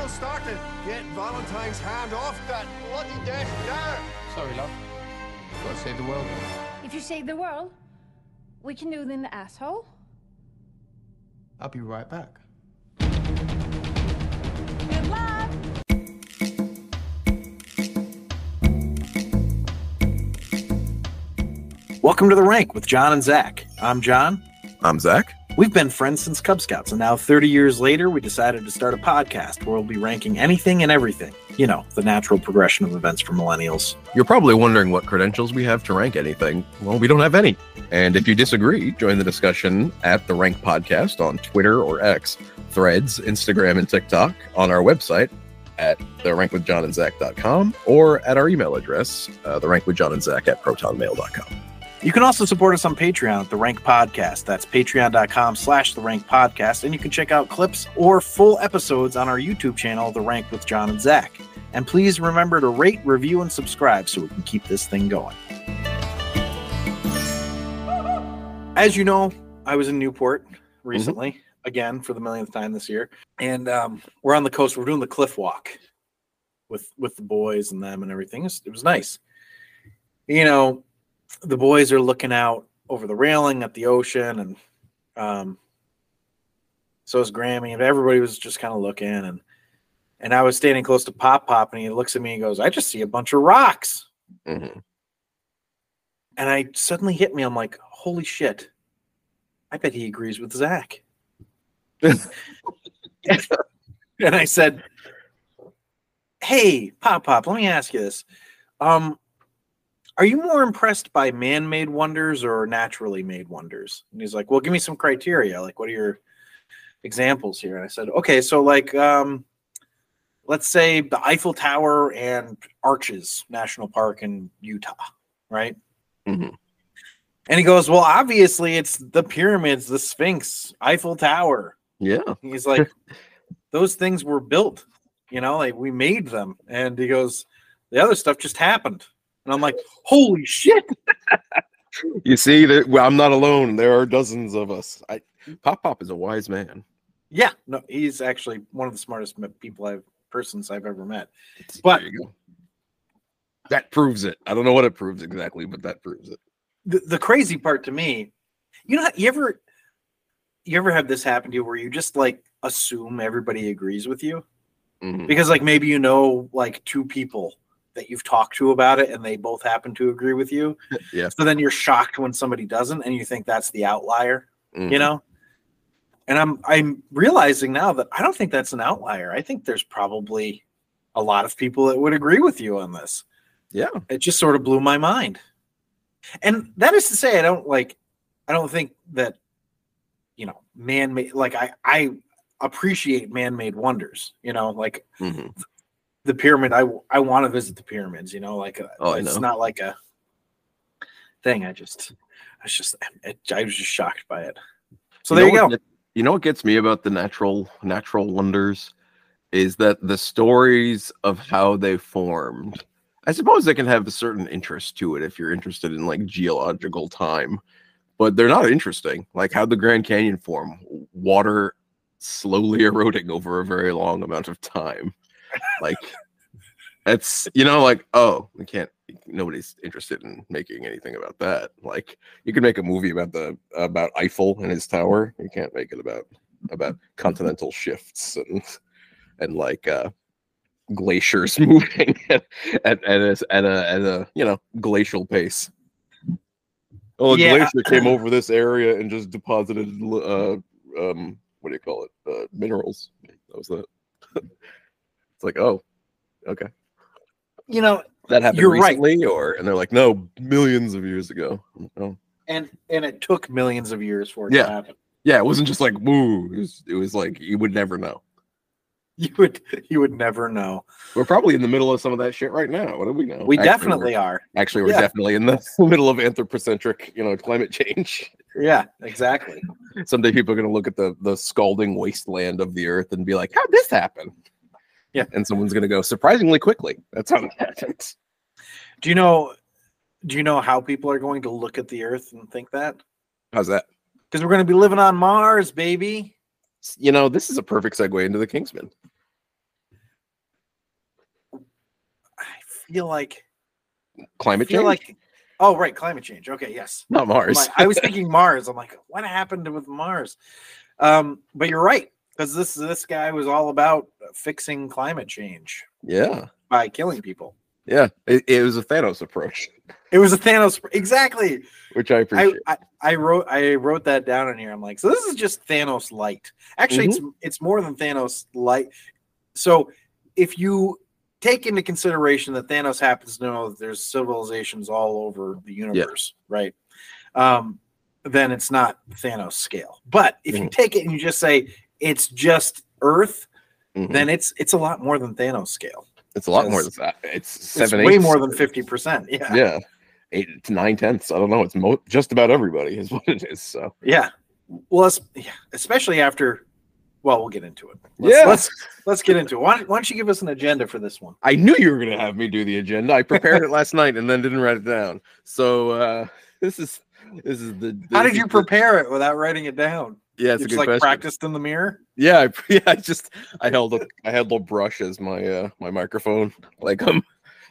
battle started. Get Valentine's hand off that bloody desk now. Sorry, love. you Gotta save the world. If you save the world, we can do it in the asshole. I'll be right back. Good luck. Welcome to the rank with John and Zac. I'm John. I'm Zac. We've been friends since Cub Scouts, and now 30 years later, we decided to start a podcast where we'll be ranking anything and everything. You know, the natural progression of events for millennials. You're probably wondering what credentials we have to rank anything. Well, we don't have any. And if you disagree, join the discussion at the Rank Podcast on Twitter or X, Threads, Instagram, and TikTok, on our website at therankwithjohnandzach.com or at our email address, uh, therankwithjohnandzach at protonmail.com. You can also support us on Patreon at The Rank Podcast. That's patreon.com slash The Rank Podcast. And you can check out clips or full episodes on our YouTube channel, The Rank with John and Zac. And please remember to rate, review, and subscribe so we can keep this thing going. As you know, I was in Newport recently, again for the millionth time this year. And um, we're on the coast. We're doing the cliff walk with with the boys and them and everything. It was, it was nice. You know, the boys are looking out over the railing at the ocean and um so is Grammy and everybody was just kind of looking and and I was standing close to Pop Pop and he looks at me and goes, I just see a bunch of rocks. Mhm. And I suddenly hit me. I'm like, holy shit. I bet he agrees with Zac. and I said, Hey, Pop Pop, let me ask you this. Um, are you more impressed by man-made wonders or naturally made wonders? And he's like, Well, give me some criteria. Like, what are your examples here? And I said, Okay, so like um let's say the Eiffel Tower and Arches National Park in Utah, right? Mhm. And he goes, Well, obviously it's the pyramids, the Sphinx, Eiffel Tower. Yeah. He's like, those things were built, you know, like we made them. And he goes, the other stuff just happened. And I'm like, holy shit. You see, that well, I'm not alone. There are dozens of us. I, Pop Pop is a wise man. Yeah, no, he's actually one of the smartest people I've persons I've ever met. But- There you go. That proves it. I don't know what it proves exactly, but that proves it. The, the crazy part to me, you know, you ever you ever have this happen to you where you just like assume everybody agrees with you? Mhm. Because like maybe you know like two people that you've talked to about it and they both happen to agree with you. yeah. So then you're shocked when somebody doesn't and you think that's the outlier, Mhm. you know? And I'm I'm realizing now that I don't think that's an outlier. I think there's probably a lot of people that would agree with you on this. Yeah. It just sort of blew my mind. And that is to say I don't like I don't think that you know, man-made like I I appreciate man-made wonders, you know, like Mhm. The pyramid i i want to visit the pyramids you know like uh, Oh, it's know. not like a thing i just i was just i was just shocked by it so there you go what you know what gets me about the natural natural wonders is that the stories of how they formed. I suppose they can have a certain interest to it if you're interested in like geological time, but they're not interesting. Like how the Grand Canyon form, water slowly eroding over a very long amount of time. Like it's you know like oh we can't nobody's interested in making anything about that. Like you can make a movie about the about eiffel and his tower. You can't make it about about continental shifts and and like uh glaciers moving at at, at, a, at a at a you know glacial pace. Oh a Yeah. glacier came over this area and just deposited uh um what do you call it? Uh minerals. That was that it's like oh okay. You know that happened You're right. recently or and they're like no millions of years ago. Oh. And and it took millions of years for it Yeah. to happen. Yeah it wasn't just like woo. It was, it was like you would never know. You would you would never know. We're probably in the middle of some of that shit right now. What do we know? We Actually, definitely are. actually we're Yeah. definitely in the middle of anthropocentric you know climate change. Yeah exactly. Someday people are going to look at the the scalding wasteland of the earth and be like how'd this happen yeah. And someone's going to go surprisingly quickly. That's how it happens. Do you know do you know how people are going to look at the earth and think that? How's that? Cuz we're going to be living on Mars, baby. You know, this is a perfect segue into the Kingsman. I feel like climate feel change. Like Oh, right, climate change. Okay, yes. Not Mars. I was thinking Mars. I'm like, what happened with Mars? Um, but you're right because this this guy was all about fixing climate change yeah, by killing people. yeah. It, it was a Thanos approach, It was a Thanos exactly. which I I, appreciate. I I wrote I wrote that down in here. I'm like, so this is just Thanos light. Actually, it's it's more than Thanos light. So if you take into consideration that Thanos happens to know that there's civilizations all over the universe, right? Um, then it's not Thanos scale. But if you take it and you just say it's just Earth, Mhm. then it's it's a lot more than Thanos scale. it's a lot more than that. It's It's seven, way more than fifty percent. Yeah. Yeah, eight to nine tenths. I don't know. It's mo- just about everybody is what it is. So Yeah. Well, especially after. Well, we'll get into it. Let's, Yeah. Let's let's get into it. Why, don't- why don't you give us an agenda for this one? I knew you were going to have me do the agenda. I prepared it last night and then didn't write it down. So uh this is this is the. How did you is the- prepare it without writing it down? Yeah, it's you a just good like question. practiced in the mirror. Yeah, I, yeah. I just I held a I held a brush as my uh my microphone, like I'm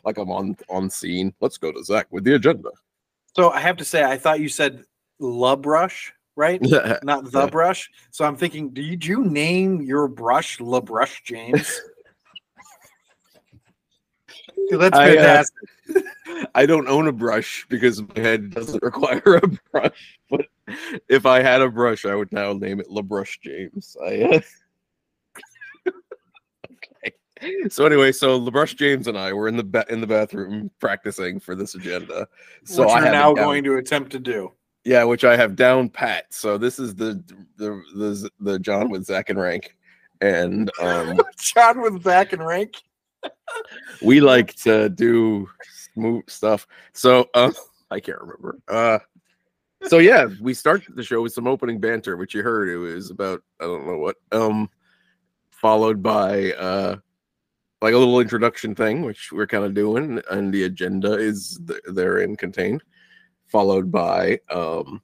like I'm on on scene. Let's go to Zac with the agenda. So I have to say, I thought you said la brush, right? Yeah, Not the Yeah. brush. So I'm thinking, did you name your brush La Brush James? Dude, that's I, uh, fantastic. I don't own a brush because my head doesn't require a brush. But if I had a brush, I would now name it LaBrush James. I, uh... okay. So anyway, so LaBrush James and I were in the ba- in the bathroom practicing for this agenda. So which I you're now down- going to attempt to do. yeah, which I have down pat. So this is the the the, the John with Zac and Rank, and um, John with Zac and Rank. we like to do smooth stuff. So uh, I can't remember. Uh, so yeah, we start the show with some opening banter, which you heard. It was about I don't know what. Um, followed by uh, like a little introduction thing, which we're kind of doing, and the agenda is th- therein contained. Followed by um,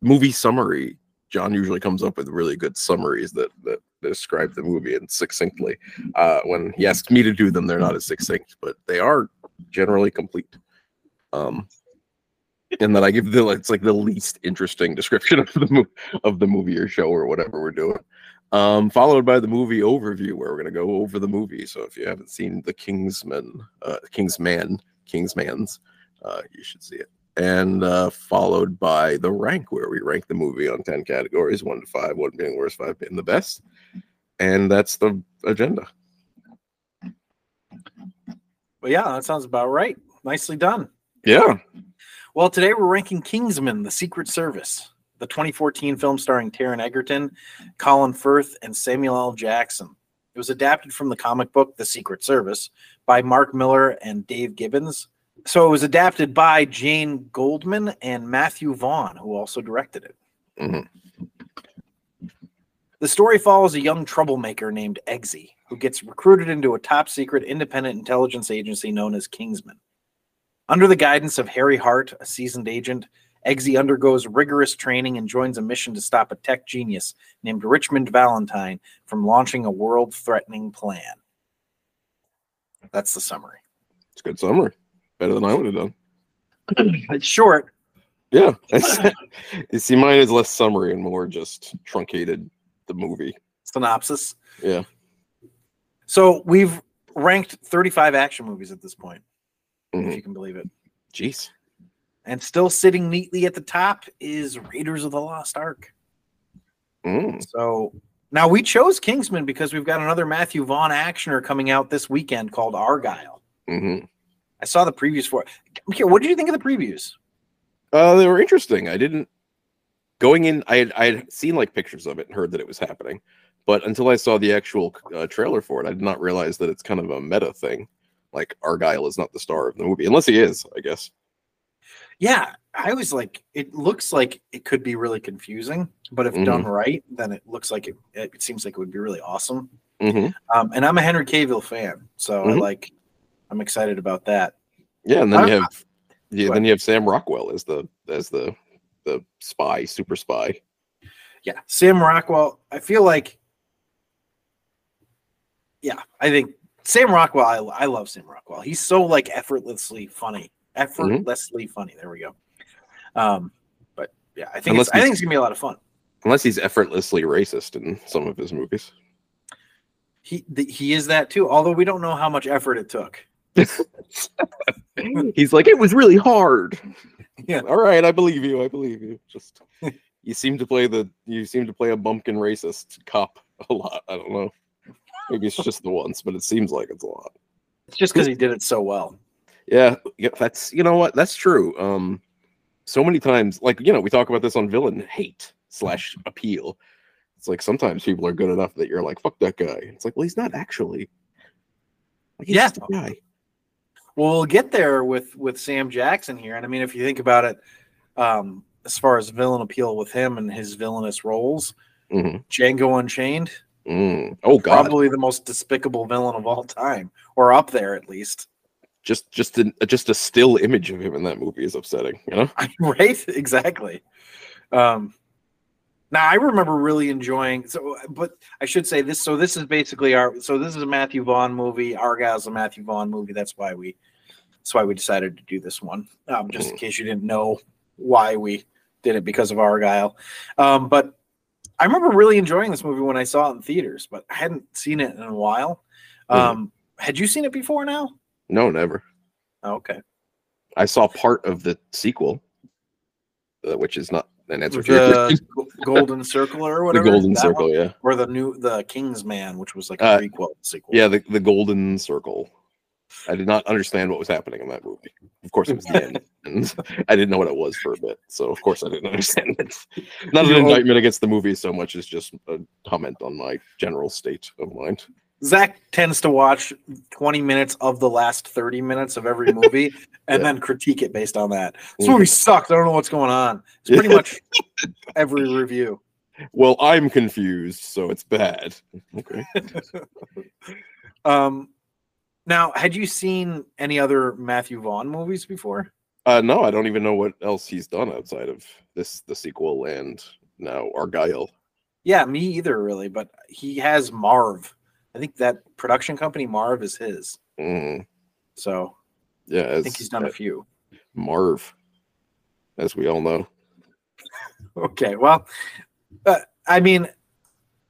movie summary. John usually comes up with really good summaries that that describe the movie and succinctly. Uh, when he asks me to do them, they're not as succinct, but they are generally complete. Um, and then I give the it's like the least interesting description of the movie of the movie or show or whatever we're doing. Um, followed by the movie overview where we're gonna go over the movie. So if you haven't seen the Kingsman, uh, Kingsman, Kingsman's, uh, you should see it. And uh, followed by the rank where we rank the movie on ten categories, one to five, one being worst, five being the best. And that's the agenda. Well, yeah, that sounds about right. Nicely done. Yeah. Well, today we're ranking Kingsman: The Secret Service, the 2014 film starring Taron Egerton, Colin Firth, and Samuel L. Jackson. It was adapted from the comic book The Secret Service by Mark Millar and Dave Gibbons. So it was adapted by Jane Goldman and Matthew Vaughn, who also directed it. Mhm. The story follows a young troublemaker named Eggsy, who gets recruited into a top secret independent intelligence agency known as Kingsman. Under the guidance of Harry Hart, a seasoned agent, Eggsy undergoes rigorous training and joins a mission to stop a tech genius named Richmond Valentine from launching a world threatening plan. That's the summary. It's a good summary. Better than I would have done. It's short. Yeah. you see, mine is less summary and more just truncated the movie. Synopsis. Yeah. So we've ranked 35 action movies at this point, if Mhm. you can believe it. Jeez. And still sitting neatly at the top is Raiders of the Lost Ark. Mm. So now we chose Kingsman because we've got another Matthew Vaughn actioner coming out this weekend called Argylle. hmm I saw the previews for it. What did you think of the previews? Uh, they were interesting. I didn't going in. I had I had seen like pictures of it and heard that it was happening, but until I saw the actual uh, trailer for it, I did not realize that it's kind of a meta thing. Like Argylle is not the star of the movie, unless he is. I guess. Yeah, I was like, it looks like it could be really confusing, but if done right, then it looks like it. It seems like it would be really awesome. hmm Um, and I'm a Henry Cavill fan, so I Mhm. like. I'm excited about that. Yeah, and then I- you have yeah, Go then you have Sam Rockwell as the as the the spy, super spy. Yeah, Sam Rockwell. I feel like, yeah, I think Sam Rockwell, I, I love Sam Rockwell. He's so like effortlessly funny, effortlessly funny. There we go. Um, but yeah, I think it's, I think it's gonna be a lot of fun. Unless he's effortlessly racist in some of his movies. He th- he is that too. Although we don't know how much effort it took. he's like, it was really hard. Yeah. All right, I believe you. I believe you. Just you seem to play the you seem to play a bumpkin racist cop a lot. I don't know. Maybe it's just the once, but it seems like it's a lot. It's just because he did it so well. Yeah, yeah, that's you know what, that's true. Um so many times, like you know, we talk about this on villain hate slash appeal. It's like sometimes people are good enough that you're like, fuck that guy. It's like, well, he's not actually. Like, he's Yeah. just a guy. Well, we'll get there with with Sam Jackson here, and I mean, if you think about it, um, as far as villain appeal with him and his villainous roles, Mhm. Django Unchained, Mm. Oh god, probably the most despicable villain of all time, or up there at least. just just a just a still image of him in that movie is upsetting. You know. right? Exactly. Um, now I remember really enjoying. So, but I should say this. So this is basically our. So this is a Matthew Vaughn movie. Argylle's a Matthew Vaughn movie. That's why we. That's why we decided to do this one. Um, just in case you didn't know why we did it because of Argylle. Um, but I remember really enjoying this movie when I saw it in theaters, but I hadn't seen it in a while. Um, Had you seen it before now? No, never. Oh, okay. I saw part of the sequel, uh, which is not an answer to. The Golden Circle or whatever. The. Golden Circle, one? yeah, or the new the King's Man, which was like a Uh, prequel sequel. yeah, the the Golden Circle. I did not understand what was happening in that movie. Of course, it was the end, and I didn't know what it was for a bit. So, of course, I didn't understand it. Not an indictment against the movie so much as just a comment on my general state of mind. Zac tends to watch 20 minutes of the last 30 minutes of every movie and Yeah. then critique it based on that. This Mhm. movie sucks. I don't know what's going on. It's pretty much every review. Well, I'm confused, so it's bad. Okay. Um, now, had you seen any other Matthew Vaughn movies before? Uh, no, I don't even know what else he's done outside of this, the sequel, and now Argylle. Yeah, me either, really. But he has Marv. I think that production company Marv is his. Mm, So yeah, I think he's done a few. Marv, as we all know. Okay, well, uh, I mean,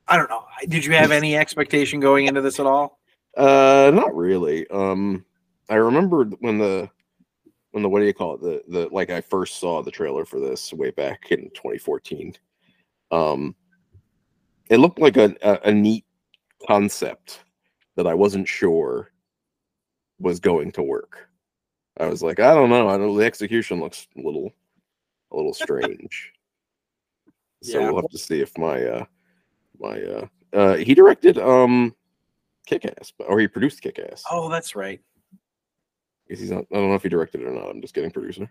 I don't know. Did you have any expectation going into this at all? Uh, not really. Um, I remember when the when the what do you call it? The the like I first saw the trailer for this way back in 2014. Um, it looked like a a, a neat concept that I wasn't sure was going to work. I was like, I don't know. I don't. The execution looks a little a little strange. so Yeah. we'll have to see if my uh my uh uh he directed um Kick Ass, or he produced Kick Ass. Oh, that's right. He's not. I don't know if he directed it or not. I'm just getting producer.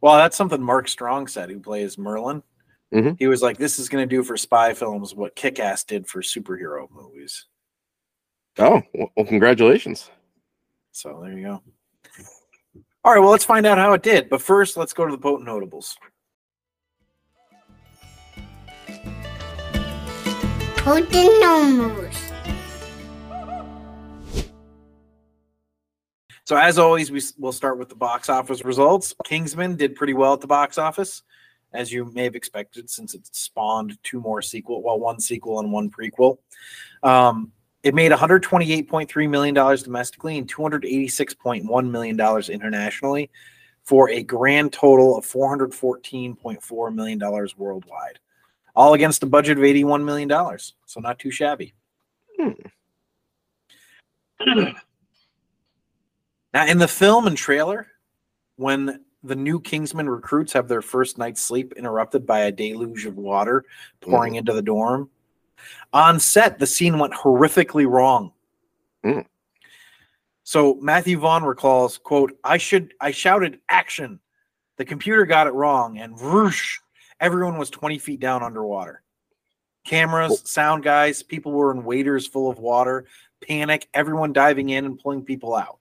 Well, that's something Mark Strong said, who plays Merlin. Mhm. He was like, "This is going to do for spy films what Kick-Ass did for superhero movies." Oh, well, well, congratulations. So there you go. All right, well, let's find out how it did. But first, let's go to the potent notables. Potent Nobles. So as always, we will start with the box office results. Kingsman did pretty well at the box office, as you may have expected, since it spawned two more sequel, well, one sequel and one prequel. Um, it made 128.3 million dollars domestically and 286.1 million dollars internationally, for a grand total of 414.4 million dollars worldwide, all against a budget of 81 million dollars. So not too shabby. Now, in the film and trailer, when the new Kingsman recruits have their first night's sleep interrupted by a deluge of water pouring into the dorm, on set, the scene went horrifically wrong. Mm. So Matthew Vaughn recalls, quote, I should I shouted action. The computer got it wrong, and whoosh, everyone was 20 feet down underwater. Cameras, sound guys, people were in waders full of water, panic, everyone diving in and pulling people out.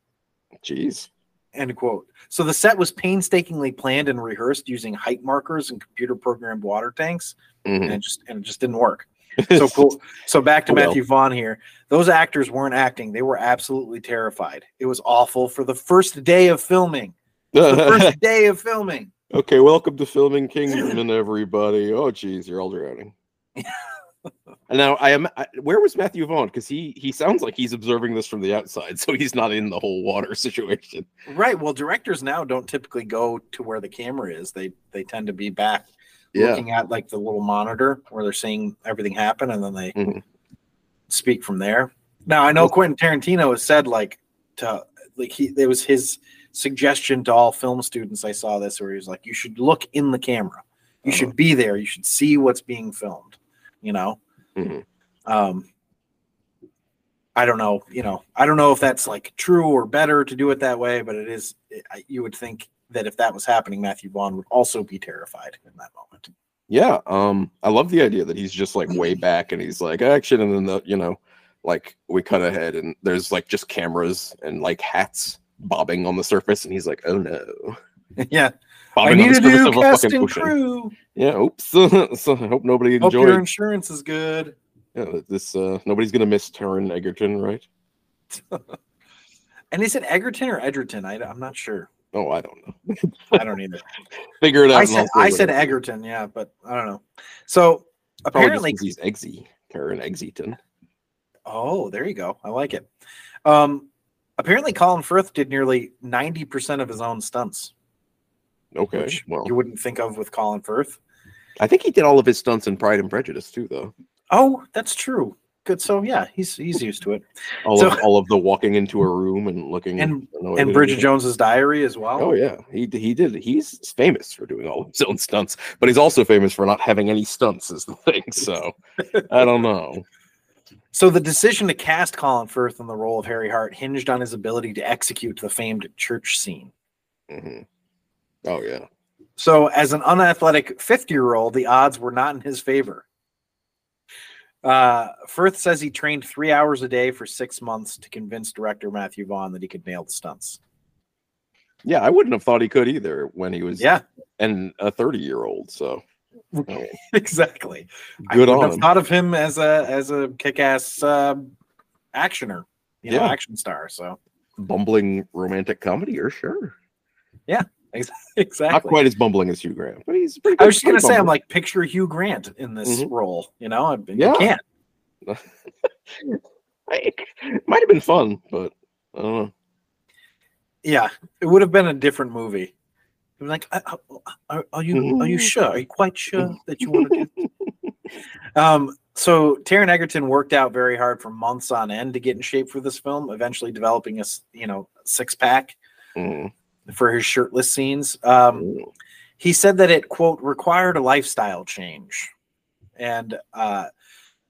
Jeez. End quote. So the set was painstakingly planned and rehearsed using height markers and computer programmed water tanks, Mhm. and it just and it just didn't work. so cool. So back to. Matthew Vaughn here. Those actors weren't acting; they were absolutely terrified. It was awful for the first day of filming. The first day of filming. okay, welcome to filming Kingdom, everybody. Oh, geez, you're all drowning. And now I am. I, where was Matthew Vaughn? Because he he sounds like he's observing this from the outside, so he's not in the whole water situation. Right. Well, directors now don't typically go to where the camera is. They they tend to be back Yeah. looking at like the little monitor where they're seeing everything happen, and then they Mhm. speak from there. Now I know Quentin Tarantino has said like to like he it was his suggestion to all film students. I saw this where he was like, you should look in the camera. You Uh-huh. should be there. You should see what's being filmed. You know. Mhm. Um. I don't know, you know, I don't know if that's like true or better to do it that way, but it is. I- You would think that if that was happening, Matthew Vaughn would also be terrified in that moment. Yeah, um, I love the idea that he's just like way back and he's like action, and then the you know, like we cut ahead and there's like just cameras and like hats bobbing on the surface, and he's like, oh no, yeah, I need the a new cast and ocean. crew. Yeah, oops. so I hope nobody enjoyed. Hope your insurance is good. Yeah, this uh, nobody's gonna miss Taron Egerton, right? And is it Egerton or Edgerton? I, am not sure. Oh, I don't know. I don't either. Figure it out. I said I said. Egerton, yeah, but I don't know. So apparently, he's Eggsy, Taron Egerton. oh, there you go. I like it. Um, apparently, Colin Firth did nearly 90 percent of his own stunts, Okay, well, you wouldn't think of with Colin Firth. I think he did all of his stunts in Pride and Prejudice too, though. Oh, that's true. Good. So yeah, he's he's used to it. All So- of all of the walking into a room and looking And- And Bridget. Jones's Diary as well. Oh yeah, he he did. He's famous for doing all of his own stunts, but he's also famous for not having any stunts. Is the thing. So I don't know. So the decision to cast Colin Firth in the role of Harry Hart hinged on his ability to execute the famed church scene. Mhm. Oh yeah. So, as an unathletic 50 year old, the odds were not in his favor. Uh, Firth says he trained three hours a day for six months to convince director Matthew Vaughn that he could nail the stunts. Yeah, I wouldn't have thought he could either when he was Yeah, and a 30 year old. So I exactly. Good wouldn't on have him. thought of him as a as a kick ass um actioner, you know, Yeah. action star. So Bumbling romantic comedy, or sure. exactly. Not quite as bumbling as Hugh Grant, but he's pretty. I was just gonna say, I'm like, picture Hugh Grant in this Mhm. role. You know, I mean, Yeah. you can't. It might have been fun, but I don't know. Yeah, it would have been a different movie. I'm like, "Uh, uh, are, are you are you sure? Are you quite sure that you want to do? um, so Taron Egerton worked out very hard for months on end to get in shape for this film, eventually developing a you know six pack Mhm. For his shirtless scenes. Um, he said that it quote required a lifestyle change and uh,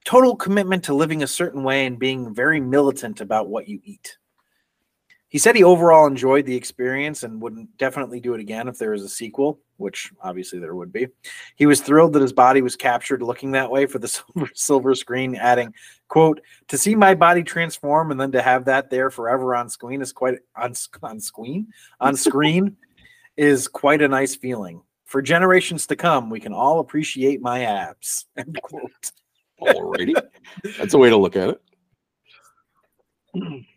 total commitment to living a certain way and being very militant about what you eat. He said he overall enjoyed the experience and wouldn't definitely do it again if there was a sequel, which obviously there would be. He was thrilled that his body was captured looking that way for the silver, silver screen, adding, "quote To see my body transform and then to have that there forever on screen is quite on on screen on screen is quite a nice feeling. For generations to come, we can all appreciate my abs." End quote. Alrighty, that's a way to look at it.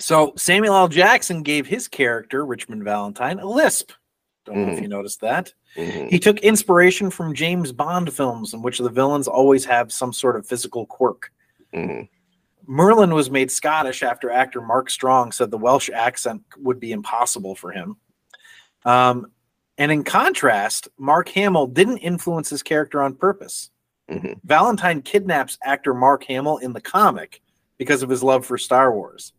So Samuel L. Jackson gave his character Richmond Valentine a lisp. Don't know if Mhm. you noticed that. Mhm. He took inspiration from James Bond films, in which the villains always have some sort of physical quirk. Mhm. Merlin was made Scottish after actor Mark Strong said the Welsh accent would be impossible for him. Um, and in contrast, Mark Hamill didn't influence his character on purpose. Mhm. Valentine kidnaps actor Mark Hamill in the comic because of his love for Star Wars.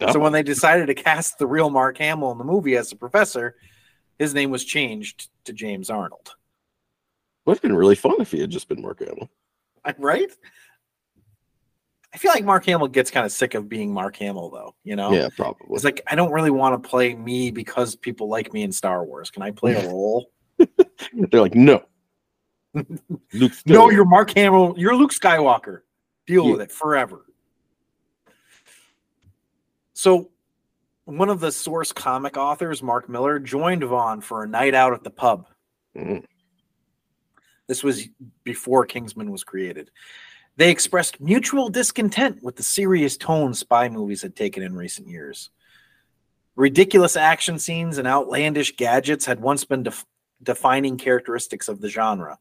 Oh. So Oh. when they decided to cast the real Mark Hamill in the movie as the professor, his name was changed to James Arnold. Would have been really fun if he had just been Mark Hamill. Right? I feel like Mark Hamill gets kind of sick of being Mark Hamill, though. You know, Yeah, probably. it's like I don't really want to play me because people like me in Star Wars. Can I play a role? They're like, no. Luke no, you're Mark Hamill. You're Luke Skywalker. Deal Yeah. with it forever. So, one of the source comic authors, Mark Millar, joined Vaughn for a night out at the pub. Mhm. This was before Kingsman was created. They expressed mutual discontent with the serious tone spy movies had taken in recent years. Ridiculous action scenes and outlandish gadgets had once been def- defining characteristics of the genre.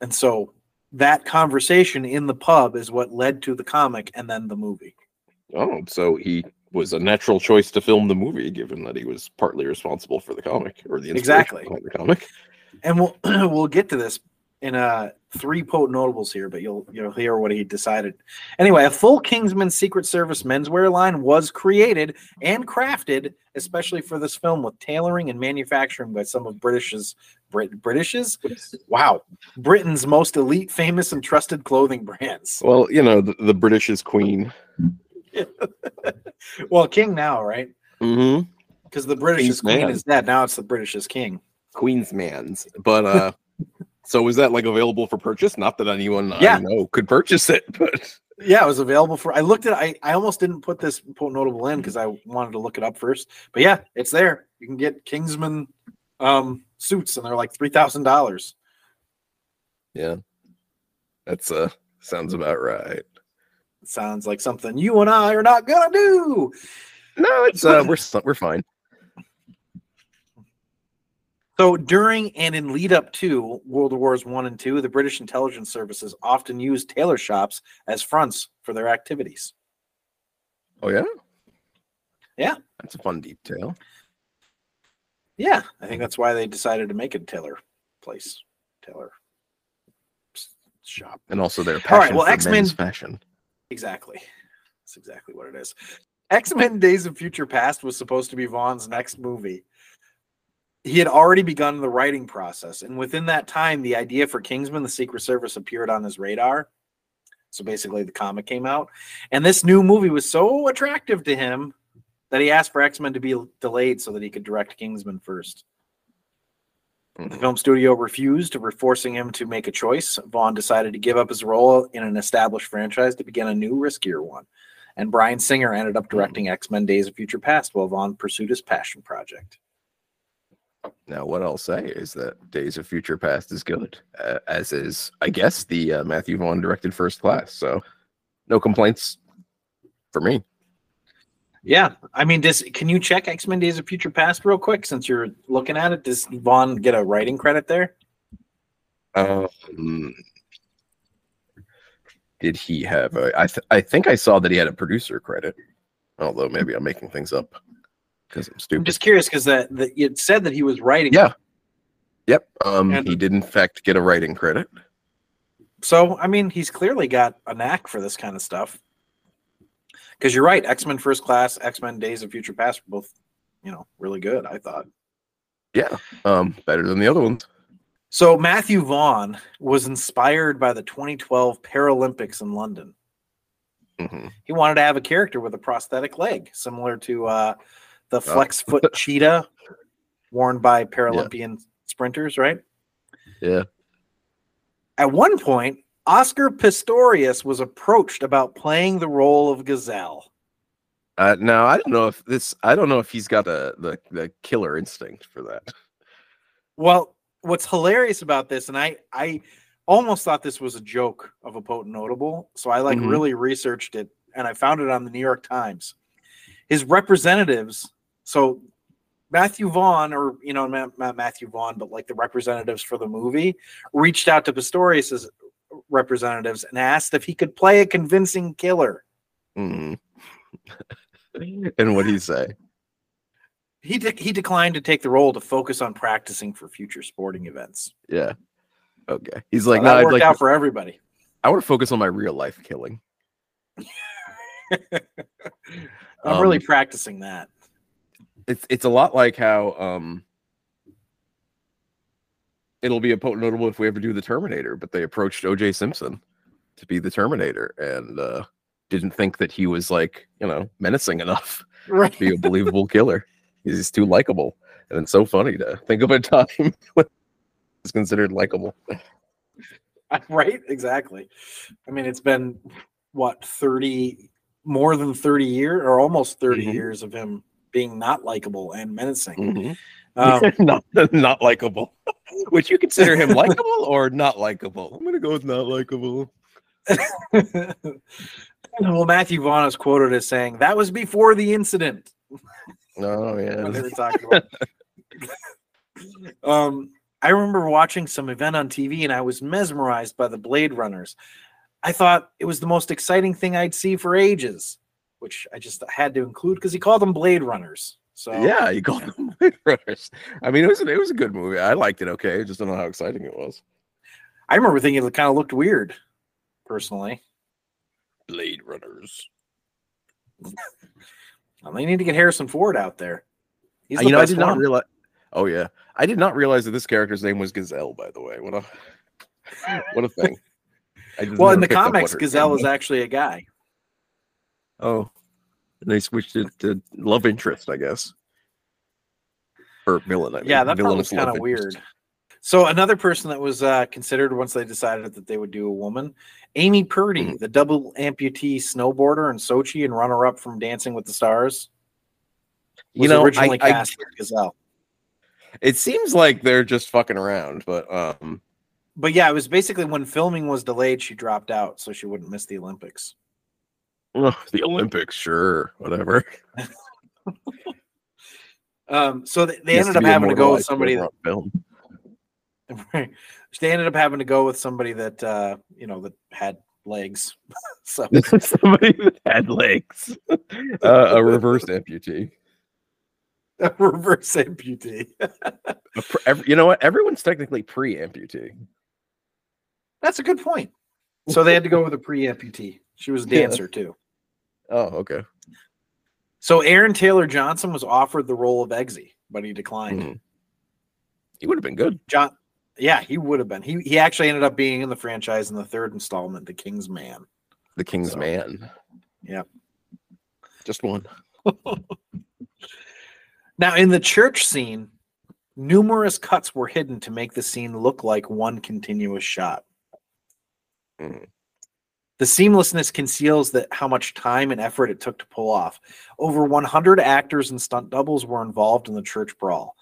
And so that conversation in the pub is what led to the comic and then the movie. Oh, so he was a natural choice to film the movie, given that he was partly responsible for the comic or the Exactly. the comic. and we'll we'll get to this in uh three potent notables here, but you'll you'll hear what he decided. Anyway, a full Kingsman Secret Service menswear line was created and crafted especially for this film with tailoring and manufacturing by some of British's Brit British's wow Britain's most elite, famous, and trusted clothing brands. Well, you know, the, the British is queen. Well, king now, right? Mm-hmm. Because the British queen man. is dead. Now it's the British is king. Queen's man's. But uh so was that like available for purchase? Not that anyone Yeah. I know could purchase it, but Yeah, it was available for. I looked at. I I almost didn't put this notable in because I wanted to look it up first. But yeah, it's there. You can get Kingsman um suits, and they're like three thousand dollars. yeah. That's uh sounds about right. Sounds like something you and I are not gonna do. No, it's uh we're we're fine. So during and in lead up to World Wars One and Two, the British intelligence services often used tailor shops as fronts for their activities. Oh yeah? Yeah. That's a fun detail. Yeah, I think that's why they decided to make a tailor place, tailor shop. And also their All right, passion well, for X-Men- men's fashion. Exactly. That's exactly what it is. X Men Days of Future Past was supposed to be Vaughn's next movie. He had already begun the writing process, and within that time, the idea for Kingsman: The Secret Service appeared on his radar. So basically, the comic came out, and this new movie was so attractive to him that he asked for X Men to be delayed so that he could direct Kingsman first. The film studio refused, forcing him to make a choice. Vaughn decided to give up his role in an established franchise to begin a new, riskier one. And Bryan Singer ended up directing X Men Days of Future Past while Vaughn pursued his passion project. Now, what I'll say is that Days of Future Past is good, uh, as is, I guess, the uh, Matthew Vaughn directed First Class. So, no complaints for me. Yeah, I mean, does can you check X Men Days of Future Past real quick since you're looking at it? Does Vaughn get a writing credit there? Um, did he have a? I th- I think I saw that he had a producer credit, although maybe I'm making things up because I'm stupid. I'm just curious because that the, it said that he was writing. Yeah. Yep. Um, And- he did in fact get a writing credit. So I mean, he's clearly got a knack for this kind of stuff. Because you're right, X Men First Class, X Men Days of Future Past were both, you know, really good. I thought. Yeah. Um, better than the other ones. So Matthew Vaughn was inspired by the 2012 Paralympics in London. hmm He wanted to have a character with a prosthetic leg, similar to uh, the flex foot cheetah worn by Paralympian sprinters, right? Yeah. At one point, Oscar Pistorius was approached about playing the role of Gazelle. Uh, now I don't know if this. I don't know if he's got the the, the killer instinct for that. Well, what's hilarious about this, and I I almost thought this was a joke of a potent notable, so I like Mhm. really researched it, and I found it on the New York Times. His representatives, so Matthew Vaughn, or you know, not, Matthew Vaughn, but like the representatives for the movie, reached out to Pistorius's representatives and asked if he could play a convincing killer. Mhm. and what do you say? He de- he declined to take the role to focus on practicing for future sporting events. Yeah. Okay. He's like, So no, that I'd worked like. out for everybody. I want to focus on my real life killing. I'm really Um, practicing that. It's it's a lot like how um. It'll be a potent notable if we ever do the Terminator, but they approached O.J. Simpson to be the Terminator and uh, didn't think that he was like you know menacing enough Right. to be a believable killer. He's too likable, and it's so funny to think of a time when he's considered likable. right exactly i mean it's been what 30 more than 30 years or almost 30 Mhm. years of him being not likable and menacing Mhm. Um, not not likable. Would you consider him likable or not likable? I'm gonna go with not likable. well, Matthew Vaughn is quoted as saying, "That was before the incident." Oh yeah. they were talking about. um, I remember watching some event on TV and I was mesmerized by the Blade Runners. I thought it was the most exciting thing I'd see for ages, which I just had to include because he called them Blade Runners. So Yeah, he called them Blade Runners. I mean, it was it was a good movie. I liked it. Okay, I just don't know how exciting it was. I remember thinking it kind of looked weird, personally. Blade Runners. Well, they need to get Harrison Ford out there. He's Uh, the you know, I did not realize. Oh yeah, I did not realize that this character's name was Gazelle. By the way, what a what a thing. Well, in the picked up what comics, Gazelle is was. actually a guy. Oh, and they switched it to love interest, I guess, or villain. I mean, Yeah, that part was villainous kind of weird. So another person that was uh, considered once they decided that they would do a woman, Amy Purdy, Mhm. the double amputee snowboarder in Sochi and runner-up from Dancing with the Stars, was You know, originally I, I, cast as Gazelle. it seems like they're just fucking around, but um, But yeah, it was basically when filming was delayed, she dropped out so she wouldn't miss the Olympics. ugh, the Olympics, sure, whatever. Um, so they, they ended up having to go with somebody. That, film. they ended up having to go with somebody that uh, you know that had legs. so Somebody that had legs, uh, a reverse amputee. a reverse amputee. A pr- ev- you know what? Everyone's technically pre-amputee. That's a good point. So they had to go with a pre-amputee. She was a Yeah. dancer too. Oh, okay. So Aaron Taylor Johnson was offered the role of Eggsy, but he declined. Mhm. He would have been good. John, yeah, he would have been. He he actually ended up being in the franchise in the third installment, The King's Man. The King's So, Man. Yeah. Just one. Now in the church scene, numerous cuts were hidden to make the scene look like one continuous shot. Mhm. The seamlessness conceals that how much time and effort it took to pull off. Over 100 actors and stunt doubles were involved in the church brawl.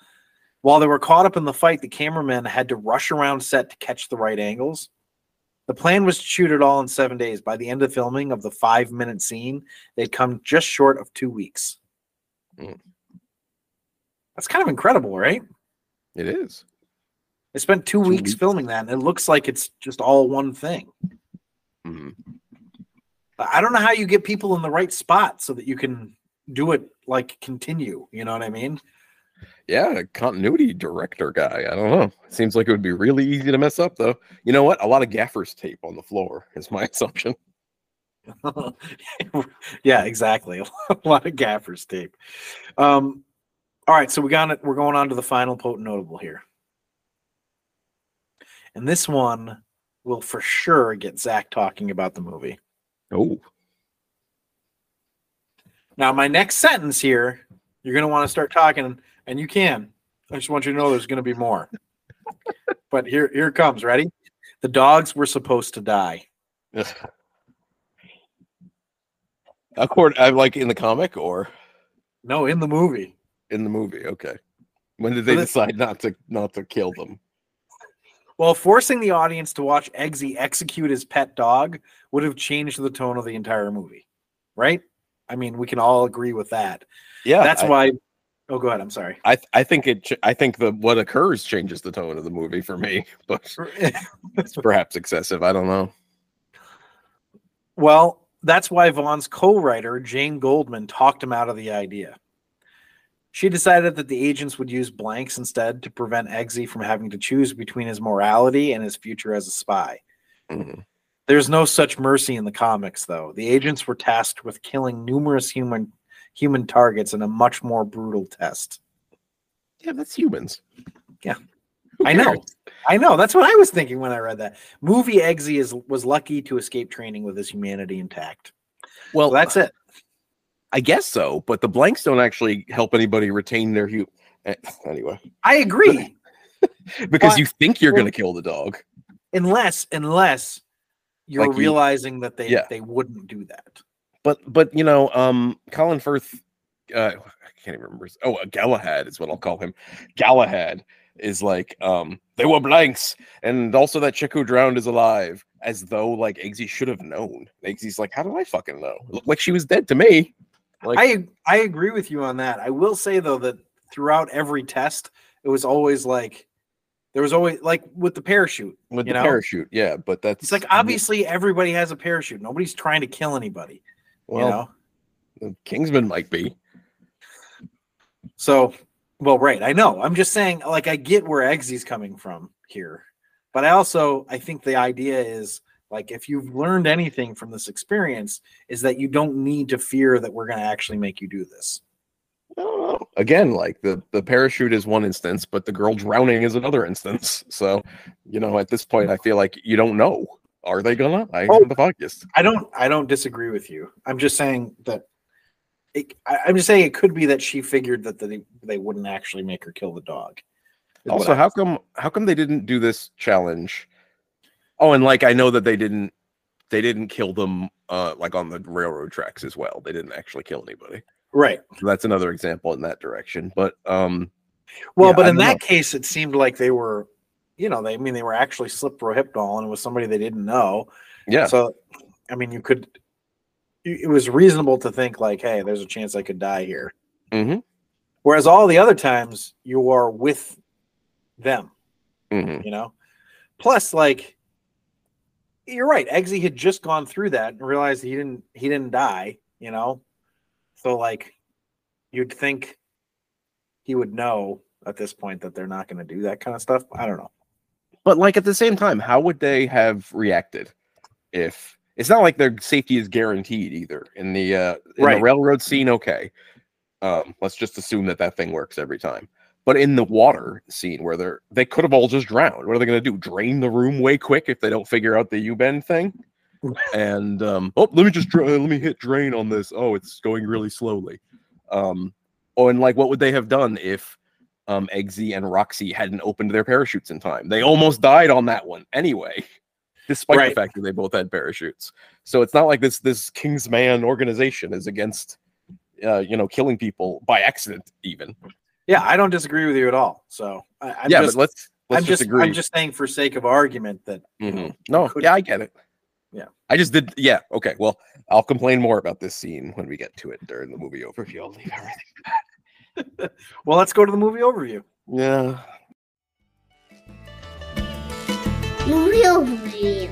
While they were caught up in the fight, the cameramen had to rush around set to catch the right angles. The plan was to shoot it all in seven days. By the end of filming of the five minute scene, they'd come just short of two weeks. Mm. That's kind of incredible, right? It is. They spent two, Two weeks, weeks. filming that, and it looks like it's just all one thing. Mhm. I don't know how you get people in the right spot so that you can do it like continue. You know what I mean? Yeah, a continuity director guy. I don't know. Seems like it would be really easy to mess up, though. You know what? A lot of gaffer's tape on the floor is my assumption. yeah, exactly. A lot of gaffer's tape. Um, all right, so we got it. We're going on to the final potent notable here, and this one will for sure get Zac talking about the movie. Oh, Now, my next sentence here, you're going to want to start talking, and you can. I just want you to know there's going to be more. but here, here it comes. Ready? The dogs were supposed to die. According, I uh, like in the comic or No, in the movie. in the movie. Okay. When did So they this- decide not to not to kill them? Well, forcing the audience to watch Eggsy execute his pet dog would have changed the tone of the entire movie, right? I mean, we can all agree with that. Yeah, That's I, why. Oh, go ahead. I'm sorry. I I think it. I think the what occurs changes the tone of the movie for me, but it's perhaps excessive. I don't know. Well, that's why Vaughn's co writer, Jane Goldman, talked him out of the idea. She decided that the agents would use blanks instead to prevent Eggsy from having to choose between his morality and his future as a spy. Mhm. There's no such mercy in the comics, though. The agents were tasked with killing numerous human human targets in a much more brutal test. Yeah, that's humans. Yeah. I know. I know. That's what I was thinking when I read that. Movie Eggsy is was lucky to escape training with his humanity intact. Well, Well, that's it. I guess so, but the blanks don't actually help anybody retain their hu. eh, Anyway, I agree. because But- you think you're well- going to kill the dog. unless unless you're Like you- realizing that they Yeah. they wouldn't do that. But but you know, um, Colin Firth uh, I can't even remember. his- Oh, uh, Galahad is what I'll call him. Galahad is like, um, they were blanks, and also that chick who drowned is alive, as though like Eggsy should have known. Eggsy's like, how did I fucking know? It looked like she was dead to me. Like, I I agree with you on that. I will say though that throughout every test, it was always like there was always like with the parachute. with the know? parachute, yeah, but that's It's like obviously everybody has a parachute. Nobody's trying to kill anybody. well, you know. Kingsman might be. So, well, right. I know. I'm just saying, like, I get where Eggsy's coming from here, but I also I think the idea is like if you've learned anything from this experience, is that you don't need to fear that we're going to actually make you do this. I don't know. Again, like the the parachute is one instance, but the girl drowning is another instance. So, you know, at this point, I feel like you don't know. Are they gonna? I Oh. am the focus. I don't I don't disagree with you. I'm just saying that. It, I, I'm just saying it could be that she figured that they they wouldn't actually make her kill the dog. Also, how come how come they didn't do this challenge? Oh, and like I know that they didn't they didn't kill them uh like on the railroad tracks as well. They didn't actually kill anybody. right? So that's another example in that direction. But um Well, Yeah, but I in that know. case, it seemed like they were, you know, they I mean they were actually slip rohypnol and it was somebody they didn't know. yeah, So, I mean, you could. It was reasonable to think like, hey, there's a chance I could die here. Mm-hmm. Whereas all the other times you are with them, mhm. you know. Plus, like, you're right. Eggsy had just gone through that and realized he didn't he didn't die, you know. So like, you'd think he would know at this point that they're not going to do that kind of stuff. I don't know. But like at the same time, how would they have reacted if it's not like their safety is guaranteed either in the uh in Right. the railroad scene? Okay, um, let's just assume that that thing works every time. But in the water scene where they're they could have all just drowned. What are they going to do? Drain the room way quick if they don't figure out the U bend thing? And um, oh, let me just dra- let me hit drain on this. Oh, it's going really slowly. Um, oh, and like, what would they have done if um, Eggsy and Roxy hadn't opened their parachutes in time. They almost died on that one anyway, despite Right. the fact that they both had parachutes. So it's not like this this Kingsman organization is against uh, you know killing people by accident even. Yeah, I don't disagree with you at all. So I, I'm yeah, just, but let's let's I'm just, just, agree. I'm just saying for sake of argument that Mhm. No, yeah, I get it. Yeah. I just did. Yeah. Okay. Well, I'll complain more about this scene when we get to it during the movie overview. I'll leave everything. well, let's go to the movie overview. Yeah. Movie overview.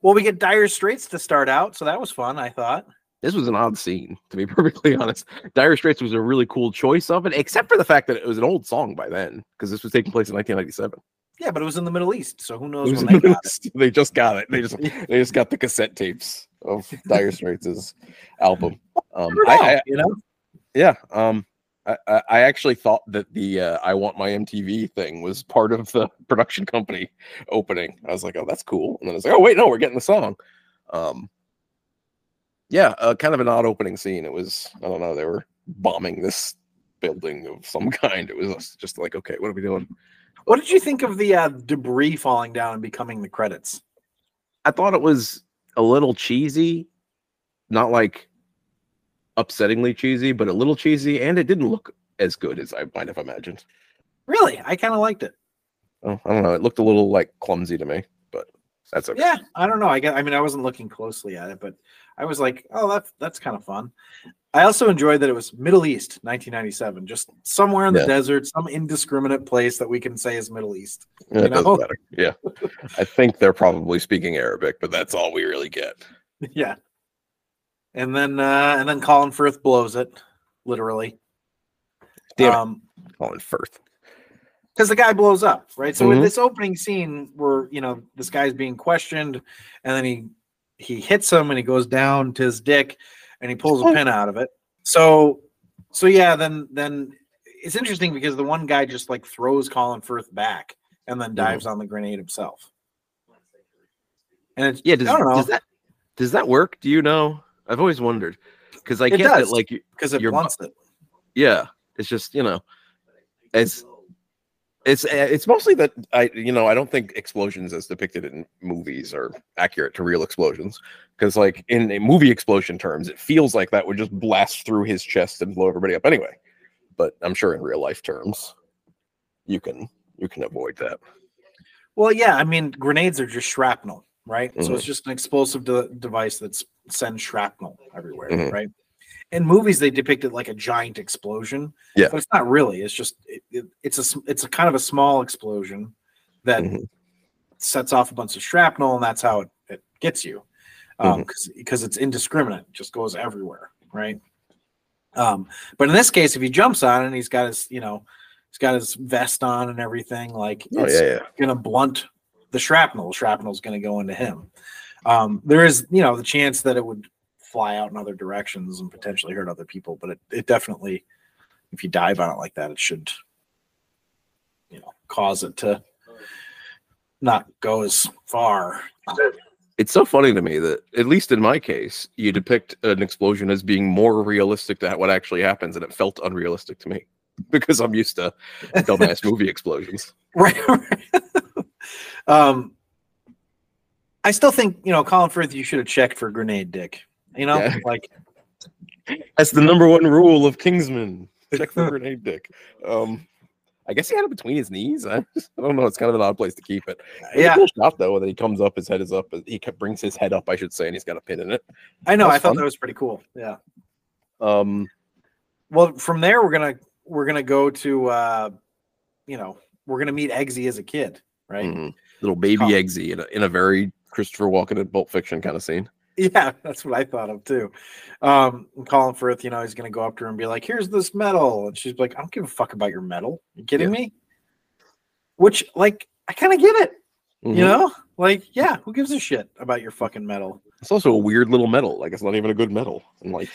Well, we get Dire Straits to start out, so that was fun. I thought. This was an odd scene, to be perfectly honest. Dire Straits was a really cool choice of it, except for the fact that it was an old song by then, because this was taking place in 1997. Yeah, but it was in the Middle East, so who knows they the got it. They just got it. They just they just got the cassette tapes of Dire Straits' album. Um, Never I, I, you know, yeah, um, I, I I actually thought that the uh, "I Want My MTV" thing was part of the production company opening. I was like, "Oh, that's cool," and then I was like, "Oh, wait, no, we're getting the song." Um, yeah, uh, kind of an odd opening scene. It was I don't know. They were bombing this building of some kind. It was just like, okay, what are we doing? what did you think of the uh, debris falling down and becoming the credits? I thought it was a little cheesy, not like upsettingly cheesy, but a little cheesy, and it didn't look as good as I might have imagined. Really, I kind of liked it. Oh, I don't know. It looked a little like clumsy to me, but that's okay. Yeah, I don't know. I get. I mean, I wasn't looking closely at it, but I was like, oh, that's that's kind of fun. I also enjoyed that it was Middle East, 1997, just somewhere in the Yeah. desert, some indiscriminate place that we can say is Middle East. Yeah, you doesn't know? matter. Yeah, I think they're probably speaking Arabic, but that's all we really get. yeah. And then uh and then Colin Firth blows it, literally. Damn um Colin Firth. because the guy blows up, right? So in Mhm. this opening scene where you know this guy's being questioned, and then he he hits him and he goes down to his dick, and he pulls a oh. pin out of it. So so yeah, then then it's interesting because the one guy just like throws Colin Firth back and then dives on the grenade himself. And it's Yeah, does, I don't know does that does that work? Do you know? I've always wondered because I It get that like because it your blunts it. yeah, it's just you know, as It's uh, it's mostly that I you know I don't think explosions as depicted in movies are accurate to real explosions because like in a movie explosion terms it feels like that would just blast through his chest and blow everybody up anyway. But I'm sure in real life terms you can you can avoid that. Well, yeah, I mean, grenades are just shrapnel, right? So Mhm. it's just an explosive de- device that sends shrapnel everywhere, Mhm. right? In movies, they depict it like a giant explosion. Yeah. but it's not really. It's just it, it, it's a it's a kind of a small explosion that Mhm. sets off a bunch of shrapnel, and that's how it, it gets you, um, because it's indiscriminate, it just goes everywhere, right? Um, but in this case, if he jumps on it, and he's got his you know he's got his vest on and everything, like Oh it's- yeah, yeah. going to blunt the shrapnel. Shrapnel is going to go into him. Um, there is, you know, the chance that it would fly out in other directions and potentially hurt other people, but it, it definitely, if you dive on it like that, it should, you know, cause it to not go as far. It's so funny to me that, at least in my case, you depict an explosion as being more realistic than what actually happens, and it felt unrealistic to me because I'm used to dumbass movie explosions. Right. right. um, I still think, you know, Colin Firth, you should have checked for grenade dick. You know, Yeah. like That's the number one rule of Kingsman. Check for grenade dick. Um, I guess he had it between his knees. I, don't know. It's kind of an odd place to keep it. It's a yeah, cool shot though. When he comes up, his head is up. He brings his head up, I should say, and he's got a pin in it. I know. I thought fun. that was pretty cool. Yeah. Um, Well, from there we're gonna we're gonna go to uh you know we're gonna meet Eggsy as a kid, right? mhm. little baby Oh. Eggsy in a, in a very Christopher Walken and Pulp Fiction kind of scene. Yeah, that's what I thought of too. Um, and Colin Firth, you know, he's gonna go up to her and be like, "Here's this medal," and she's like, "I don't give a fuck about your medal. You kidding me?" Which, like, I kind of get it. Mhm. You know, like, yeah, who gives a shit about your fucking medal? It's also a weird little medal. Like it's not even a good medal. And like,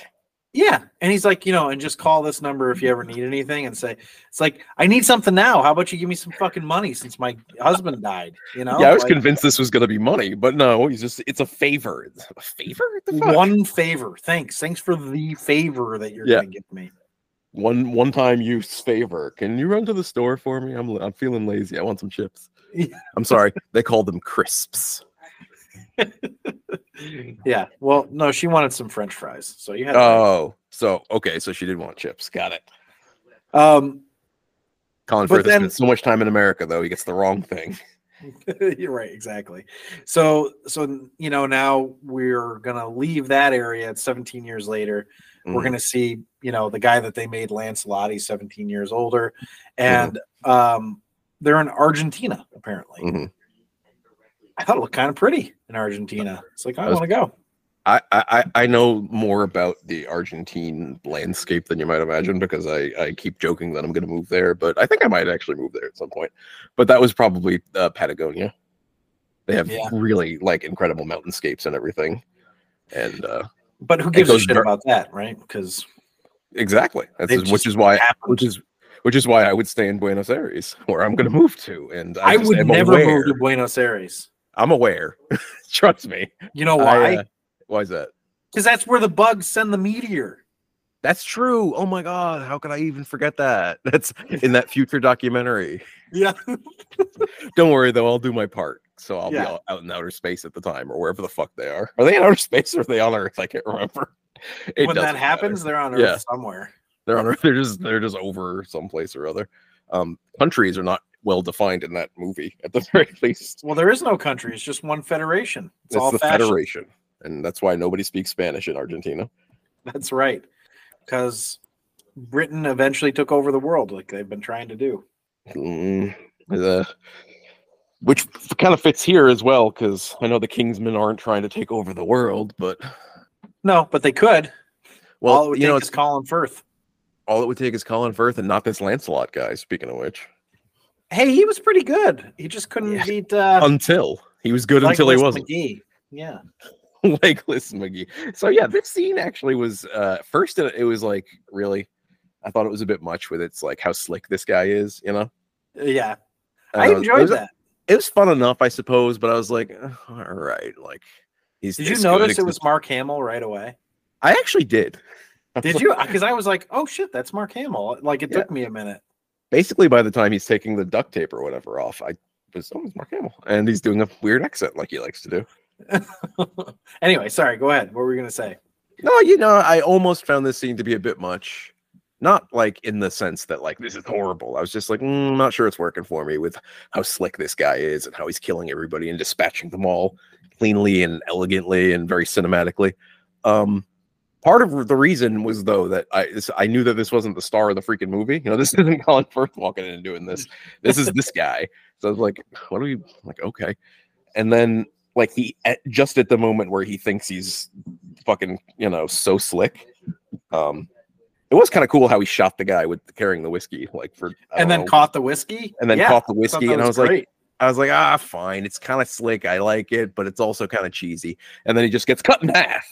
Yeah, and he's like, you know, and just call this number if you ever need anything, and say, it's like, I need something now. How about you give me some fucking money since my husband died? You know, yeah, I was Like, convinced this was gonna be money, but no, he's just it's a favor. It's a favor? The fuck? one favor. Thanks, thanks for the favor that you're Yeah. gonna give me. one one time use favor. Can you run to the store for me? I'm I'm feeling lazy. I want some chips. Yeah. I'm sorry. They call them crisps. yeah. Well, no, she wanted some French fries, so you had. Oh, so okay, so she did want chips. Got it. um, Colin Firth then- spent so much time in America, though he gets the wrong thing. you're right, exactly. So, so you know, now we're gonna leave that area. It's 17 years later. We're Mhm. gonna see, you know, the guy that they made Lancelot. He's 17 years older, Mm-hmm. and um, they're in Argentina apparently. Mhm. I thought it looked kind of pretty in Argentina. It's like I was- want to go. I, I I- I know more about the Argentine landscape than you might imagine because I, I keep joking that I'm going to move there, but I think I might actually move there at some point. But that was probably uh, Patagonia. They have Yeah. really like incredible mountainscapes and everything, and uh, But who gives a shit about that, right? Because exactly that's It just- just which is why happened. which is which is why I would stay in Buenos Aires, where I'm going to move to, and I, I, would never aware. move to Buenos Aires. I'm aware. Trust me. You know I, why? uh, why is that? Because that's where the bugs send the meteor. That's true. Oh my god, how could I even forget that? That's in that future documentary. Yeah. Don't worry though, I'll do my part. So I'll Yeah. be out, in outer space at the time or wherever the fuck they are. Are they in outer space or are they on Earth? I can't remember. It when that matter. happens, they're on Earth Yeah. somewhere. they're on Earth. They're just they're just over someplace or other. Um, countries are not well defined in that movie at the very least. Well, there is no country. It's just one federation. It's, It's, all the fashion. Federation, and that's why nobody speaks Spanish in Argentina. That's right. Because Britain eventually took over the world, like they've been trying to do. Mm, uh, which kind of fits here as well, because I know the Kingsmen aren't trying to take over the world, but No, but they could. well, all it would you know, it's, Colin Firth. all it would take is Colin Firth and not this Lancelot guy. Speaking of which, Hey, he was pretty good. He just couldn't Yeah. beat uh, until he was good until he wasn't. McGee. Yeah. Legless McGee. So yeah, this scene actually was uh first it, it was like really I thought it was a bit much with its like how slick this guy is, you know. Yeah. I Uh, it enjoyed was- that. It was fun enough, I suppose, but I was like, "Uh, all right, like he's. Did you notice it was Mark Hamill right away? I actually did. Did you? Because I was like, oh shit, that's Mark Hamill. Like it Yeah. took me a minute. Basically by the time he's taking the duct tape or whatever off, I was oh, it's Mark Hamill, and he's doing a weird accent like he likes to do. anyway, sorry. Go ahead. What were we gonna say? No, you know, I almost found this scene to be a bit much. Not like in the sense that like this is horrible. I was just like, mm, I'm not sure it's working for me with how slick this guy is and how he's killing everybody and dispatching them all cleanly and elegantly and very cinematically. Um, part of the reason was though that I I knew that this wasn't the star of the freaking movie. You know, this isn't Colin Firth walking in and doing this. This is this guy. So I was like, what are we like? Okay, and then like he at, just at the moment where he thinks he's fucking you know so slick. Um, it was kind of cool how he shot the guy with carrying the whiskey, like for And then know, caught the whiskey. and then Yeah, caught the whiskey, that and I was like. I was like, ah, fine. It's kind of slick. I like it, but it's also kind of cheesy. And then he just gets cut in half.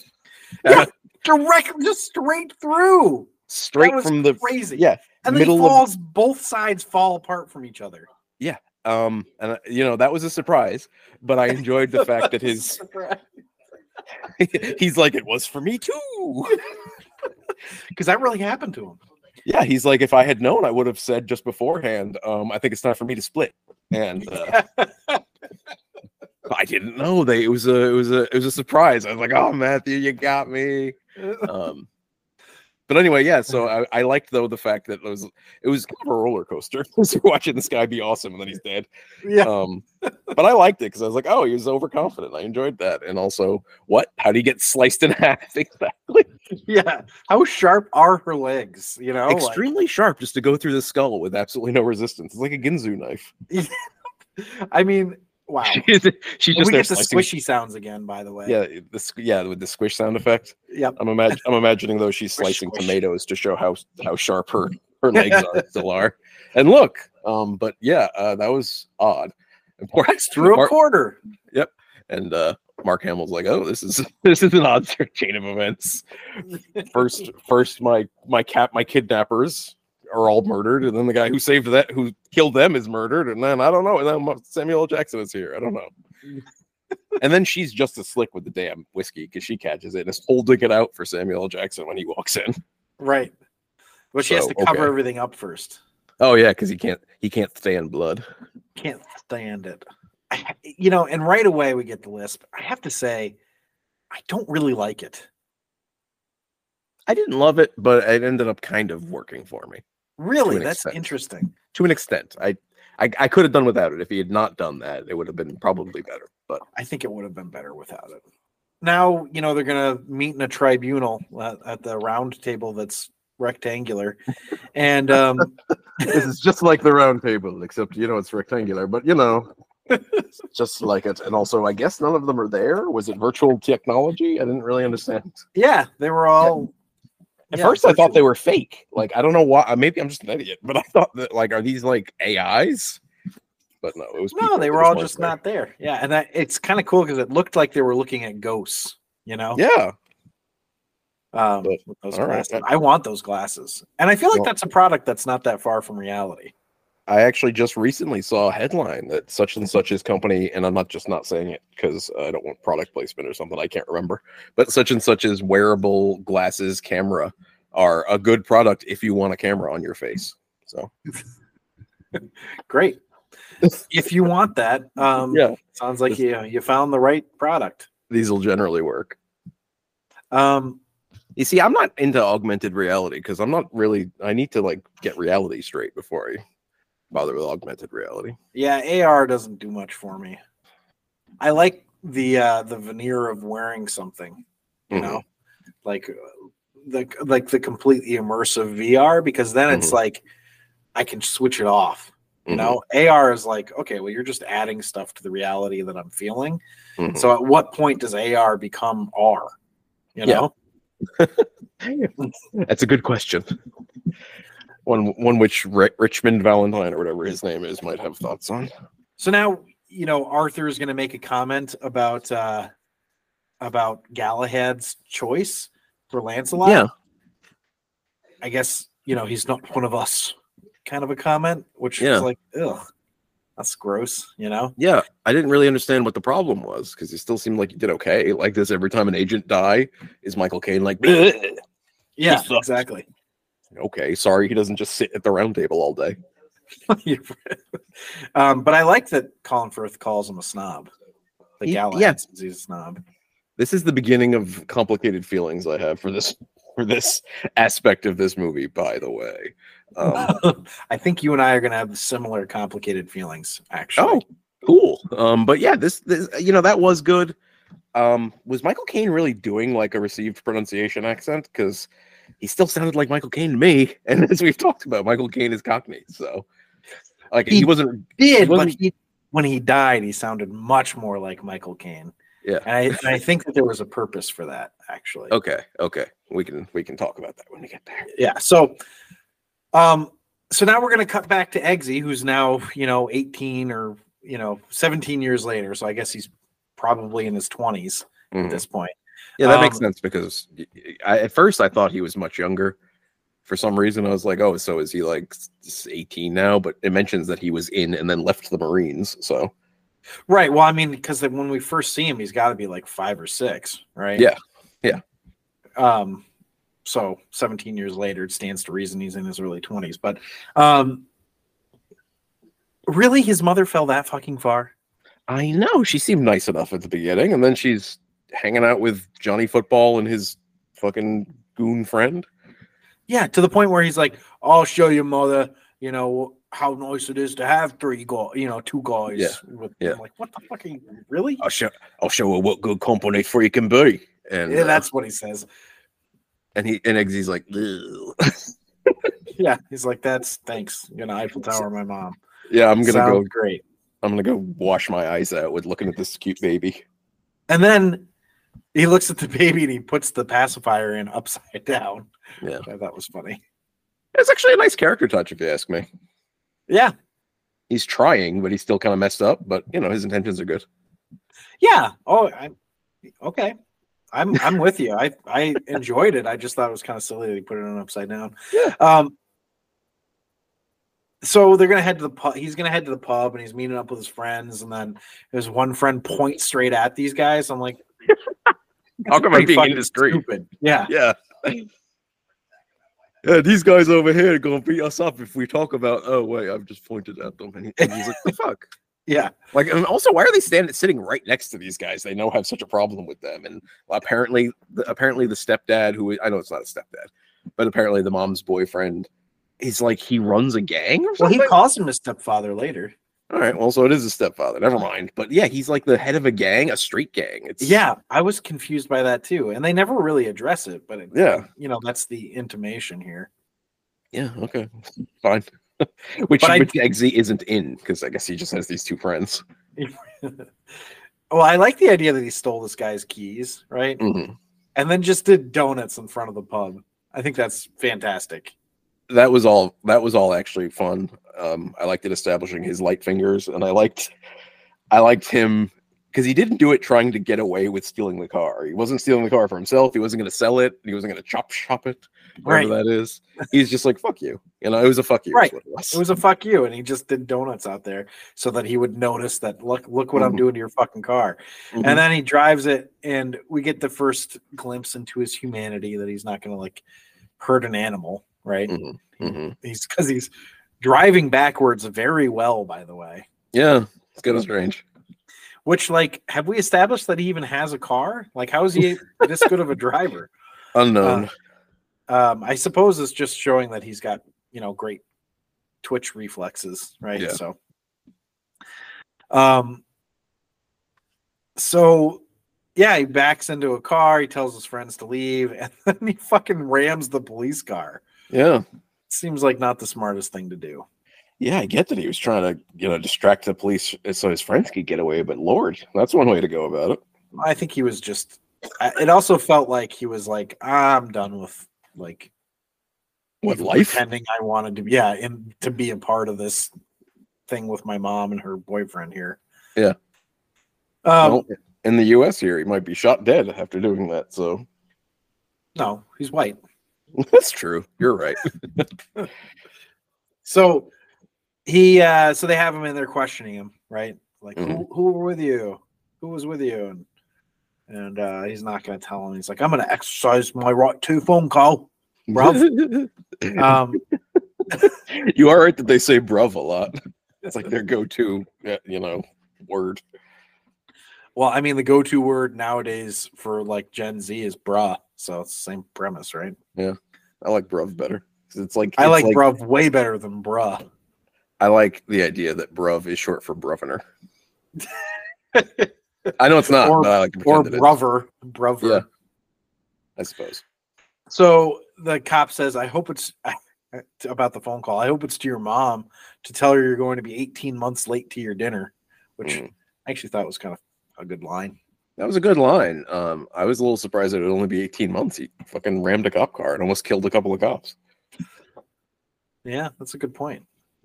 Yeah, direct, just straight through. straight from the crazy. yeah And then he middle of falls. Both sides fall apart from each other. Yeah, um and uh, you know that was a surprise but i enjoyed the fact that his he's like it was for me too because that really happened to him. yeah he's like if i had known i would have said just beforehand um i think it's time for me to split and uh, i didn't know they it was a it was a it was a surprise. I was like oh matthew you got me. Um but anyway yeah so I, I liked though the fact that it was it was kind of a roller coaster you're watching this guy be awesome and then he's dead. Yeah, um but i liked it because i was like oh he was overconfident. I enjoyed that. And also what? How do you get sliced in half? Exactly. Yeah. How sharp are her legs? You know, like- extremely sharp just to go through the skull with absolutely no resistance. It's like a Ginsu knife. I mean, wow. she's just we get the squishy sounds again. By the way, yeah the yeah with the squish sound effect Yep. i'm imag- i'm imagining though she's slicing squish. tomatoes to show how how sharp her her legs are still are and look um but yeah uh that was odd and poor, through a Mark- quarter. and uh Mark Hamill's like, oh, this is this is an odd chain of events. First, first my my cat my kidnappers are all murdered, and then the guy who saved that who killed them is murdered, and then I don't know, and then Samuel Jackson is here. I don't know. and then she's just as slick with the damn whiskey because she catches it and is holding it out for Samuel Jackson when he walks in. Right. But she has to cover okay. everything up first. Oh yeah, because he can't he can't stand blood. Can't stand it. I, you know, and right away we get the lisp. I have to say, I don't really like it. I didn't love it, but it ended up kind of working for me. Really, that's extent. interesting. to an extent. I I, I could have done without it. If he had not done that, it would have been probably better. But I think it would have been better without it. Now, you know, they're going to meet in a tribunal at, at the round table that's rectangular. And um, this is just like the round table, except you know it's rectangular. But you know, just like it. And also, I guess none of them are there. Was it virtual technology? I didn't really understand. yeah, they were all. At yeah, first, I thought they were fake. Like I don't know why. Maybe I'm just an idiot, but I thought that like are these like AIs? But no, it was No, they were all just there. not there. Yeah, and that it's kind of cool because it looked like they were looking at ghosts. You know, Yeah, um, But, those all right. I want those glasses, and I feel like Well- that's a product that's not that far from reality. I actually just recently saw a headline that such and such is company, and I'm not just not saying it because I don't want product placement or something I can't remember, but such and such is wearable glasses camera are a good product if you want a camera on your face. So Great. if you want that, um, yeah, sounds like you you found the right product. these will generally work. Um, You see, I'm not into augmented reality because I'm not really. I need to like get reality straight before I bother with augmented reality. yeah, AR doesn't do much for me. I like the uh, the veneer of wearing something, you Mhm. know, like uh, the like the completely immersive VR because then it's Mhm. like I can switch it off. You know, AR is like okay, well, you're just adding stuff to the reality that I'm feeling. Mhm. So at what point does AR become R? You Yeah. know, That's a good question. One one which Ri- Richmond Valentine or whatever his name is might have thoughts on. So now you know Arthur is going to make a comment about uh about Galahad's choice for Lancelot. Yeah. I guess you know he's not one of us. Kind of a comment, which Yeah. is like, ugh, that's gross. You know? Yeah, I didn't really understand what the problem was because he still seemed like he did okay. Like this, every time an agent die, is Michael Caine like, "Bleh." Yeah, exactly. Okay, sorry, he doesn't just sit at the round table all day. um, but I like that Colin Firth calls him a snob. The He- Galahad yeah. he's a snob. This is the beginning of complicated feelings I have for this for this aspect of this movie. By the way, um, I think you and I are going to have similar complicated feelings. Actually, oh, cool. Um, but yeah, this, this you know that was good. Um, was Michael Caine really doing like a received pronunciation accent? Because he still sounded like Michael Caine to me. And as we've talked about, Michael Caine is Cockney, so like he, He wasn't. did, but wasn't- he, when he died, he sounded much more like Michael Caine. Yeah. and I, and I think that there was a purpose for that. Actually, Okay, okay, we can we can talk about that when we get there. yeah. So, um, so now we're going to cut back to Eggsy, who's now you know 18 or you know 17 years later. So I guess he's probably in his 20s at Mhm. this point. Yeah, that makes Um, sense because I, at first I thought he was much younger. For some reason, I was like, "Oh, so is he like 18 now?" But it mentions that he was in and then left the Marines. So Right. Well, I mean, because when we first see him, he's got to be like five or six, right? Yeah, yeah. Um, so 17 years later, it stands to reason he's in his early 20s. But um, really, his mother fell that fucking far. I know she seemed nice enough at the beginning, and then she's hanging out with Johnny Football and his fucking goon friend. Yeah, to the point where he's like, "I'll show your mother, you know, how nice it is to have three guys, you know, two guys." Yeah, With, yeah. I'm like, what the fuck? Are you, really? I'll show I'll show her what good company free can be. And Yeah, uh, that's what he says. and he and Eggsy's like, Yeah, he's like, "That's thanks." I'm gonna Eiffel Tower my mom. yeah, I'm gonna Sounds go. great. I'm gonna go wash my eyes out with looking at this cute baby. And then he looks at the baby and he puts the pacifier in upside down. Yeah. I thought was funny. It's actually a nice character touch, if you ask me. Yeah, He's trying, but he's still kind of messed up. But you know, his intentions are good. yeah. Oh, I okay. I'm I'm with you. I I enjoyed it. I just thought it was kind of silly that he put it on upside down. Yeah. Um. So they're gonna head to the pub. He's gonna head to the pub, and he's meeting up with his friends. And then his one friend points straight at these guys. I'm like, How come I'm pretty being fucking indiscreet? Stupid. Yeah. Yeah. Yeah, these guys over here are gonna beat us up if we talk about. Oh wait, I've just pointed at them, and, and he's like, "The fuck." Yeah. Like, and also, why are they standing sitting right next to these guys? They know have such a problem with them, and apparently, the, apparently, the stepdad, who I know it's not a stepdad, but apparently the mom's boyfriend is like he runs a gang or Well, he calls him a stepfather later. All right, well, so it is a stepfather. Never mind. But yeah, he's like the head of a gang, a street gang. It's Yeah, I was confused by that too, and they never really address it. But it, Yeah. you know, that's the intimation here. yeah, okay, fine. which But I- which Eggsy isn't in because I guess he just has these two friends. well, I like the idea that he stole this guy's keys, right? Mhm. And then just did donuts in front of the pub. I think that's fantastic. That was all that was all actually fun um i liked it establishing his light fingers and i liked i liked him because he didn't do it trying to get away with stealing the car he wasn't stealing the car for himself he wasn't going to sell it he wasn't going to chop shop it whatever Right. that is he's just like fuck you you know it was a fuck you Right. it was. It was a fuck you, and he just did donuts out there so that he would notice that look, look what I'm Mhm. doing to your fucking car. Mhm. And then he drives it, and we get the first glimpse into his humanity that he's not going to like hurt an animal, right? Mhm. Mhm. He's because he's driving backwards very well, by the way. yeah it's kind of strange Which, like, have we established that he even has a car? Like, how is he this good of a driver? unknown Um, I suppose it's just showing that he's got you know great twitch reflexes, right? Yeah. So, um, so yeah, he backs into a car. He tells his friends to leave, and then he fucking rams the police car. Yeah Seems like not the smartest thing to do. yeah i get that he was trying to you know distract the police so his friends could get away but lord that's one way to go about it I think he was just. It also felt like he was like, I'm done with like with life pretending I wanted to, yeah, and to be a part of this thing with my mom and her boyfriend here. Yeah. Um, well, in the us here he might be shot dead after doing that so no, he's white. That's true. You're right. So he, uh, so they have him in there questioning him, right? Like, who, Mhm. who were with you? Who was with you? And and uh, he's not going to tell him. He's like, I'm going to exercise my right to phone call. Bruv. um, you are right that they say bruv a lot. It's like their go-to, you know, word. Well, I mean, the go-to word nowadays for like Gen Z is bruh, so it's the same premise, right? Yeah. I like bruv better. It's like I it's like, bruv way better than bruh. I like the idea that bruv is short for bruviner. I know it's not, Or- but I like Or pretend it is, brother, brother. Yeah. I suppose. So the cop says, "I hope it's about the phone call. I hope it's to your mom to tell her you're going to be 18 months late to your dinner," which Mm. I actually thought was kind of a good line. That was a good line. Um, I was a little surprised it would only be 18 months. He fucking rammed a cop car and almost killed a couple of cops. Yeah, that's a good point.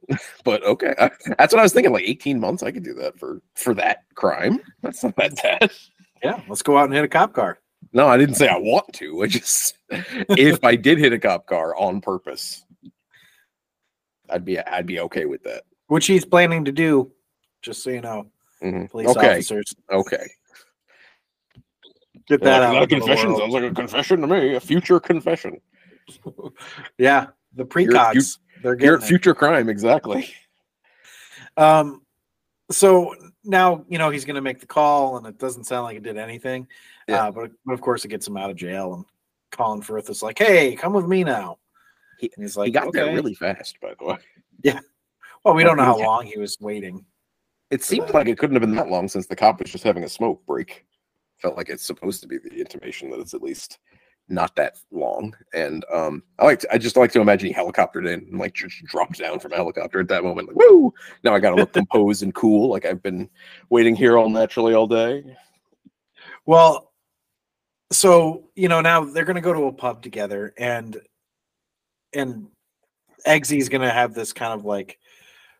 But okay, I, that's what I was thinking. Like 18 months, I could do that for for that crime. That's not that bad. Yeah, let's go out and hit a cop car. No, I didn't say I want to. I just if I did hit a cop car on purpose, I'd be I'd be okay with that. which he's planning to do. Just so you know, Mhm. police Okay, officers, okay. Get that Like, out. that confession sounds like a confession to me. A future confession. Yeah, the You're a precogs. They're You're getting future crime, exactly. Um, so now you know he's going to make the call, and it doesn't sound like it did anything. Yeah. Uh, but, but of course, it gets him out of jail. And Colin Firth is like, "Hey, come with me now." He- and he's like, he got okay. there really fast, by the way. Yeah. Well, we don't know how long he was waiting. It seemed like it couldn't have been that long since the cop was just having a smoke break. Felt like it's supposed to be the intimation that it's at least not that long. And um, I like to, I just like to imagine he helicoptered in and like just dropped down from a helicopter at that moment. Like, woo! Now I got to look composed and cool, like I've been waiting here all naturally all day. Well, so you know now they're going to go to a pub together, and and Eggsy's going to have this kind of like,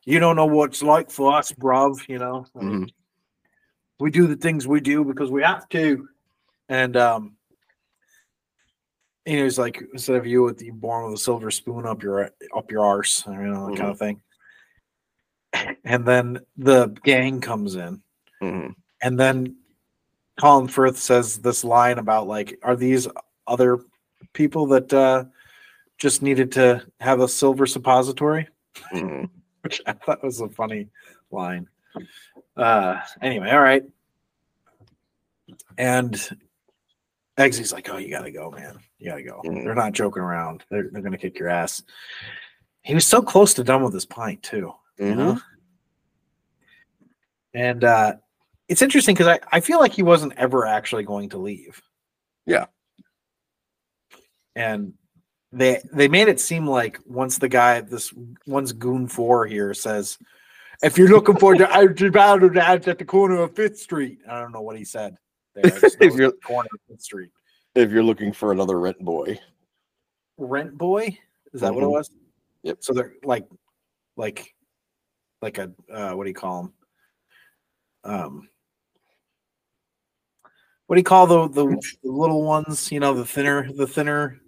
you don't know what it's like for us, bruv. You know, Mhm. We do the things we do because we have to, and um, you know, it's like, instead of you with you born with a silver spoon up your up your arse, you know, that kind of thing. And then the gang comes in, Mhm. and then Colin Firth says this line about like, are these other people that uh, just needed to have a silver suppository? Mhm. Which I thought was a funny line. Uh, anyway, all right. And Eggsy's like, oh, you gotta go, man. You gotta go. Mhm. They're not joking around. They're, they're gonna kick your ass. He was so close to done with his pint too you Mhm. know and uh it's interesting because I, I feel like he wasn't ever actually going to leave Yeah. and they they made it seem like once the guy this once goon four here says if you're looking for the outer battle that's at the corner of fifth street i don't know what he said there. I just know If you're- corner of fifth street If you're looking for another rent boy, rent boy is that what it Mhm. was Yep. so they're like like like a uh what do you call them um what do you call the, the the little ones you know the thinner the thinner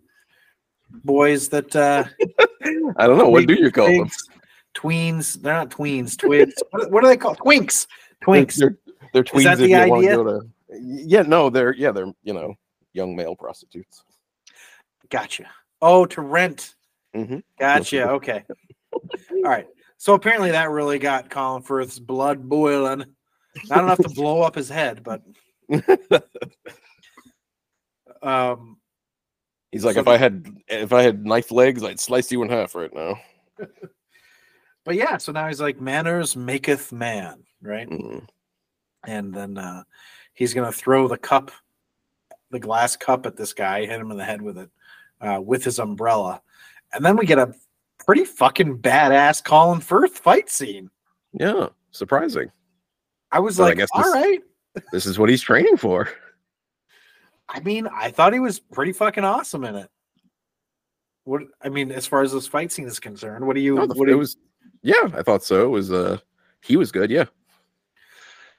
boys that uh I don't know what do you call them? Twigs, tweens they're not tweens twigs what, what are they called twinks twinks They're, they're tweens that the you want to idea? to. Yeah, no, they're yeah, they're you know young male prostitutes. Gotcha. Oh, to rent. Mhm. Gotcha. Okay. All right. So apparently that really got Colin Firth's blood boiling. Not enough to blow up his head, but um, He's like, So if I had if I had knife legs, I'd slice you in half right now. but yeah. So now he's like, "Manners maketh man," right? Mhm. And then uh, he's gonna throw the cup, the glass cup, at this guy, hit him in the head with it, uh, with his umbrella, and then we get a pretty fucking badass Colin Firth fight scene. Yeah, surprising. I was But I like, guess all this- right. This is what he's training for. I mean, I thought he was pretty fucking awesome in it. What I mean, as far as this fight scene is concerned, what do you? No, the- what do it you was, yeah, I thought so. It was uh, he was good. Yeah,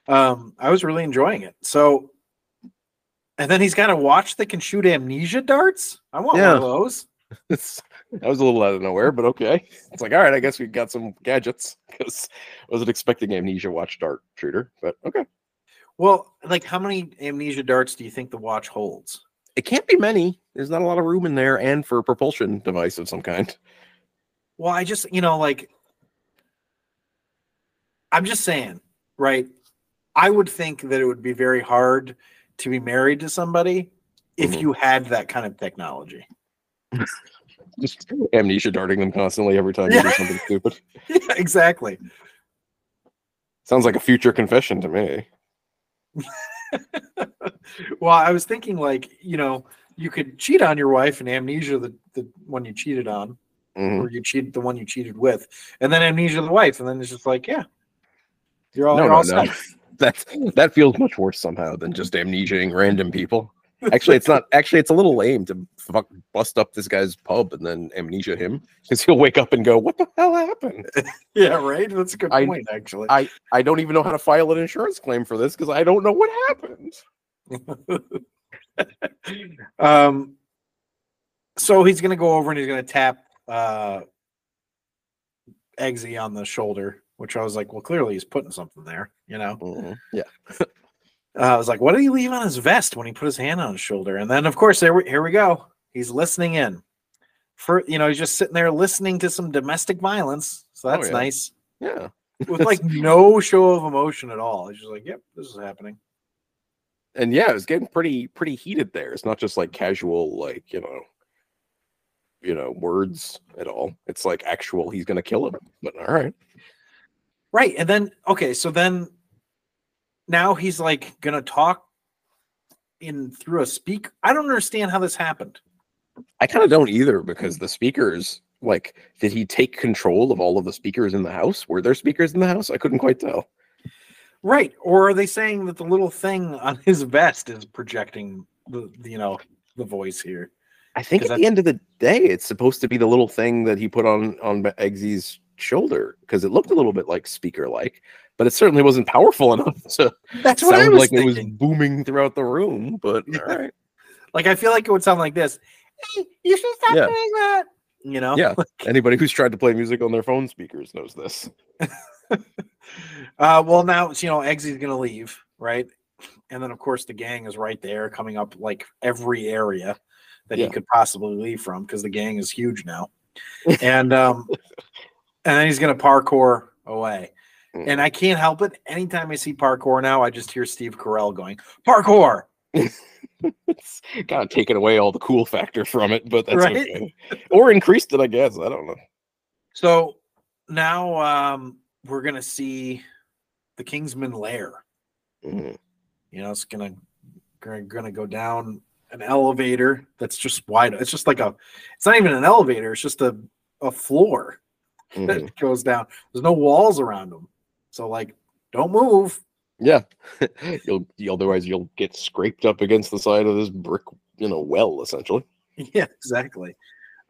um, I was really enjoying it. So, and then he's got a watch that can shoot amnesia darts. I want Yeah. one of those. it's that was a little out of nowhere, but okay. It's like, all right, I guess we got some gadgets because I wasn't expecting amnesia watch dart shooter, but okay. Well, like, how many amnesia darts do you think the watch holds? It can't be many. There's not a lot of room in there, and for a propulsion device of some kind. Well, I just, you know, like, I'm just saying, right? I would think that it would be very hard to be married to somebody if Mhm. you had that kind of technology. Just amnesia darting them constantly every time you do something stupid. yeah, exactly. Sounds like a future confession to me. well, I was thinking, like, you know, you could cheat on your wife and amnesia the, the one you cheated on, Mhm. or you cheated the one you cheated with, and then amnesia the wife, and then it's just like, yeah, you're all, No, you're no, all no. set. That that feels much worse somehow than just amnesiaing random people. Actually, it's not. Actually, it's a little lame to fuck bust up this guy's pub and then amnesia him because he'll wake up and go, "What the hell happened?" Yeah, right. That's a good I- point, actually. I I don't even know how to file an insurance claim for this because I don't know what happened. um, so he's gonna go over and he's gonna tap uh Eggsy on the shoulder, which I was like, well, clearly he's putting something there, you know. Mhm. Yeah, Uh, I was like, what did he leave on his vest when he put his hand on his shoulder? And then, of course, there we, here we go. He's listening in. For you know, he's just sitting there listening to some domestic violence. So Oh, that's yeah. nice. yeah. With like no show of emotion at all. He's just like, yep, this is happening. And yeah, it's getting pretty pretty heated there. It's not just like casual, like you know, you know, words at all. It's like actual. He's gonna kill him. But all right. Right. And then okay, so then now he's like gonna talk in through a speak. I don't understand how this happened. I kind of don't either because the speakers, like, did he take control of all of the speakers in the house? Were there speakers in the house? I couldn't quite tell. Right. Or are they saying that the little thing on his vest is projecting the, you know the voice here? I think at the end of the day, it's supposed to be the little thing that he put on on Eggsy's shoulder because it looked a little bit like speaker like, but it certainly wasn't powerful enough to That's what I sound was like it was booming throughout the room. But all right. Like I feel like it would sound like this. Hey, you should stop Yeah. doing that. You know? Yeah. Anybody who's tried to play music on their phone speakers knows this. Uh well now you know Eggsy's gonna leave, right? And then of course the gang is right there coming up like every area that Yeah. he could possibly leave from because the gang is huge now. and um and then he's gonna parkour away. Mm. And I can't help it. Anytime I see parkour now, I just hear Steve Carell going, Parkour. it's kind of taken away all the cool factor from it, but that's Right? okay. Or increased it, I guess. I don't know. So now um we're gonna see the Kingsman lair. Mhm. You know, it's gonna, gonna go down an elevator that's just wide. It's just like a. It's not even an elevator. It's just a a floor Mhm. that goes down. There's no walls around them. So like, don't move. Yeah, you'll, otherwise you'll get scraped up against the side of this brick, you know, well, essentially. Yeah, exactly.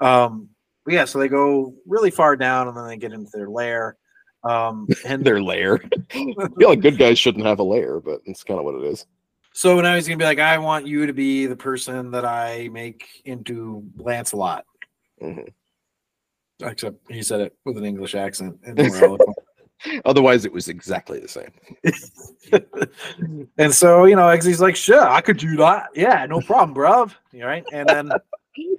Um, but yeah, so they go really far down and then they get into their lair. Um, and Their lair. I feel like good guys shouldn't have a lair, but it's kind of what it is. so now he's gonna be like, I want you to be the person that I make into Lancelot. Mhm. Except he said it with an English accent and more eloquent. Otherwise, it was exactly the same. and so, you know, Eggsy's like, sure, I could do that. Yeah, no problem, bruv. You right? And then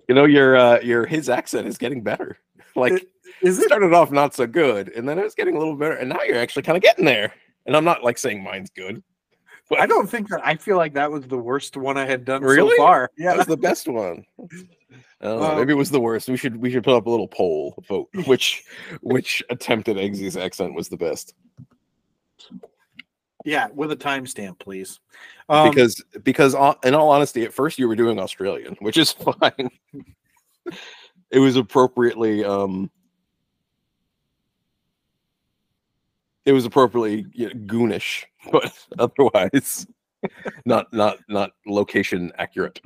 You know, your uh, your his accent is getting better. Like is it started off not so good, and then it was getting a little better, and now you're actually kind of getting there. And I'm not like saying mine's good. But I don't think that I feel like that was the worst one I had done Really? so far. That Yeah. was the best one. I know, Um, maybe it was the worst. We should we should put up a little poll vote which which attempt at Eggsy's accent was the best. Yeah, with a timestamp, please. Um, because because in all honesty, at first you were doing Australian, which is fine. it was appropriately um it was appropriately you know, goonish, but otherwise not not not location accurate.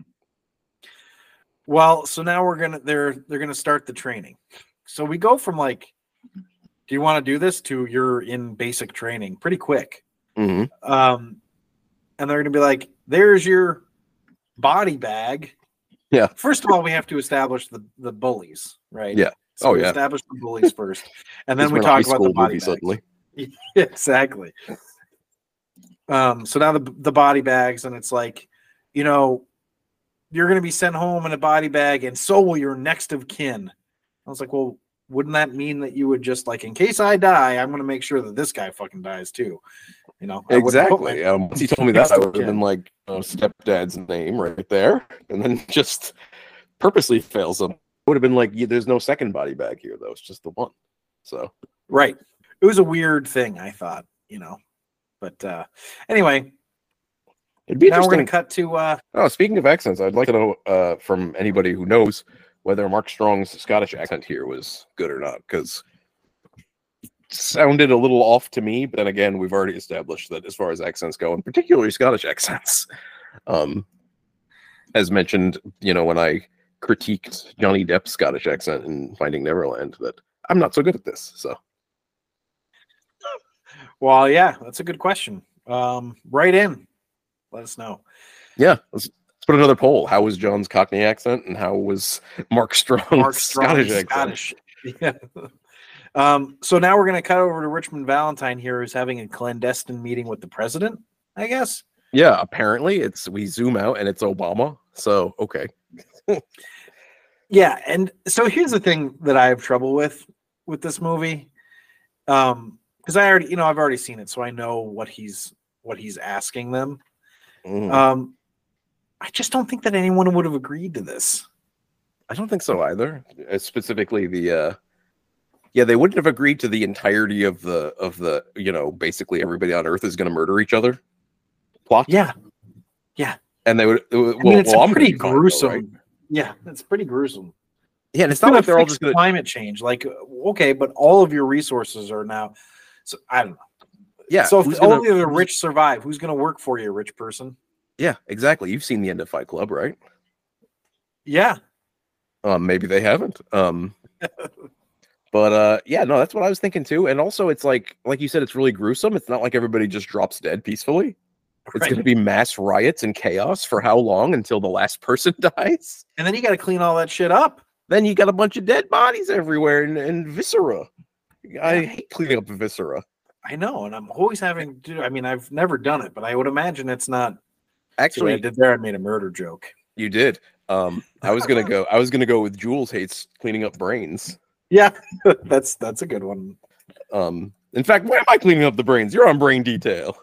Well, so now we're gonna they're they're gonna start the training. So we go from like, do you want to do this to you're in basic training pretty quick. Mhm. Um, and they're gonna be like, there's your body bag. Yeah. First of all, we have to establish the the bullies, right? Yeah. So Oh, yeah. Establish the bullies first, and then we we're in a high talk about the body bags. suddenly. Exactly. Um, so now the the body bags, and it's like, you know, you're gonna be sent home in a body bag, and so will your next of kin. I was like, well, wouldn't that mean that you would just like, in case I die, I'm going to make sure that this guy fucking dies too? You know, I my- Exactly. Um, once he told me that, I to would have been like, oh, stepdad's name right there, and then just purposely fails him. Would have been like, yeah, there's no second body bag here though. It's just the one. So Right. It was a weird thing, I thought, you know. But uh anyway, it'd be now we're interesting. gonna cut to uh Oh, speaking of accents, I'd like to know uh, from anybody who knows whether Mark Strong's Scottish accent here was good or not, because sounded a little off to me. But then again, we've already established that as far as accents go, and particularly Scottish accents, um, as mentioned, you know, when I critiqued Johnny Depp's Scottish accent in Finding Neverland, that I'm not so good at this. So well, yeah, that's a good question. Um right in. Let us know. yeah, let's, let's put another poll. How was John's Cockney accent, and how was Mark Strong's Mark Strong, Scottish accent? Scottish. Yeah. Um, so now we're gonna cut over to Richmond Valentine here, who's having a clandestine meeting with the president, I guess. Yeah, apparently it's we zoom out and it's Obama. So okay. Yeah, and so here's the thing that I have trouble with with this movie. Um, because I already, you know, I've already seen it, so I know what he's what he's asking them. Mhm. Um, I just don't think that anyone would have agreed to this. I don't think so either. Uh, specifically the uh yeah, they wouldn't have agreed to the entirety of the of the, you know, basically everybody on earth is going to murder each other plot. Yeah, yeah. And they would well, I mean, it's well, gonna pretty fine though, gruesome. right? Yeah, it's pretty gruesome. Yeah, and it's, It's not like they're all just to climate change. Like, okay, but all of your resources are now. So I don't know. Yeah. so if only gonna- the rich survive, who's going to work for you, rich person? Yeah, exactly. You've seen the end of Fight Club, right? Yeah, Um, maybe they haven't. Um, but uh, yeah, no, that's what I was thinking too. And also, it's like, like you said, it's really gruesome. It's not like everybody just drops dead peacefully. It's right. going to be mass riots and chaos for how long until the last person dies? and then you got to clean all that shit up. Then you got a bunch of dead bodies everywhere and, and viscera. I hate cleaning up viscera. I know, and I'm always having to. I mean, I've never done it, but I would imagine it's not. Actually, I did there. I made a murder joke. you did. Um, I was gonna go. I was gonna go with Jules hates cleaning up brains. Yeah, that's that's a good one. Um, in fact, why am I cleaning up the brains? You're on brain detail.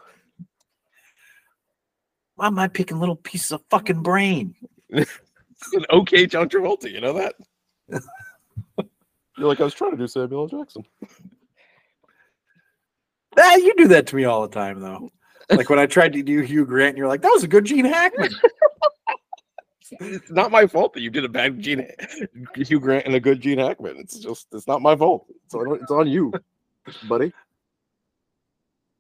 Why am I picking little pieces of fucking brain? An okay John Travolta. You know that? You're like I was trying to do Samuel L. Jackson. Ah, you do that to me all the time, though. Like when I tried to do Hugh Grant, you're like, "That was a good Gene Hackman." It's not my fault that you did a bad Gene Hugh Grant and a good Gene Hackman. It's just it's not my fault. It's on, it's on you, buddy.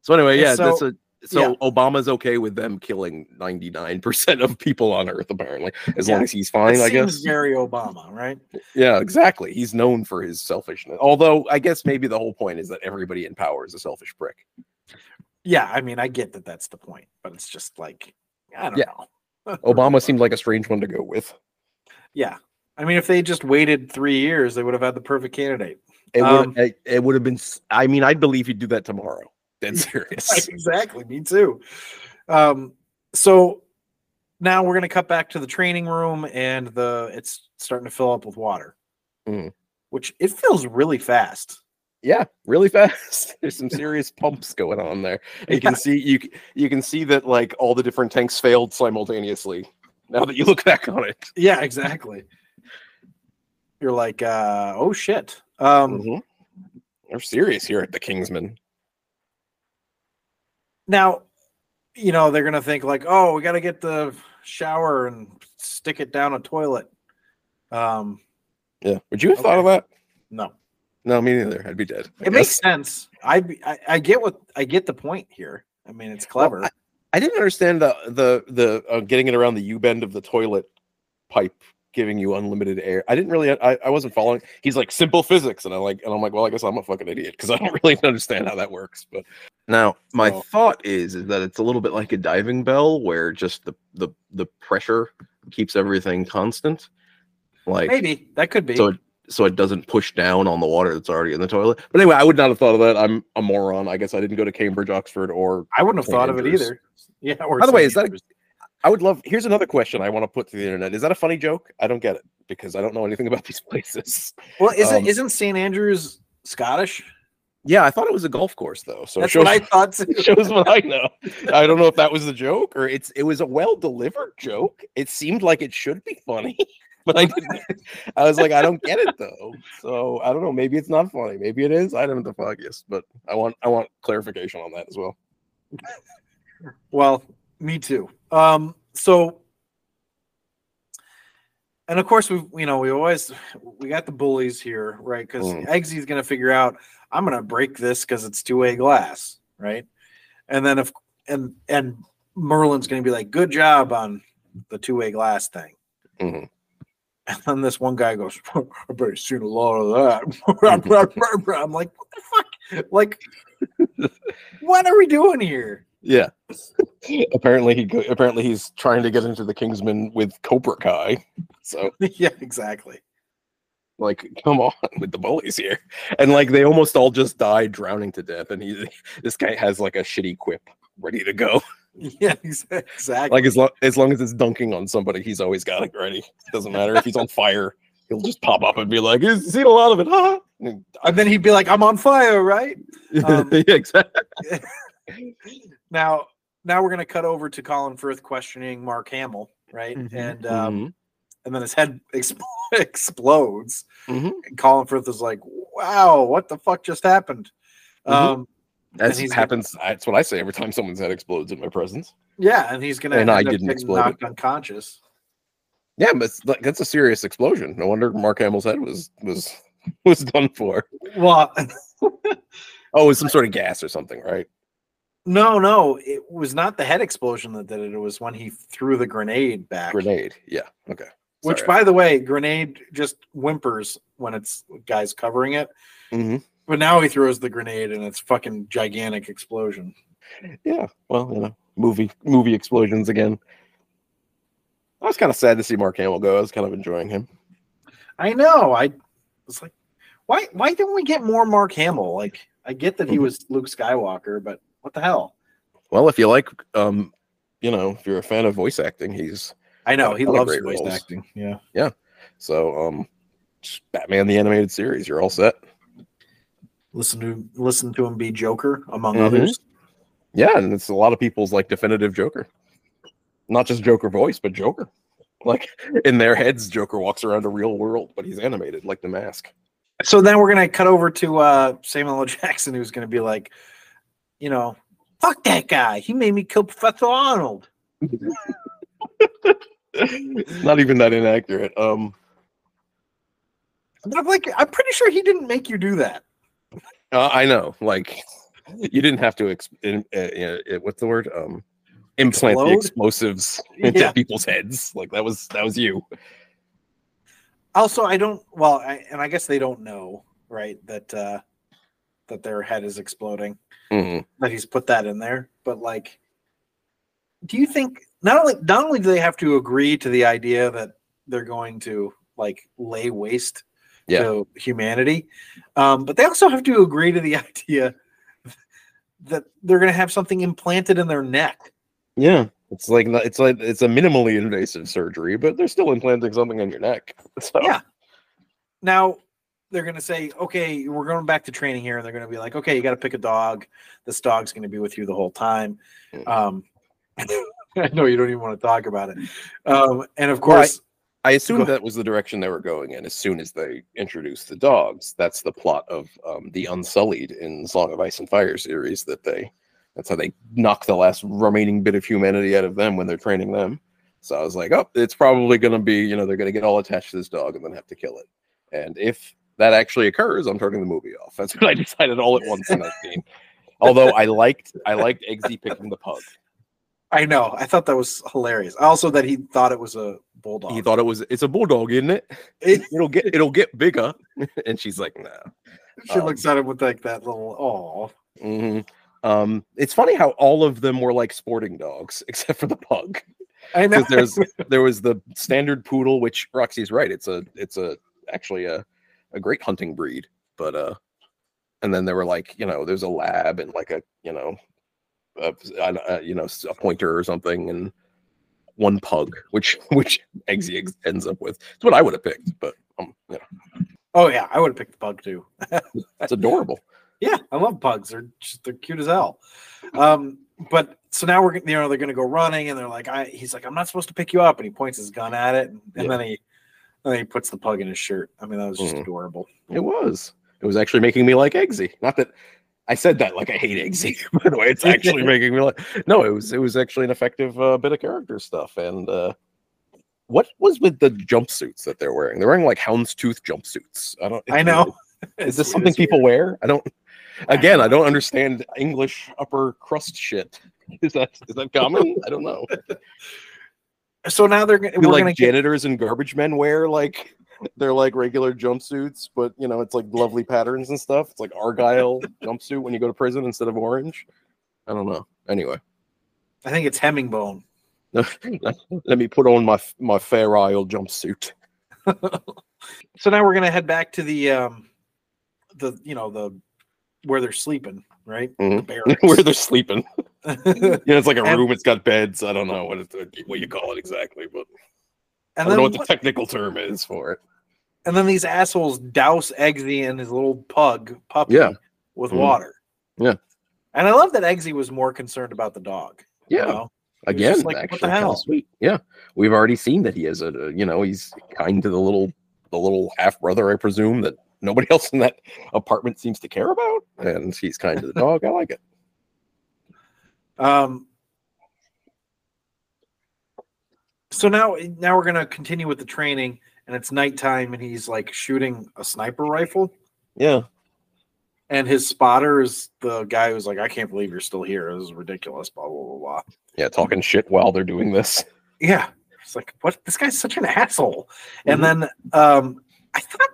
So anyway, yeah, so- that's a so yeah. Obama's okay with them killing 99% of people on Earth, apparently, as Yeah. long as he's fine, It I seems guess. very Obama, right? Yeah, exactly. He's known for his selfishness. Although I guess maybe the whole point is that everybody in power is a selfish prick. Yeah, I mean, I get that that's the point, but it's just like I don't Yeah. know. Obama seemed like a strange one to go with. Yeah, I mean, if they just waited three years, they would have had the perfect candidate. It Um, would it, it would have been I mean, I'd believe he'd do that tomorrow. Dead serious. exactly, me too. Um, so now we're gonna cut back to the training room, and the it's starting to fill up with water, Mhm. which it fills really fast. Yeah, really fast. There's some serious pumps going on there. You can see you you can see that like all the different tanks failed simultaneously. Now that you look back on it. Yeah, exactly. You're like, uh, oh shit. Um, Mhm. They're serious here at the Kingsman. Now, you know, they're gonna think like, oh, we got to get the shower and stick it down a toilet. Um, Yeah. Would you have thought of that? no, No, me neither. I'd be dead. I it makes sense. I, I I get what I get the point here. I mean, it's Well, clever. I didn't understand the the the uh, getting it around the U bend of the toilet pipe giving you unlimited air. I didn't really. I, I wasn't following. He's like simple physics, and I'm like, and I'm like, well, I guess I'm a fucking idiot because I don't really understand how that works. But now my So- thought is is that it's a little bit like a diving bell, where just the the the pressure keeps everything constant. Like Maybe that could be. so it so it doesn't push down on the water that's already in the toilet. But anyway, I would not have thought of that. I'm a moron. I guess I didn't go to Cambridge, Oxford, or I wouldn't have St. thought of it either. Yeah. Or By the way, St. is that a- Andrews. I would love. Here's another question I want to put to the internet. Is that a funny joke? I don't get it because I don't know anything about these places. Well, isn't Um, isn't St Andrews Scottish? Yeah, I thought it was a golf course though. So That's shows, what I thought. shows what I know. I don't know if that was the joke or it's it was a well delivered joke. It seemed like it should be funny, but I didn't. I was like, I don't get it though. So I don't know. Maybe it's not funny. Maybe it is. I don't know the foggiest, but I want I want clarification on that as well. Well, me too. Um, so, and of course, we you know we always we got the bullies here, right? Because Mm. Eggsy's going to figure out I'm going to break this because it's two way glass, right? And then if and and Merlin's going to be like, "Good job on the two way glass thing." Mhm. And then this one guy goes, "I bet you've seen a lot of that." I'm like, "What the fuck? Like, what are we doing here?" Yeah. apparently he go- apparently he's trying to get into the Kingsman with Cobra Kai. So yeah, exactly. like come on with the bullies here. And like they almost all just die drowning to death and he this guy has like a shitty quip ready to go. Yeah, exactly. Like as long as long as it's dunking on somebody, he's always got it ready. Doesn't matter if he's on fire, he'll just pop up and be like, "You seen a lot of it, huh?" And- and then he'd be like, "I'm on fire," right? Um, yeah, exactly. Now, now we're gonna cut over to Colin Firth questioning Mark Hamill, right? Mhm. And um, Mhm. and then his head expl- explodes. Mhm. And Colin Firth is like, "Wow, what the fuck just happened?" Mhm. Um, That he's- happens. That's what I say every time someone's head explodes in my presence. yeah, and he's gonna And I didn't explode knocked unconscious. Yeah, but like, that's a serious explosion. No wonder Mark Hamill's head was was was done for. Well, Oh, it was some sort of gas or something, right? No, no, it was not the head explosion that did it. It was when he threw the grenade back. Grenade. Yeah. Okay. Which, Sorry. by the way, grenade just whimpers when it's guys covering it. Mhm. But now he throws the grenade and it's fucking gigantic explosion. Yeah. Well, you know, movie movie explosions again. I was kind of sad to see Mark Hamill go. I was kind of enjoying him. I know. I was like, why? Why didn't we get more Mark Hamill? Like, I get that he Mhm. was Luke Skywalker, but what the hell? Well, if you like, um, you know, if you're a fan of voice acting, he's I know he loves voice roles. acting. Yeah. Yeah. So um, Batman the animated series. You're all set. Listen to listen to him be Joker among Mhm. others. Yeah, and it's a lot of people's like definitive Joker. Not just Joker voice, but Joker. Like in their heads, Joker walks around a real world, but he's animated like the mask. So then we're gonna cut over to uh Samuel L. Jackson, who's gonna be like, you know, fuck that guy. He made me kill Professor Arnold. Not even that inaccurate. Um, And I'm like, I'm pretty sure he didn't make you do that. uh, I know, like you didn't have to. Exp- in, uh, uh, what's the word? Um, implant the explosives into Yeah. people's heads. Like that was that was you. Also, I don't. Well, I, and I guess they don't know, right? That uh that their head is exploding. Mhm. That he's put that in there. But like, do you think not only not only do they have to agree to the idea that they're going to like lay waste Yeah. to humanity, um, but they also have to agree to the idea that they're going to have something implanted in their neck. Yeah, it's like it's like it's a minimally invasive surgery, but they're still implanting something in your neck. So Yeah. Now they're going to say, okay, we're going back to training here, and they're going to be like, okay, you got to pick a dog. This dog's going to be with you the whole time. Mm. Um, I know you don't even want to talk about it. Um, and of Well, I- course, I assumed that was the direction they were going in as soon as they introduced the dogs. That's the plot of um, the Unsullied in Song of Ice and Fire series. That they that's how they knock the last remaining bit of humanity out of them when they're training them. So I was like, oh, it's probably going to be you know they're going to get all attached to this dog and then have to kill it. And if that actually occurs, I'm turning the movie off. That's what I decided all at once in that scene. Although I liked I liked Eggsy picking the pug. I know I thought that was hilarious. Also, that he thought it was a bulldog. He thought it was it's a bulldog, isn't it? It- It'll get it'll get bigger. and she's like, no. she um, looks at him with like that little oh. hmm Um, it's funny how all of them were like sporting dogs, except for the pug. I know. Because there's there was the standard poodle, which Roxy's right. It's a it's a actually a a great hunting breed, but uh, and then there were like you know there's a lab and like a you know a, a, a you know a pointer or something, and one pug, which which Eggsy ends up with. It's what I would have picked, but um, Oh yeah, I would have picked the pug too. that's adorable. Yeah, I love pugs. They're just they're cute as hell. Um, but so now we're you know they're gonna go running and they're like, I he's like, I'm not supposed to pick you up, and he points his gun at it, and, and Yeah. then he then he puts the pug in his shirt. I mean, that was just Mhm. adorable. It was. It was actually making me like Eggsy. Not that I said that like I hate Eggsy. By the way, it's actually making me like. No, it was. It was actually an effective uh, bit of character stuff. And uh, what was with the jumpsuits that they're wearing? They're wearing like houndstooth jumpsuits. I don't. I know. Is this something weird. people wear? I don't. Again, I don't understand English upper crust shit. Is that is that common? I don't know. So now they're gonna Do, like gonna get, janitors and garbage men wear like they're like regular jumpsuits, but you know it's like lovely patterns and stuff. It's like argyle jumpsuit when you go to prison instead of orange. I don't know. Anyway, I think it's herringbone. let me put on my my fair isle jumpsuit. So now we're gonna head back to the um the you know the where they're sleeping, right? Mhm. The. Where they're sleeping. Yeah, it's like a And- room. It's got beds. I don't know what it, what you call it exactly, but I don't know what the technical term is for it. and then these assholes douse Eggsy and his little pug puppy Yeah. with Mhm. water. Yeah. And I love that Eggsy was more concerned about the dog. you Yeah. know? Again, like, what the actually, hell? sweet. Yeah, we've already seen that he is a, a- you know, he's kind to the little, the little half brother, I presume that nobody else in that apartment seems to care about, and he's kind to the dog. I like it. Um so now now we're gonna continue with the training and it's nighttime and he's like shooting a sniper rifle. Yeah, And his spotter is the guy who's like, I can't believe you're still here. This is ridiculous, blah blah blah blah. yeah, talking shit while they're doing this. Yeah. It's like, what? This guy's such an asshole. And then um, I thought,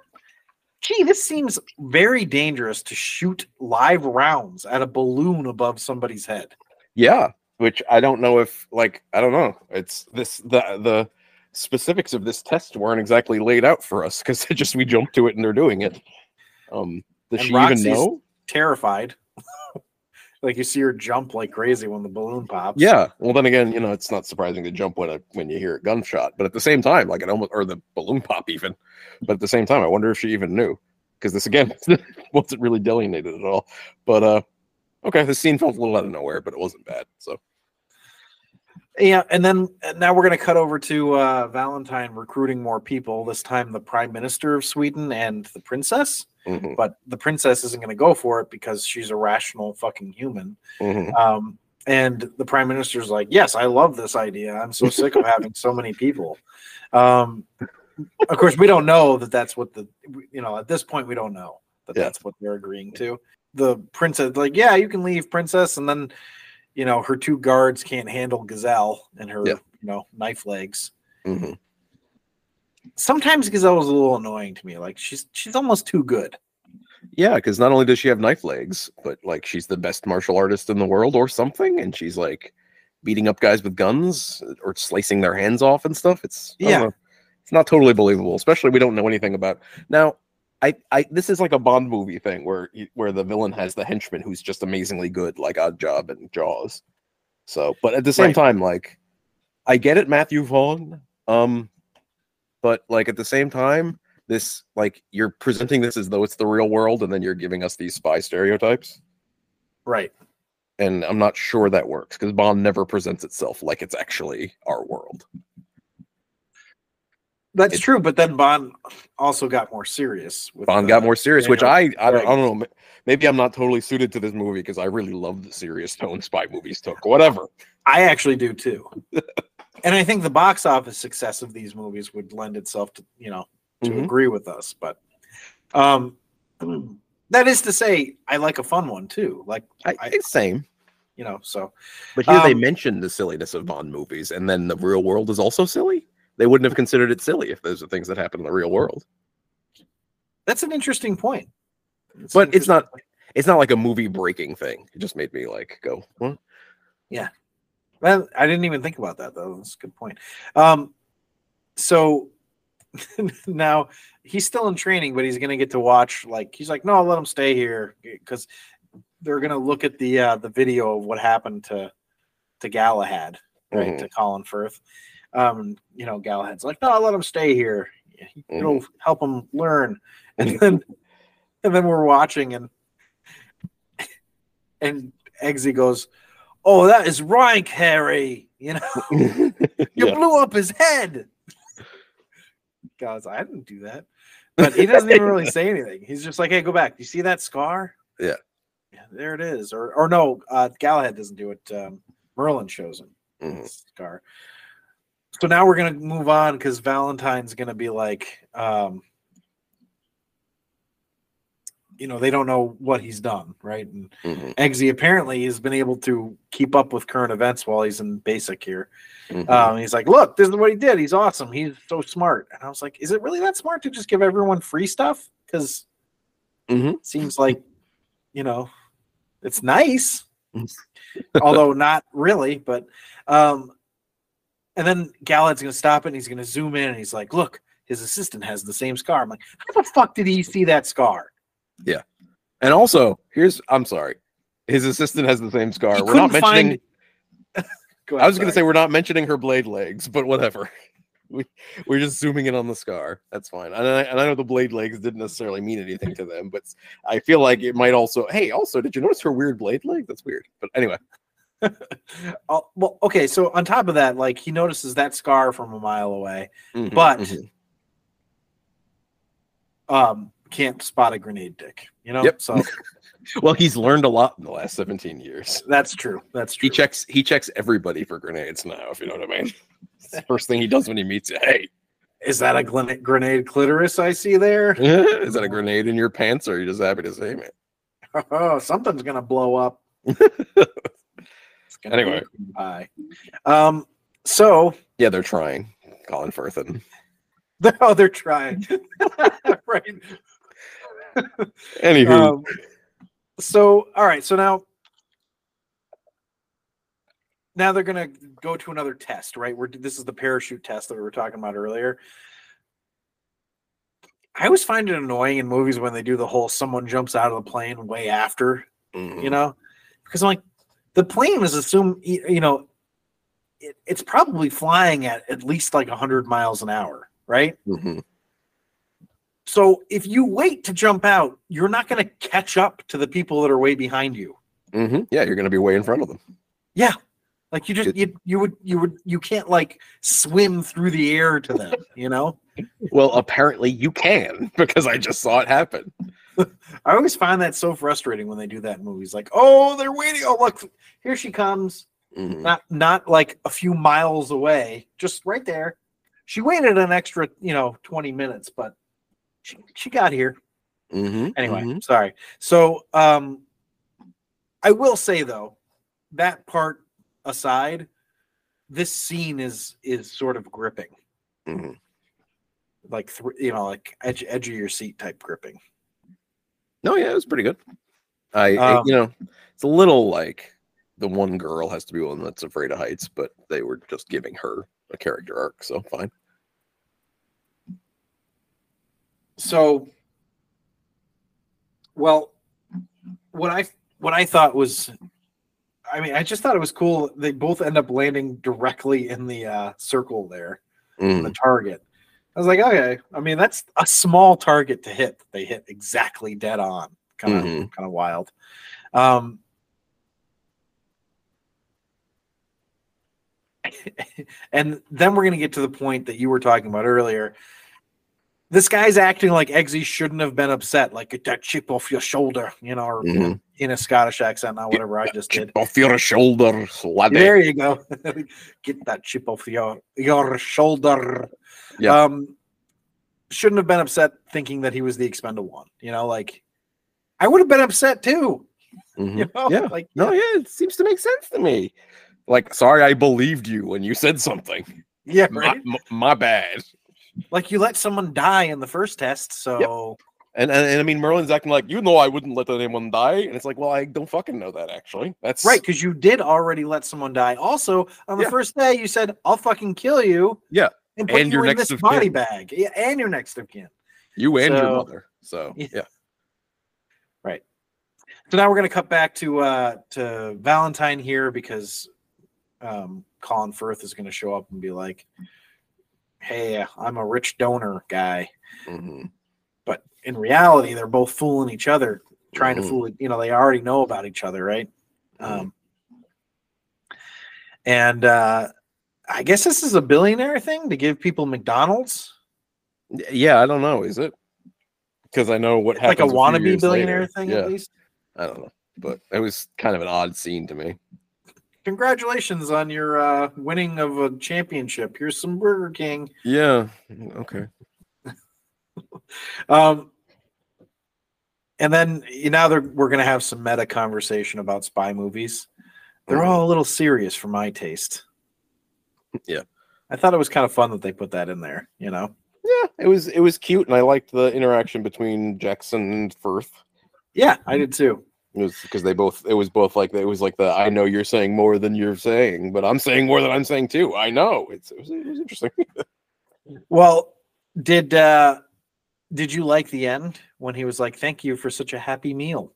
gee, this seems very dangerous to shoot live rounds at a balloon above somebody's head. Yeah, which I don't know if, like, I don't know. It's this the the specifics of this test weren't exactly laid out for us because it just we jumped to it and they're doing it. Um, does And she Roxy's- even know? Terrified. like you see her jump like crazy when the balloon pops. Yeah. Well, then again, you know, it's not surprising to jump when a when you hear a gunshot, but at the same time, like it almost or the balloon pop even. But at the same time, I wonder if she even knew because this again wasn't really delineated at all. But uh, okay, the scene felt a little out of nowhere, but it wasn't bad. So Yeah, and then and now we're going to cut over to uh, Valentine recruiting more people. This time, the Prime Minister of Sweden and the princess. mhm, But the princess isn't going to go for it because she's a rational fucking human. mhm. Um, and the Prime Minister's like, "Yes, I love this idea. I'm so sick of having so many people." Um, of course, we don't know that that's what the you know at this point we don't know that Yeah. that's what they're agreeing to. The princess like, "Yeah, you can leave, princess," and then you know her two guards can't handle Gazelle and her Yeah. you know knife legs. mhm. Sometimes Gazelle was a little annoying to me. Like she's she's almost too good. Yeah, because not only does she have knife legs, but like she's the best martial artist in the world or something, and she's like beating up guys with guns or slicing their hands off and stuff. It's Yeah. know. it's not totally believable, especially we don't know anything about now. I, I this is like a Bond movie thing where where the villain has the henchman who's just amazingly good, like Oddjob and Jaws. So, but at the same Right. time, like I get it, Matthew Vaughn. Um, but like at the same time, this like you're presenting this as though it's the real world, and then you're giving us these spy stereotypes. Right. And I'm not sure that works because Bond never presents itself like it's actually our world. That's It- true, but then Bond also got more serious. With Bond uh, got more serious, which I I don't, I don't know. Maybe I'm not totally suited to this movie because I really love the serious tone spy movies took. Whatever. I actually do too. and I think the box office success of these movies would lend itself to, you know, to Mhm. agree with us. But um that is to say, I like a fun one too. Like, I, I- it's same. you know, so But here they Um, mentioned the silliness of Bond movies, and then the real world is also silly. They wouldn't have considered it silly if those are things that happen in the real world. that's an interesting point. It's But an it's not point. it's not like a movie breaking thing. It just made me like go, huh? Yeah. Well, I didn't even think about that though. That's a good point. Um, so now he's still in training, but he's gonna get to watch. Like he's like, no, I'll let him stay here because they're gonna look at the uh, the video of what happened to to Galahad right Mhm. to Colin Firth. Um, you know, Galahad's like, no, let him stay here. It'll help him learn. And then, and then we're watching, and and Eggsy goes, "Oh, that is rank, Harry. You know, you Yeah. blew up his head." Guys, I didn't do that, but he doesn't even really say anything. He's just like, "Hey, go back. You see that scar? Yeah. yeah, there it is." Or, or no, uh, Galahad doesn't do it. Um, Merlin shows him Mhm. scar. So now we're gonna move on because Valentine's gonna be like, um, you know, they don't know what he's done, right? And Mhm. Eggsy apparently has been able to keep up with current events while he's in basic here. Mhm. Um, he's like, look, this is what he did. He's awesome. He's so smart. And I was like, is it really that smart to just give everyone free stuff? Because Mhm. it seems like, you know, it's nice, although not really. But, um, and then Galahad's going to stop it and he's going to zoom in and he's like, look, his assistant has the same scar. I'm like, how the fuck did he see that scar? Yeah. And also, here's I'm sorry, his assistant has the same scar. He We're not couldn't find- mentioning. Go I ahead, was going to say we're not mentioning her blade legs, but whatever. We we're just zooming in on the scar. That's fine. And I, and I know the blade legs didn't necessarily mean anything to them, but I feel like it might also. Hey, also, did you notice her weird blade leg? That's weird. But anyway, well, okay. So on top of that, like he notices that scar from a mile away, Mhm, but mhm. um, can't spot a grenade dick. You know, Yep. so well, he's learned a lot in the last 17 years. that's true. That's true. He checks he checks everybody for grenades now. If you know what I mean. First thing he does when he meets you. Hey, Is that a grenade clitoris I see there? is that a grenade in your pants, or are you just happy to see me? Oh, something's gonna blow up. It's gonna be Anyway. pie. um, so Yeah, they're trying. Colin Firth and oh, they're trying, right? anywho. Um, so all right, so now now they're gonna go to another test, right? We're this is the parachute test that we were talking about earlier. I always find it annoying in movies when they do the whole someone jumps out of the plane way after, mhm. you know, because I'm like the plane is assumed, you know, it, it's probably flying at at least like 100 miles an hour, right? Mhm. So if you wait to jump out, you're not going to catch up to the people that are way behind you. Mhm. Yeah, you're gonna be way in front of them. Yeah. Like you just you you would you would you can't like swim through the air to them, you know? Well, apparently you can because I just saw it happen. I always find that so frustrating when they do that in movies. Like, oh, they're waiting. Oh, look, here she comes. Mhm. Not not like a few miles away, just right there. She waited an extra, you know, 20 minutes, but she, she got here. Mhm. Anyway, Mhm. sorry. So um I will say though, that part aside, this scene is is sort of gripping. Mhm. Like thr you know, like edge edge of your seat type gripping. No, yeah, it was pretty good. I, I- Um, you know, it's a little like the one girl has to be one that's afraid of heights, but they were just giving her a character arc, so fine. So well what I what I thought was I mean, I just thought it was cool. They both end up landing directly in the uh, circle there, Mm. the target. I was like, okay. I mean, that's a small target to hit. They hit exactly dead on. Kind of, Mhm. kind of wild. Um, and then we're gonna get to the point that you were talking about earlier. This guy's acting like Eggsy shouldn't have been upset, like get that chip off your shoulder, you know, or Mhm. in a Scottish accent, not whatever I just did. Off your shoulders, laddie. There you go. Get that chip off your your shoulder. Yeah. Um, shouldn't have been upset thinking that he was the expendable one. You know, like I would have been upset too. Mhm. You know, Yeah. like No, yeah, it seems to make sense to me. Like, sorry, I believed you when you said something. yeah, My, right. m- my bad. Like you let someone die in the first test, so And, and and I mean, Merlin's acting like you know I wouldn't let anyone die, and it's like, well, I don't fucking know that actually. That's right because you did already let someone die. Also, on the Yeah. first day, you said, "I'll fucking kill you." Yeah, and and you your in next this of body kin. bag. Yeah, and your next of kin. you and your mother. So Yeah. yeah, So now we're gonna cut back to uh to Valentine here because um, Colin Firth is going to show up and be like, "Hey, I'm a rich donor guy," Mhm. but in reality, they're both fooling each other, trying Mhm. to fool. You know, they already know about each other, right? Um, and uh, I guess this is a billionaire thing to give people McDonald's, Yeah, I don't know. Is it? Because I know what happens. like a few wannabe billionaire later. thing, Yeah, at least. I don't know, but it was kind of an odd scene to me. Congratulations on your uh, winning of a championship. Here's some Burger King. Yeah. Okay. Um, and then you now they're, we're going to have some meta conversation about spy movies. They're Mhm. all a little serious for my taste. Yeah. I thought it was kind of fun that they put that in there. You know, Yeah, it was it was cute, and I liked the interaction between Jackson and Firth. yeah, I did too. It was because they both it was both like it was like the I know you're saying more than you're saying, but I'm saying more than I'm saying too. I know it's it was, it was interesting. Well, did uh did you like the end when he was like, "Thank you for such a happy meal"?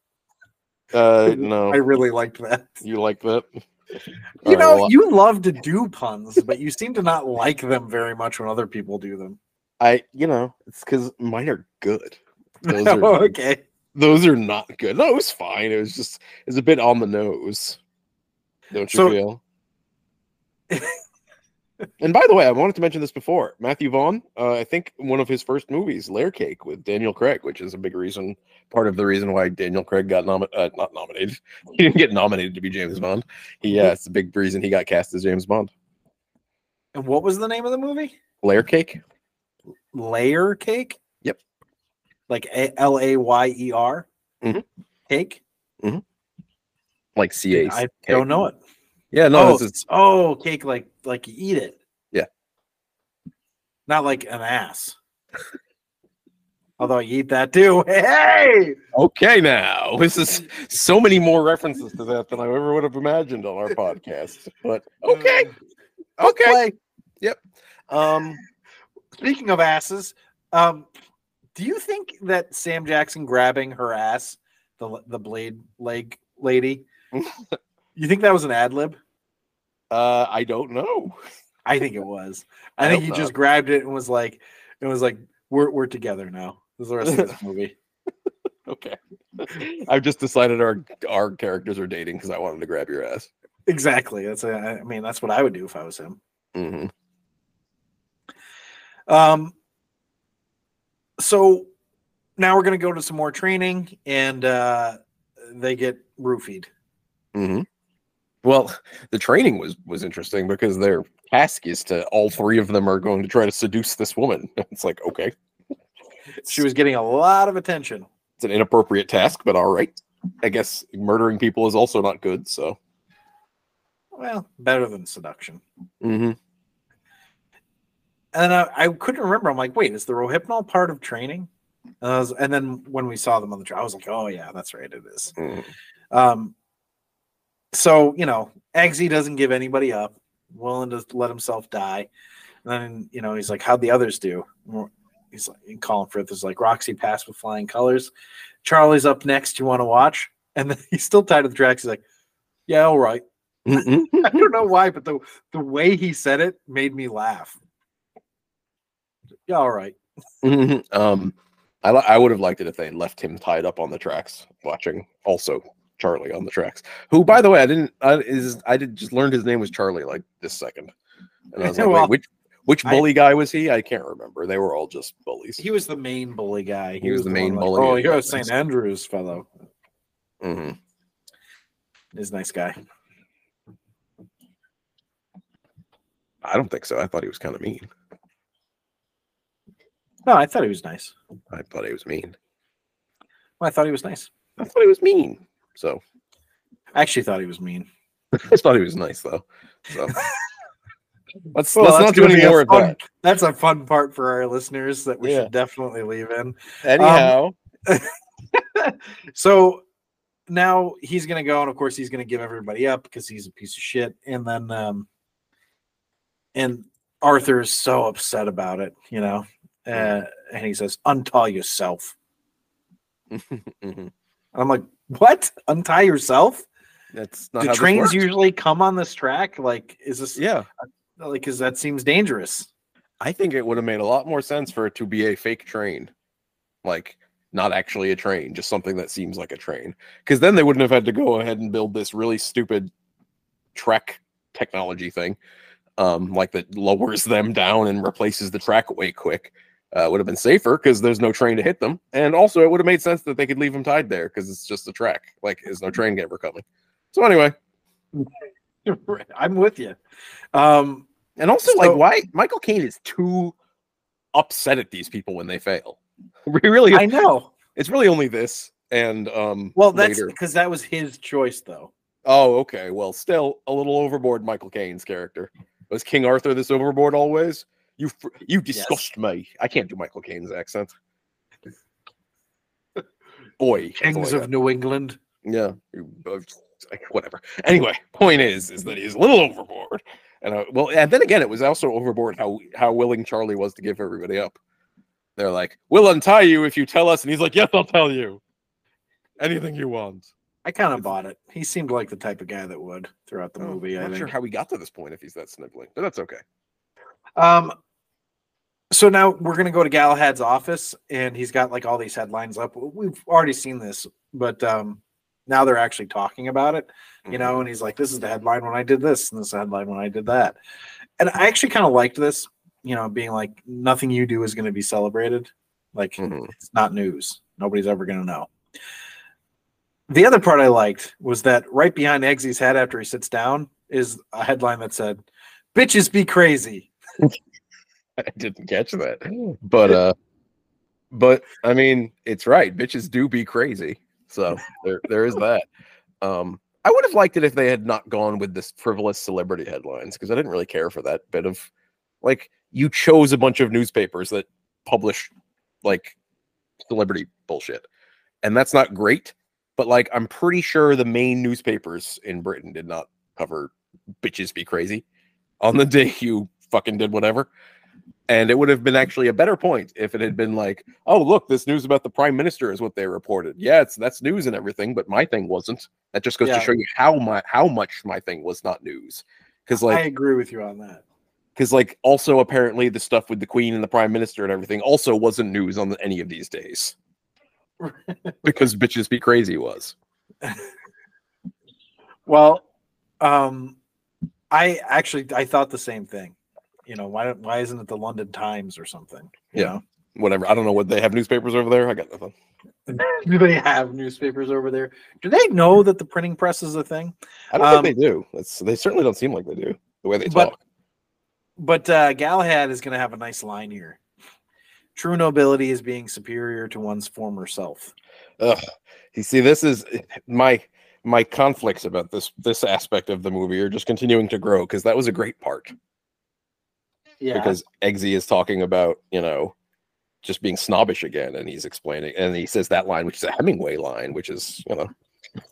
uh, no, I really liked that. you like that? You right, know, well, you love to do puns, but you seem to not like them very much when other people do them. I you know it's because mine are good. Those are oh, okay. those are not good. No, it was fine. It was just it's a bit on the nose. Don't you So- feel? and by the way, I wanted to mention this before. Matthew Vaughn, uh, I think one of his first movies, Layer Cake, with Daniel Craig, which is a big reason, part of the reason why Daniel Craig got nominated. Uh, not nominated. He didn't get nominated to be James Bond. He, uh, it's a big reason he got cast as James Bond. And what was the name of the movie? Layer Cake. Layer cake? Yep. Like L A Y E R? Mhm. Cake? Like C A. I don't know it. Yeah, no, oh, it's, it's oh, cake like like you eat it. Yeah. Not like an ass. Although you eat that too. Hey! Okay, now this is so many more references to that than I ever would have imagined on our podcast. But okay, okay. Play. Um, Speaking of asses, um, do you think that Sam Jackson grabbing her ass, the the blade leg lady, you think that was an ad lib? uh, I don't know. I think it was. I, I think he just grabbed it and was like, it was like, we're we're together now. This is the rest of this movie. Okay, I've just decided our our characters are dating because I wanted to grab your ass. Exactly. That's a, I mean, that's what I would do if I was him. hmm Um. So now we're gonna go to some more training, and uh, they get roofied. hmm Well, the training was was interesting because their task is to all three of them are going to try to seduce this woman. It's like okay, She was getting a lot of attention. it's an inappropriate task, but all right. I guess murdering people is also not good. So. Well, better than seduction. hmm And I, I couldn't remember. I'm like, wait, is the Rohypnol part of training? And, was, and then when we saw them on the trail, I was like, oh yeah, that's right, it is. Mhm. Um, so you know, Eggsy doesn't give anybody up, willing to let himself die. And then you know, he's like, how'd the others do? He's like, and Colin Firth is like, Roxy passed with flying colors. Charlie's up next. You want to watch? And then he's still tied to the tracks. He's like, yeah, all right. Mhm. I don't know why, but the the way he said it made me laugh. Yeah, all right. Mhm. um, I I would have liked it if they left him tied up on the tracks, watching also Charlie on the tracks. Who, by the way, I didn't. I is I did just learned his name was Charlie like this second, and I was like, Well, wait, which which I- bully guy was he? I can't remember. They were all just bullies. He was the main bully guy. He was the main one like, bully Oh, you're a St. Andrews fellow. Mhm. He's a nice guy. I don't think so. I thought he was kind of mean. No, I thought he was nice. I thought he was mean. Well, I thought he was nice. I thought he was mean. So I actually thought he was mean. I thought he was nice though. So let's Well, let's not do any more of that. That's a fun part for our listeners that we Yeah. should definitely leave in. Anyhow, So now he's gonna go, and of course he's gonna give everybody up because he's a piece of shit. And then um and Arthur is so upset about it, you know. Uh, and he says, Untie yourself. Mhm. I'm like, what? Untie yourself? That's not Do trains usually come on this track? Like, is this Yeah, like because that seems dangerous? I think it would have made a lot more sense for it to be a fake train, like not actually a train, just something that seems like a train. Because then they wouldn't have had to go ahead and build this really stupid track technology thing, um, like that lowers them down and replaces the track way quick. Uh, would have been safer because there's no train to hit them, and also it would have made sense that they could leave them tied there because it's just a track. Like, there's no train ever coming. So anyway, I'm with you. Um, and also like why Michael Caine is too upset at these people when they fail. We really I know. It's really only this and um Well, that's later. because that was his choice, though. Oh, okay. Well, still a little overboard Michael Caine's character. Was King Arthur this overboard always? You you disgust me. I can't do Michael Caine's accent. Boy, I Kings of New England. Yeah, uh, whatever. Anyway, point is, is that he's a little overboard, and uh, well, and then again, it was also overboard how how willing Charlie was to give everybody up. They're like, "We'll untie you if you tell us," and he's like, "Yes, I'll tell you anything you want." I kind of bought it. He seemed like the type of guy that would throughout the Oh, movie. I'm I not sure how he got to this point if he's that sniveling, but that's okay. Um, so now we're gonna go to Galahad's office, and he's got like all these headlines up. We've already seen this, but um, now they're actually talking about it. You know, and he's like, "This is the headline when I did this, and this the headline when I did that." And I actually kind of liked this. You know, being like, nothing you do is going to be celebrated. Like, Mhm. it's not news. Nobody's ever going to know. The other part I liked was that right behind Eggsy's head after he sits down is a headline that said, "Bitches be crazy." I didn't catch that, but uh, but I mean, it's right. Bitches do be crazy, so there there is that. Um, I would have liked it if they had not gone with this frivolous celebrity headlines because I didn't really care for that bit of like you chose a bunch of newspapers that publish like celebrity bullshit, and that's not great. But like, I'm pretty sure the main newspapers in Britain did not cover bitches be crazy on the day you fucking did whatever. And it would have been actually a better point if it had been like, oh, look, this news about the prime minister is what they reported. Yeah, it's that's news and everything, but my thing wasn't. That just goes Yeah. to show you how my how much my thing was not news. Because like I agree with you on that. because like also apparently the stuff with the queen and the prime minister and everything also wasn't news on any of these days. because bitches be crazy was. Well, um, I actually I thought the same thing. You know, why why isn't it the London Times or something? You Yeah. Whatever. I don't know what they have newspapers over there. I got nothing. Do they have newspapers over there? Do they know that the printing press is a thing? I don't Um, think they do. That's they certainly don't seem like they do the way they But- talk. But uh, Galahad is going to have a nice line here. True nobility is being superior to one's former self. Ugh. You see, this is my my conflicts about this this aspect of the movie are just continuing to grow because that was a great part Yeah. because Eggsy is talking about you know just being snobbish again and he's explaining and he says that line which is a Hemingway line which is you know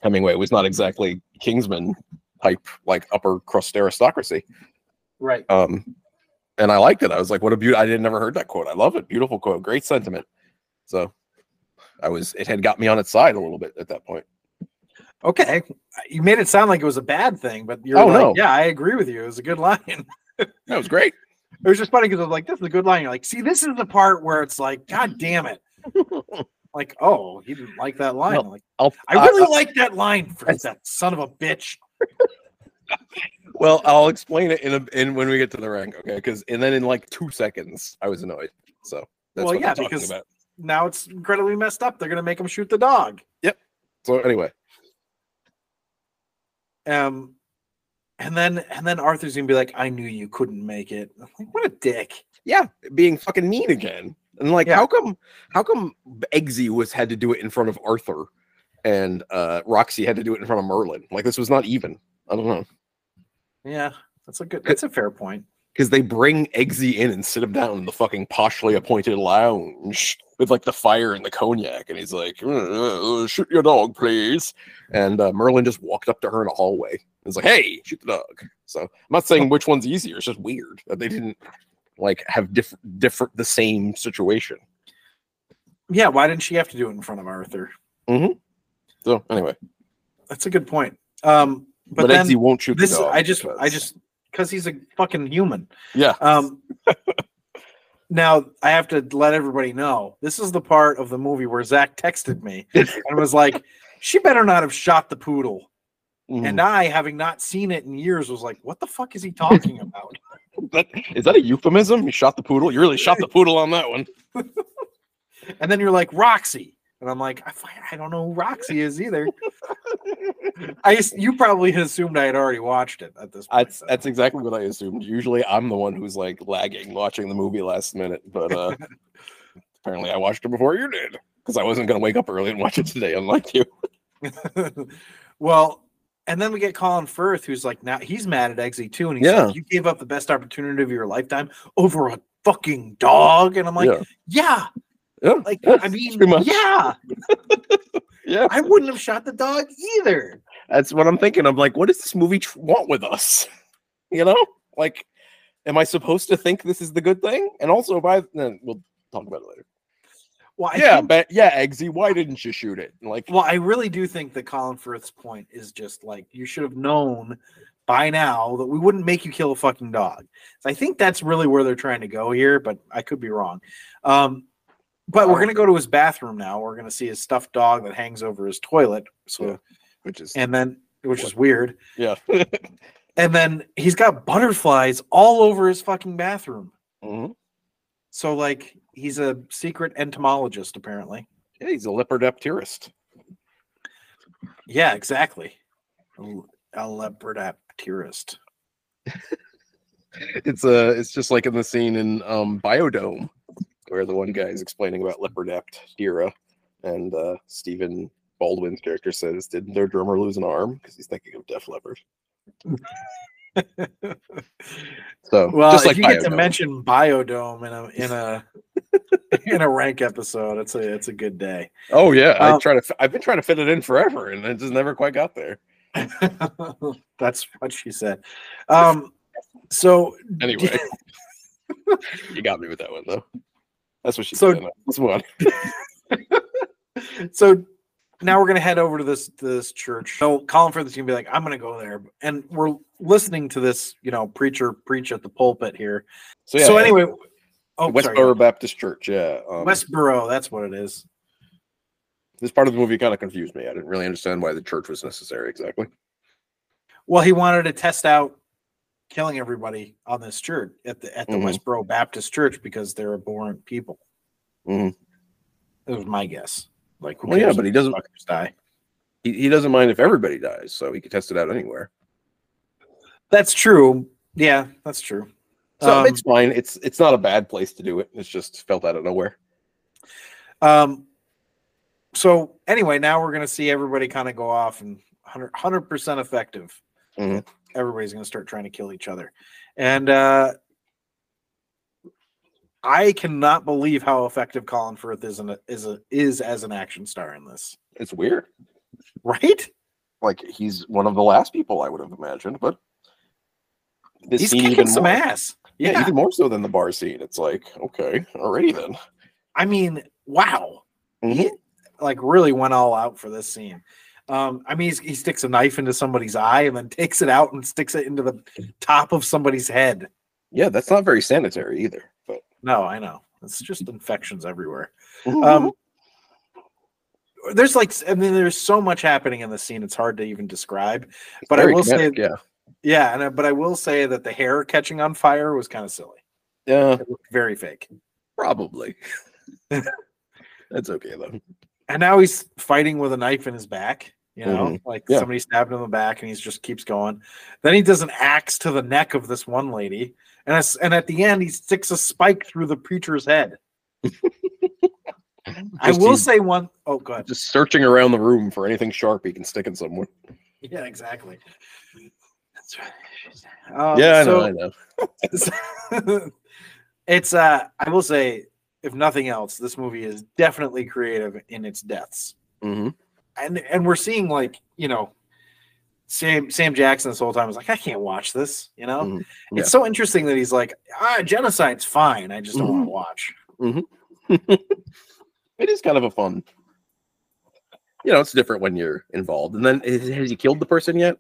Hemingway was not exactly Kingsman type like upper crust aristocracy right. um and I liked it I was like what a beautiful I didn't never heard that quote I love it beautiful quote great sentiment so I was it had got me on its side a little bit at that point Okay. You made it sound like it was a bad thing, but you're Oh, like, no. yeah, I agree with you. It was a good line. that was great It was just funny because I was like, this is a good line. You're like, see, this is the part where it's like, God damn it. like, oh, he didn't like that line. No, I'm like, I'll, I really like that line for that son of a bitch. Well, I'll explain it in a in when we get to the rank, okay? Because and then in like two seconds, I was annoyed. So that's Well, what yeah, I'm talking because- about. Now it's incredibly messed up. They're gonna make him shoot the dog. Yep. So anyway, Um and then and then Arthur's gonna be like, I knew you couldn't make it. I'm like, what a dick. yeah, being fucking mean again, and like, Yeah. how come how come Eggsy was had to do it in front of Arthur, and uh Roxy had to do it in front of Merlin? Like this was not even. I don't know Yeah, that's a good that's a fair point. Because they bring Eggsy in and sit him down in the fucking poshly appointed lounge with like the fire and the cognac, and he's like, "Uh, "Shoot your dog, please." And uh, Merlin just walked up to her in a hallway. and was like, "Hey, shoot the dog." So I'm not saying which one's easier. It's just weird that they didn't like have different different the same situation. Yeah, why didn't she have to do it in front of Arthur? So anyway, That's a good point. Um, But, but, then Eggsy won't shoot this the dog. I just I just because he's a fucking human. yeah. Um, now I have to let everybody know this is the part of the movie where Zac texted me and was like, "She better not have shot the poodle." Mhm. And I, having not seen it in years, was like, "What the fuck is he talking about?" That, is that a euphemism? You shot the poodle. You really shot the poodle on that one. and then you're like, "Roxy," and I'm like, "I, I don't know who Roxy is either." I you probably assumed I had already watched it at this point. That's though. that's exactly what I assumed. Usually, I'm the one who's like lagging watching the movie last minute, but uh apparently, I watched it before you did because I wasn't going to wake up early and watch it today, unlike you. well, and then we get Colin Firth, who's like, now he's mad at Eggsy too, and he's Yeah. like, "You gave up the best opportunity of your lifetime over a fucking dog," and I'm like, Yeah. "Yeah, Yeah, like I mean, yeah, yeah. I wouldn't have shot the dog either." That's what I'm thinking. I'm like, what does this movie tr- want with us? You know, like, am I supposed to think this is the good thing? And also, if I, then we'll talk about it later. Well, I yeah, think- but yeah, Eggsy, why didn't you shoot it? Like, well, I really do think that Colin Firth's point is just like you should have known by now that we wouldn't make you kill a fucking dog. So I think that's really where they're trying to go here, but I could be wrong. Um, but we're Oh. gonna go to his bathroom now. We're gonna see his stuffed dog that hangs over his toilet. So Yeah. which is and then which is weird. yeah, And then he's got butterflies all over his fucking bathroom. Mhm. So like he's a secret entomologist apparently. yeah, he's a lepidopterist. Yeah, exactly. A, a lepidopterist. It's uh it's just like in the scene in um Biodome where the one guy is explaining about Lepidoptera and uh Stephen Baldwin's character says, Didn't their drummer lose an arm? Because he's thinking of Def Leppard. So Well, just if like you get to mention Biodome in a in a in a rank episode, it's a it's a good day. Oh yeah, I Um, try to. I've been trying to fit it in forever, and it just never quite got there. That's what she said. Um, so Anyway, you got me with that one though. That's what she So- said. Let's move on. so now we're gonna head over to this this church. So Colin Firth is gonna be like, I'm gonna go there, and we're listening to this, you know, preacher preach at the pulpit here. So yeah. so anyway, oh, Westboro sorry, Baptist Church. Yeah. Um, Westboro, that's what it is. this part of the movie kind of confused me. I didn't really understand why the church was necessary exactly. Well, he wanted to test out killing everybody on this church at the at the Mhm. Westboro Baptist Church because they're abhorrent people. Mhm. That was my guess. Like, Well, yeah, but he doesn't- die. He, he doesn't mind if everybody dies, so he could test it out anywhere. That's true. Yeah, that's true. So Um, it's fine. It's it's not a bad place to do it. It's just felt out of nowhere. Um, so anyway, now we're gonna see everybody kind of go off and 100 percent effective. Mhm. Everybody's gonna start trying to kill each other, and uh, I cannot believe how effective Colin Firth is in a, is a, is as an action star in this. It's weird. Right? Like he's one of the last people I would have imagined, but this He's scene kicking even some more. ass. Yeah, Yeah. even more so than the bar scene. It's like, okay, already then. I mean, wow. He, Mhm. like really went all out for this scene. Um, I mean, he's, he sticks a knife into somebody's eye and then takes it out and sticks it into the top of somebody's head. Yeah, that's not very sanitary either. But No, I know. It's just infections everywhere. Mm-hmm. Um, there's like, I mean, there's so much happening in the scene. It's hard to even describe. But I will say, yeah, yeah, and I, but I will say that the hair catching on fire was kind of silly. yeah, very fake. probably. that's okay though. And now he's fighting with a knife in his back. You know, Mhm. like Yeah. somebody stabbed him in the back, and he just keeps going. Then he does an axe to the neck of this one lady, and it's, and at the end he sticks a spike through the preacher's head. I will say one oh god. Just searching around the room for anything sharp he can stick in somewhere. Yeah, exactly. That's right. Um, yeah, I know, so I know. it's, it's uh I will say, if nothing else, this movie is definitely creative in its deaths. hmm And and we're seeing like, you know, Sam Sam Jackson this whole time was like, I can't watch this, you know? Mhm. Yeah. It's so interesting that he's like, ah, genocide's fine. I just don't want to watch. It is kind of a fun. you know, it's different when you're involved. And then has he killed the person yet?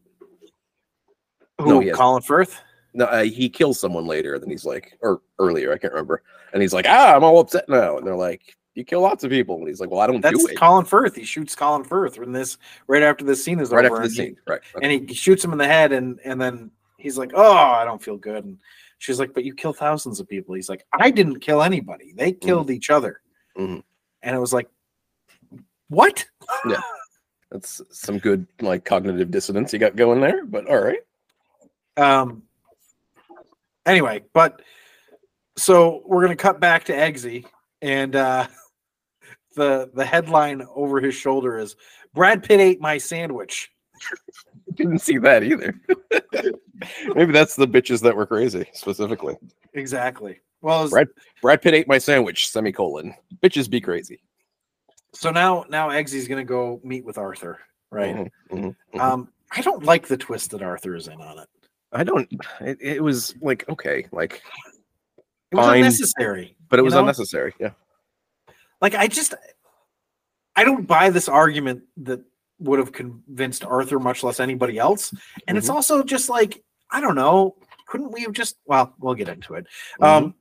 Who, No. Colin Firth? No, uh, he kills someone later. Then he's like, or earlier, I can't remember. And he's like, ah, I'm all upset now. And they're like, you kill lots of people. And he's like, well, I don't That's do it. Colin Firth. He shoots Colin Firth in this right after this scene is right over. after the and he- scene, right? and he shoots him in the head and and then he's like oh i don't feel good and she's like but you kill thousands of people he's like i didn't kill anybody they killed each other Mhm. and it was like what yeah. That's some good like cognitive dissonance you got going there. But all right. um anyway but so we're gonna cut back to eggsy and uh the the headline over his shoulder is brad pitt ate my sandwich Didn't see that either. Maybe that's the bitches that were crazy specifically. exactly well it's- Brad Brad Pitt ate my sandwich. Semicolon. Bitches be crazy. so now now eggsy's gonna go meet with arthur right Mhm, mhm, mhm. Um, I don't like the twist that Arthur is in on it. I don't. It, it was like okay, like, It was Fine. unnecessary. but it was know? unnecessary. Yeah. Like I just, I don't buy this argument that would have convinced Arthur, much less anybody else. And it's Mhm. also just like I don't know. Couldn't we have just? Well, we'll get into it. Mm-hmm. Um,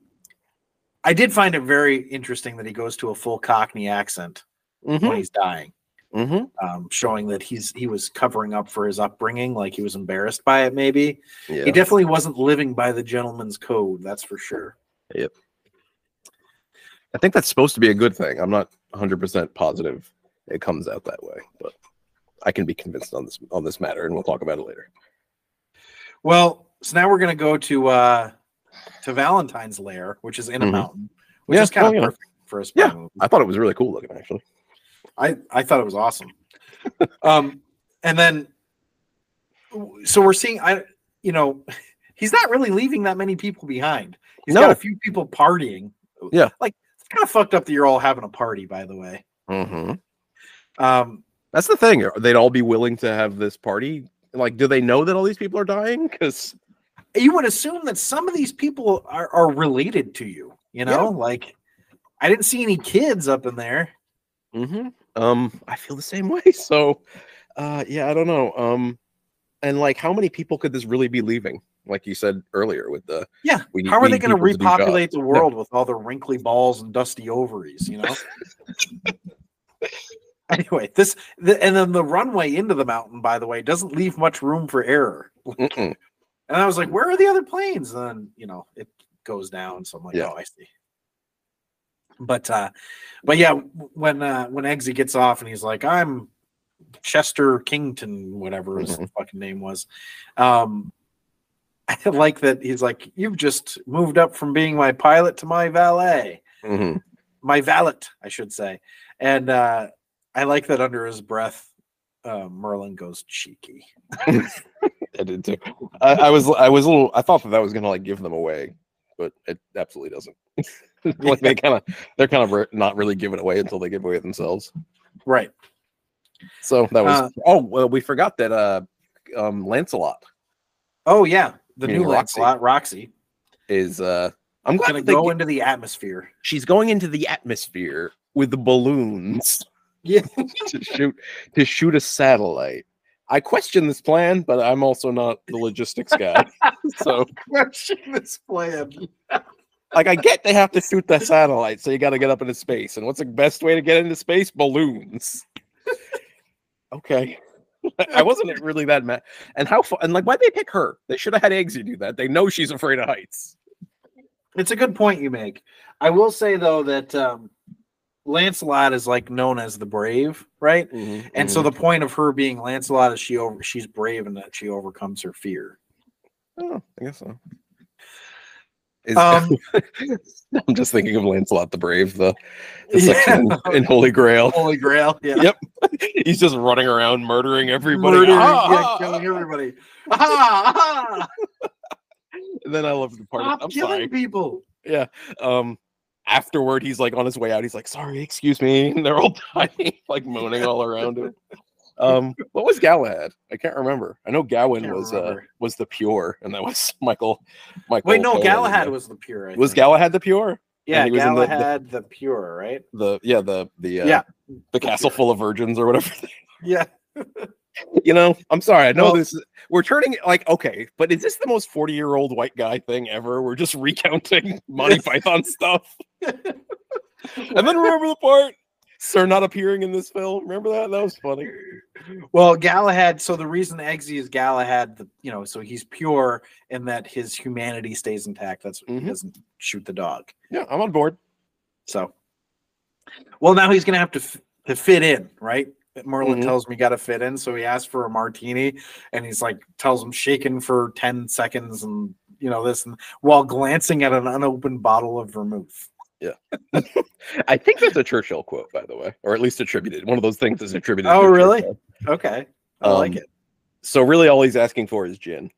I did find it very interesting that he goes to a full Cockney accent when Mhm, he's dying, mhm. um, showing that he's he was covering up for his upbringing, like he was embarrassed by it. Maybe Yeah. he definitely wasn't living by the gentleman's code. That's for sure. Yep. I think that's supposed to be a good thing. I'm not 100% positive it comes out that way, but I can be convinced on this on this matter, and we'll talk about it later. Well, so now we're gonna go to uh to Valentine's lair, which is in a Mhm. mountain, which Yeah, is kind oh, of yeah. perfect for a spy Yeah. movie. I thought it was really cool looking, actually. I I thought it was awesome. um, and then so we're seeing I you know he's not really leaving that many people behind. He's got a few people partying. Yeah. like it's kind of fucked up that you're all having a party. By the way, hmm um, That's the thing. They'd all be willing to have this party. Like, do they know that all these people are dying? Because you would assume that some of these people are, are related to you. You know, like I didn't see any kids up in there. Hmm Um, I feel the same way. So, uh, yeah, I don't know. Um, and like, how many people could this really be leaving? Like you said earlier, with the Yeah. we How are we they going to people do jobs. repopulate the world with all the wrinkly balls and dusty ovaries? You know. anyway, this the, and then the runway into the mountain, by the way, doesn't leave much room for error. Mm-mm. And I was like, "Where are the other planes?" And then you know it goes down, so I'm like, Yeah. "Oh, I see." But uh, but yeah, when uh, when Eggsy gets off and he's like, "I'm Chester Kington, whatever his Mhm. fucking name was," um, I like that he's like, "You've just moved up from being my pilot to my valet, Mhm. my valet, I should say," and uh, I like that under his breath, uh, Merlin goes cheeky. I did too. I, I was I was a little I thought that that was gonna like give them away, but it absolutely doesn't. like they kind of they're kind of re- not really giving away until they give away themselves. Right. So that was Uh, oh well we forgot that uh um Lancelot Oh yeah, the new Roxy. Lancelot, Roxy, is uh I'm glad gonna go gi- into the atmosphere. she's going into the atmosphere with the balloons Yeah. to shoot to shoot a satellite. I question this plan, but I'm also not the logistics guy. so Question this plan. like I get they have to shoot the satellite, so you got to get up into space. And what's the best way to get into space? Balloons. okay. I wasn't really that mad. And how fu- and like why'd they pick her? They should have had Eggsy do that. They know she's afraid of heights. It's a good point you make. I will say though that um, Lancelot is like known as the brave, right? And so the point of her being Lancelot is she over she's brave and that she overcomes her fear. oh, I guess so. Is, Um, I'm just thinking of Lancelot the Brave, the, the Yeah. section in, in Holy Grail. Holy Grail. Yeah. Yep. He's just running around murdering everybody. Murdering, Ah, yeah, ah, killing everybody. Ah, ah, And then I love the part. stop I'm killing sorry. people. Yeah. Um. Afterward, he's like on his way out. He's like, "Sorry, excuse me." And they're all dying, like moaning all around him. Um. What was Galahad? I can't remember. I know Gawain Can't was uh was the pure, and that was Michael. Michael. Wait, no, Cohen, Galahad uh, was the pure. I was think. Galahad the pure. Yeah, he was in the- the- Galahad the, pure, right? The yeah the the uh, Yeah. the castle full of virgins or whatever. Yeah. You know, I'm sorry. I know Well- this. Is, we're turning like okay, but is this the most 40 year old white guy thing ever? We're just recounting Monty Python stuff. and then remember the part Sir not appearing in this film. Remember that? That was funny. Well, Galahad. So the reason Eggsy is Galahad, the, you know, so he's pure in that his humanity stays intact. That's Mhm. he doesn't shoot the dog. Yeah, I'm on board. So, well, now he's gonna have to f- to fit in, right? Merlin Mhm. tells him you got to fit in, so he asks for a martini, and he's like tells him shaken for ten seconds, and you know this, and while glancing at an unopened bottle of vermouth. Yeah, I think that's a Churchill quote, by the way, or at least attributed. One of those things is attributed. Oh, really? Churchill. Okay, I like Um, it. So really, all he's asking for is gin,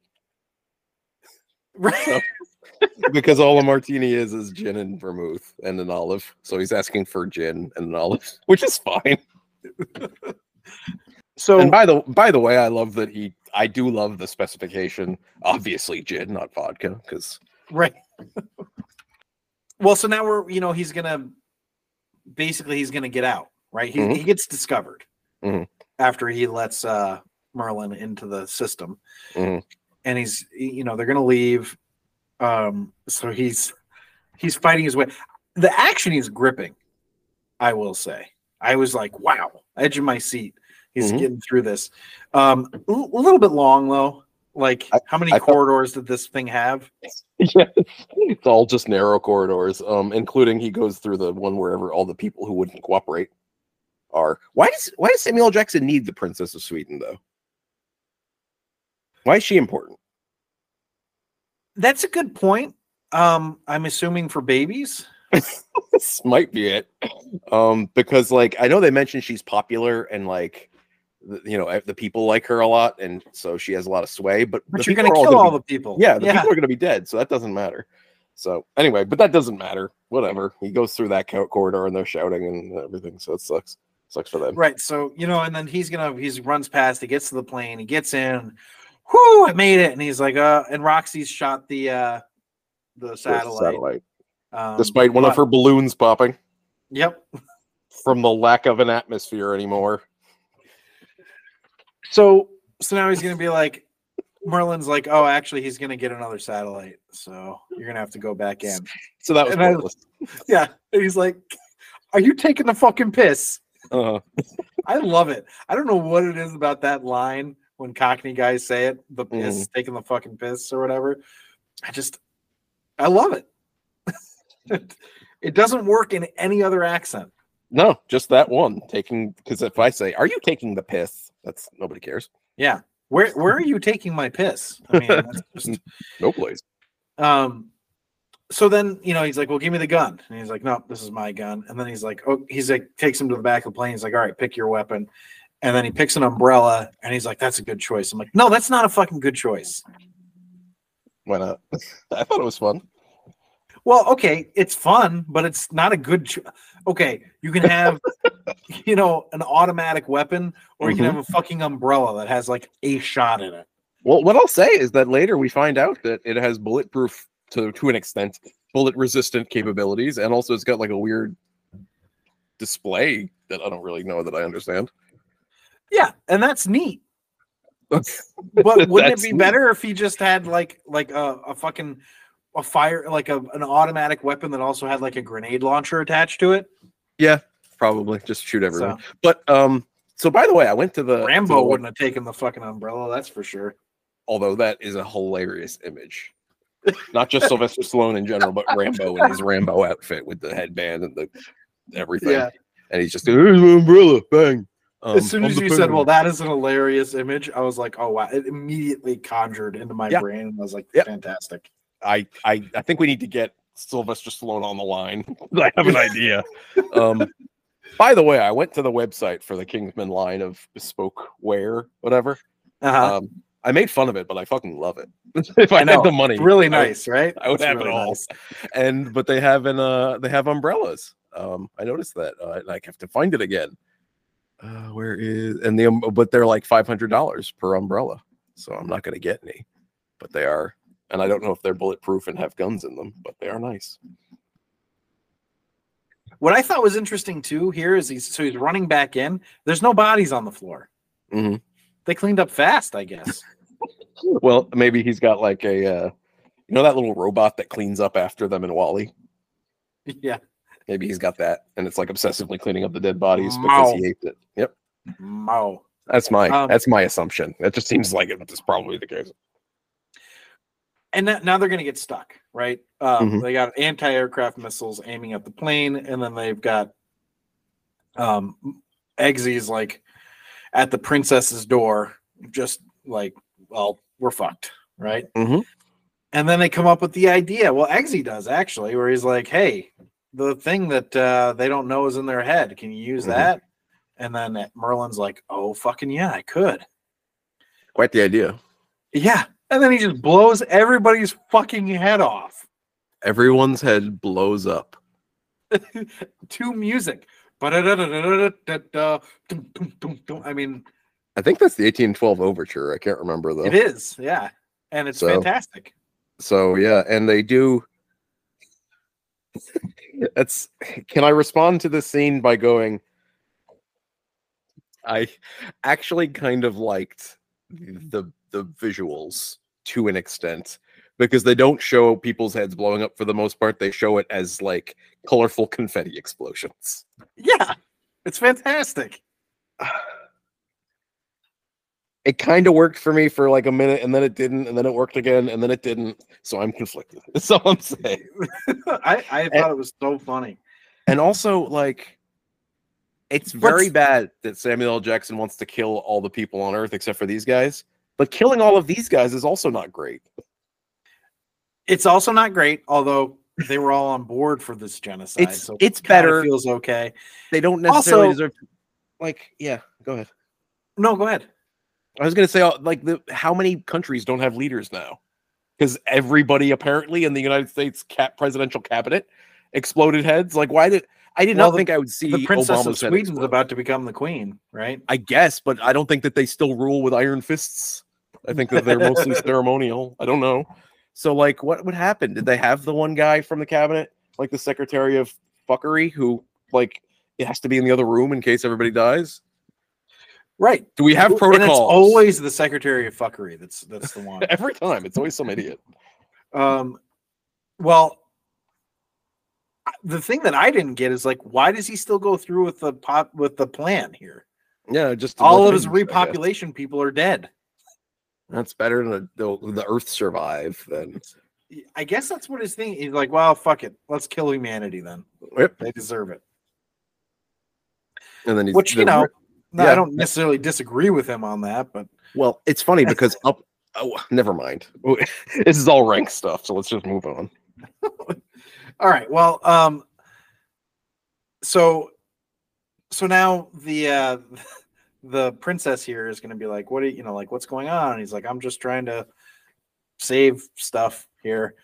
Right. because all a martini is is gin and vermouth and an olive. So he's asking for gin and an olive, which is fine. So and by the by the way, I love that he. I do love the specification. Obviously, gin, not vodka, because Right. well, so now we're, you know, he's gonna basically he's gonna get out, right? He, Mhm. he gets discovered Mhm. after he lets uh Merlin into the system, Mhm. and he's, you know, they're gonna leave. Um, so he's he's fighting his way. The action is gripping, I will say. I was like, wow, edge of my seat. He's Mhm. getting through this. Um, a little bit long though. Like, I- how many I corridors did this thing have? yeah, it's all just narrow corridors, um, including he goes through the one wherever all the people who wouldn't cooperate are. Why does why does Samuel Jackson need the Princess of Sweden though? Why is she important? That's a good point. Um, I'm assuming for babies. This might be it, um, because like I know they mentioned she's popular and like you know the people like her a lot, and so she has a lot of sway. But, But you're gonna kill all be- the people. yeah, the yeah. people are going to be dead, so that doesn't matter. So anyway, but that doesn't matter. Whatever. He goes through that corridor and they're shouting and everything, so it sucks. Sucks for them. Right. So you know, and then he's gonna he's runs past. He gets to the plane. He gets in. Whoo! I made it. And he's like, uh. And Roxy's shot the uh the There's the satellite. Um, Despite one of her balloons popping Yep. from the lack of an atmosphere anymore. So so now he's gonna be like, Merlin's like, oh, actually, he's gonna get another satellite. So you're gonna have to go back in. So that was And I- Yeah. And he's like, are you taking the fucking piss? Uh, I love it. I don't know what it is about that line when Cockney guys say it, the piss, taking the fucking piss or whatever. I just, I love it. it doesn't work in any other accent. no, just that one taking because if I say, "Are you taking the piss?" That's nobody cares. Yeah. Where where are you taking my piss? I mean, that's just, No place. um. So then you know he's like, "Well, give me the gun," and he's like, "No, this is my gun." And then he's like, "Oh," he's like, takes him to the back of the plane. He's like, "All right, pick your weapon." And then he picks an umbrella, and he's like, "That's a good choice." I'm like, "No, that's not a fucking good choice." Why not? I thought it was fun. Well, okay, it's fun, but it's not a good. Cho- okay, you can have, you know, an automatic weapon, or you can have mm-hmm. a fucking umbrella that has like a shot in it. Well, what I'll say is that later we find out that it has bulletproof to to an extent, bullet resistant capabilities, and also it's got like a weird display that I don't really know that I understand. Yeah, and that's neat. But wouldn't it be neat. better if he just had like like a, a fucking a fire like a an automatic weapon that also had like a grenade launcher attached to it? Yeah, probably just shoot everyone. So But um, so by the way, I went to the to Rambo the- wouldn't have taken the fucking umbrella, that's for sure. although that is a hilarious image. Not just Sylvester Stallone in general, but Rambo in his Rambo outfit with the headband and the everything. Yeah. And he's just here's my umbrella, bang. Um, as soon as you said, "Well, that is an hilarious image," I was like, "Oh wow!" It immediately conjured into my brain, and I was like, Yep. "Fantastic!" I, I I think we need to get Sylvester Stallone on the line. I have an idea. Um, by the way, I went to the website for the Kingsman line of bespoke wear, whatever. Uh-huh. Um, I made fun of it, but I fucking love it. if I, I had the money, really I nice, right? I would It's have really it all. nice. And but they have an uh they have umbrellas. Um, I noticed that. Uh, and I have to find it again. Uh, where is and the um, but they're like five hundred dollars per umbrella, so I'm not gonna get any, but they are, and I don't know if they're bulletproof and have guns in them, but they are nice. What I thought was interesting too here is he's so he's running back in. There's no bodies on the floor. Mhm. They cleaned up fast, I guess. Well, maybe he's got like a, uh, you know, that little robot that cleans up after them in WALL-E. yeah. Maybe he's got that, and it's like obsessively cleaning up the dead bodies because he ate it. Yep, M-O. that's my Um, that's my assumption. That just seems like it's probably the case. And that, now they're going to get stuck, right? Um, Mhm. They got anti-aircraft missiles aiming at the plane, and then they've got um, Eggsy's like at the princess's door, just like, well, we're fucked, right? Mhm. And then they come up with the idea. Well, Eggsy does actually, where he's like, "Hey, the thing that uh, they don't know is in their head. Can you use Mhm. that?" And then Merlin's like, "Oh, fucking yeah, I could." Quite the idea. Yeah. And then he just blows everybody's fucking head off Everyone's head blows up. to music. I mean, I think that's the 1812 overture. I can't remember though. it is. Yeah. And it's So- fantastic. So yeah, and they do. That's. Can I respond to this scene by going? I actually kind of liked the the visuals to an extent because they don't show people's heads blowing up for the most part. They show it as like colorful confetti explosions. Yeah. It's fantastic. It kind of worked for me for like a minute, and then it didn't, and then it worked again, and then it didn't. So I'm conflicted. That's all I'm saying. I, I thought it was so funny. And also, like, it's very bad that Samuel L. Jackson wants to kill all the people on Earth except for these guys. But killing all of these guys is also not great. It's also not great, although they were all on board for this genocide. It's- so it's it better. Feels okay. They don't necessarily Also- deserve. Like, yeah, go ahead. No, go ahead. I was gonna say, uh, like, the how many countries don't have leaders now? Because everybody apparently in the United States cap presidential cabinet exploded heads. Like, why did I did Well, not the- think I would see The princess Obama's of Sweden's about to become the queen, right? I guess, but I don't think that they still rule with iron fists. I think that they're mostly ceremonial. I don't know. So, like, what would happen? Did they have the one guy from the cabinet, like the secretary of fuckery, who, like, it has to be in the other room in case everybody dies? Right. Do we have And protocols? it's always the secretary of fuckery. That's that's the one. every time. It's always some idiot. Um, well, the thing that I didn't get is like, why does he still go through with the pop with the plan here? Yeah, just All of his things, I guess. repopulation people are dead. That's better than the, the Earth survive. Then I guess that's what his thing. He's like, well, fuck it, let's kill humanity then. Yep. They deserve it. and then he's Which you know, no, yeah. I don't necessarily disagree with him on that, but Well, it's funny because up. Oh, never mind. This is all rank stuff, so let's just move on. All right. Well, um so so now the uh the princess here is going to be like, "What are you know, like what's going on?" And he's like, "I'm just trying to save stuff here."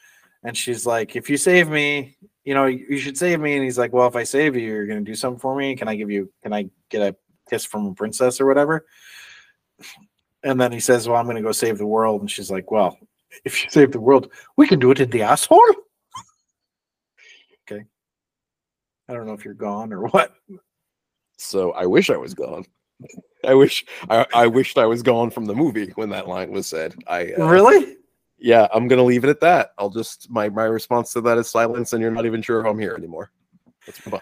And she's like, "If you save me, you know, you you should save me." And he's like, "Well, if I save you, you're going to do something for me. Can I give you can I get a kiss from a princess or whatever?" And then he says, "Well, I'm going to go save the world." And she's like, "Well, if you save the world, we can do it in the asshole." okay. I don't know if you're gone or what. So I wish I was gone. I wish I, I wished I was gone from the movie when that line was said. I uh, Really? yeah, I'm gonna leave it at that. I'll just my my response to that is silence, and you're not even sure if I'm here anymore. Let's move on.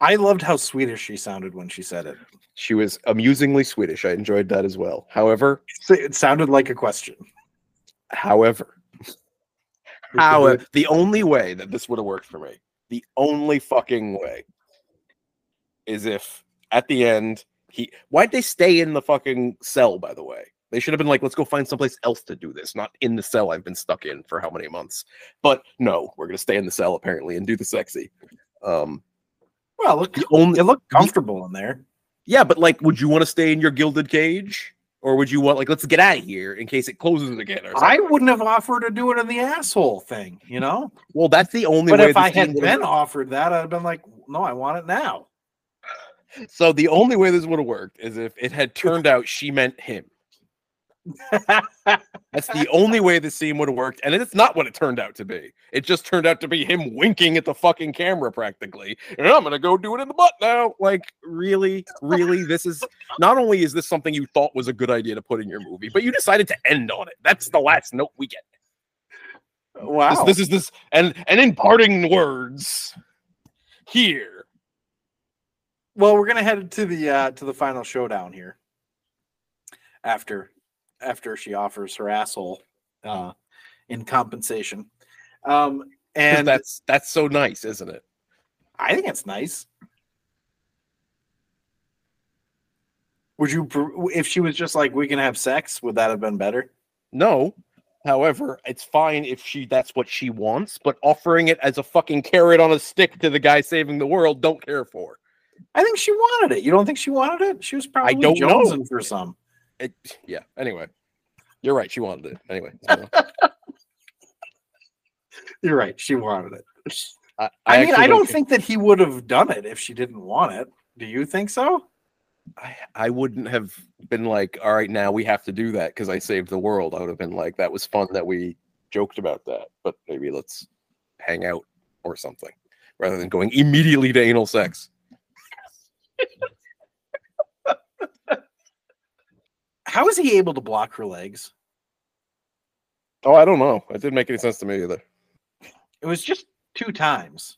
I loved how Swedish she sounded when she said it. She was amusingly Swedish. I enjoyed that as well. However, It sounded like a question. however, however, the only way that this would have worked for me, the only fucking way, is if at the end he. Why'd they stay in the fucking cell? By the way, they should have been like, let's go find someplace else to do this, not in the cell I've been stuck in for how many months. But no, we're gonna stay in the cell apparently and do the sexy. Um, Well, look, the only it looked comfortable in there. Yeah, but like, would you want to stay in your gilded cage, or would you want like, let's get out of here in case it closes again? Or I wouldn't have offered to do it in the asshole thing, you know. Well, that's the only But way. if I had been offered that, I'd have been like, "No, I want it now." So the only way this would have worked is if it had turned out she meant him. That's the only way the scene would have worked, and it's not what it turned out to be. It just turned out to be him winking at the fucking camera practically. And I'm gonna go do it in the butt now. Like, really, really, this is not only is this something you thought was a good idea to put in your movie, but you decided to end on it. That's the last note we get. wow. This, this is this, and and in parting words, here. Well, we're gonna head to the uh to the final showdown here. After after she offers her asshole uh in compensation. Um And and that's that's so nice, isn't it? I think it's nice. Would you if she was just like we can have sex, would that have been better? No. However, it's fine if she that's what she wants, but offering it as a fucking carrot on a stick to the guy saving the world, don't care for. I think she wanted it. You don't think she wanted it? She was probably I don't know. for some. It, yeah. Anyway, you're right. She wanted it. Anyway, You're right. She wanted it. I, I, mean, I don't ca- think that he would have done it if she didn't want it. Do you think so? I, I wouldn't have been like, all right, now we have to do that because I saved the world. I would have been like, that was fun that we joked about that, but maybe let's hang out or something rather than going immediately to anal sex. How is he able to block her legs? Oh, I don't know. It didn't make any sense to me either. It was just two times,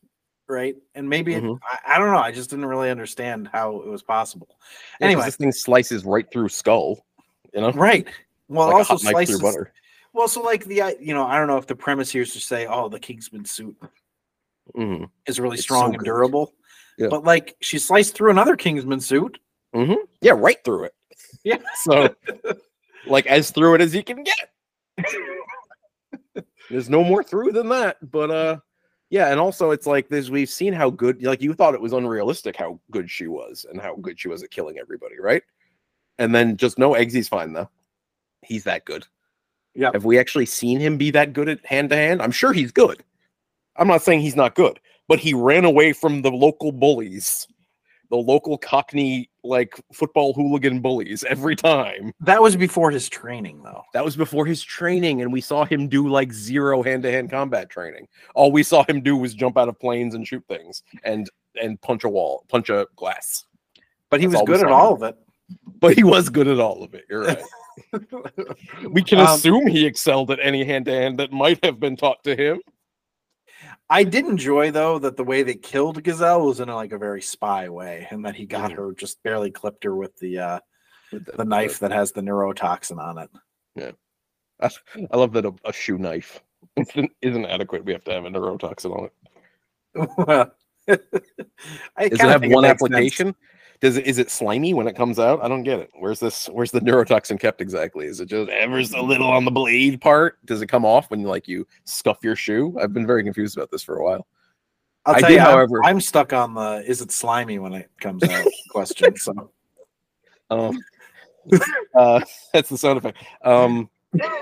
right? And maybe it, Mhm. I, I don't know. I just didn't really understand how it was possible. Yeah, Anyway. this thing slices right through skull. You know, Right. Well, like also slices. through butter. Well, so like the I- you know I don't know if the premise here is to say, oh, the Kingsman suit Mhm. is really It's strong so and good. durable, Yeah. but like she sliced through another Kingsman suit. Mhm. Yeah, right through it. Yeah. So, like as through it as you can get. There's no more through than that. But uh, yeah, and also it's like this. We've seen how good. Like you thought it was unrealistic how good she was and how good she was at killing everybody, right? And then just no Eggsy's fine though. He's that good. Yeah. Have we actually seen him be that good at hand to hand? I'm sure he's good. I'm not saying he's not good, but he ran away from the local bullies, the local Cockney like football hooligan bullies every time. That was before his training, though. That was before his training, and we saw him do like zero hand to hand combat training. All we saw him do was jump out of planes and shoot things and and punch a wall, punch a glass. But he That's was good at all of it. But he was good at all of it. You're right. we can Um, assume he excelled at any hand to hand that might have been taught to him. I did enjoy though that the way they killed Gazelle was in a, like a very spy way, and that he got Mhm. her just barely clipped her with the uh, With the knife that has the neurotoxin on it. Yeah, I love that a, a shoe knife isn't, isn't adequate. We have to have a neurotoxin on it. well, I Does it have one application? sense. Does it is it slimy when it comes out? I don't get it. Where's this? Where's the neurotoxin kept exactly? Is it just ever so little on the blade part? Does it come off when you like you scuff your shoe? I've been very confused about this for a while. I'll I tell did, you, however- I'm, stuck on the "is it slimy" when it comes out question. So Um, uh, that's the sound effect. Um,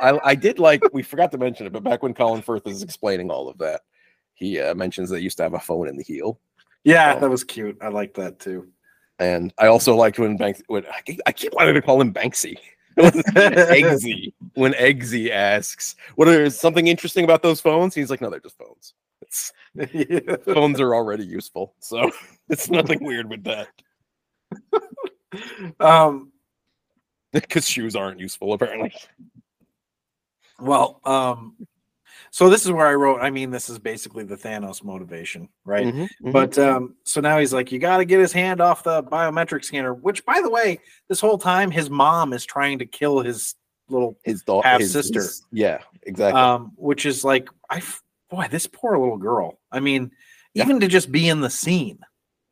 I, I did like we forgot to mention it, but back when Colin Firth is explaining all of that, he uh, mentions they used to have a phone in the heel. yeah, that was cute. I like that too. And I also liked when Banks when I keep, I keep wanting to call him Banksy. Eggsy. When Eggsy asks, "What is something interesting about those phones?" He's like, "No, they're just phones. It's, phones are already useful, so it's nothing weird with that." um, Because shoes aren't useful, apparently. well, um, so this is where I wrote. I mean, this is basically the Thanos motivation, right? Mhm, mhm. But um, so now he's like, you got to get his hand off the biometric scanner. Which, by the way, this whole time his mom is trying to kill his little, his daughter, half sister. yeah, exactly. um, which is like, I boy, this poor little girl. I mean, Yeah. even to just be in the scene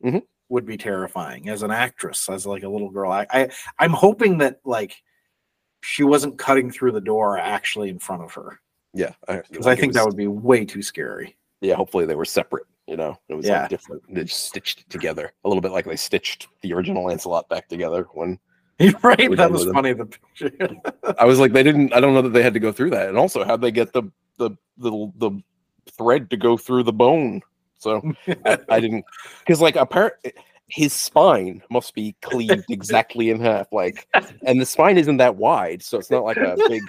Mhm. would be terrifying as an actress, as like a little girl. I, I I'm hoping that like she wasn't cutting through the door actually in front of her yeah, because I think that would be way too scary. Yeah, hopefully they were separate. You know, it was Yeah. like different. They just stitched together a little bit like they stitched the original Lancelot back together. When right? That was funny. The picture. I was like, they didn't. I don't know that they had to go through that. And also, how'd they get the the the the thread to go through the bone? So I, I didn't because like apparently his spine must be cleaved exactly in half, like, and the spine isn't that wide, so it's not like a big,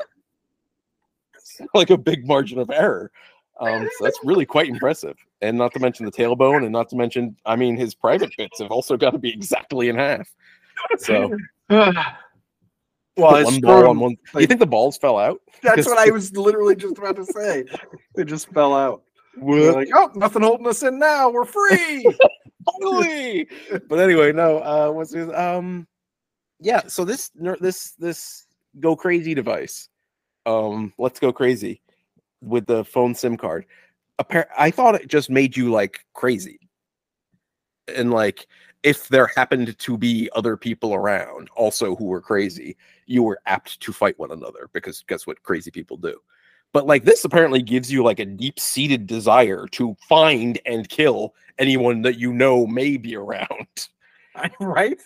like a big margin of error. Um, so that's really quite impressive, and not to mention the tailbone, and not to mention, I mean, his private bits have also got to be exactly in half. So well, one ball on one. you think the balls fell out? That's what I was literally just about to say. They just fell out. Like, oh, nothing holding us in now. We're free. Finally! but anyway, no. Uh, what's his? Um, yeah. So this this this go crazy device, um, let's go crazy with the phone SIM card. Appar- I thought it just made you like crazy, and like if there happened to be other people around also who were crazy, you were apt to fight one another because guess what crazy people do. But like this apparently gives you like a deep seated desire to find and kill anyone that you know may be around. right?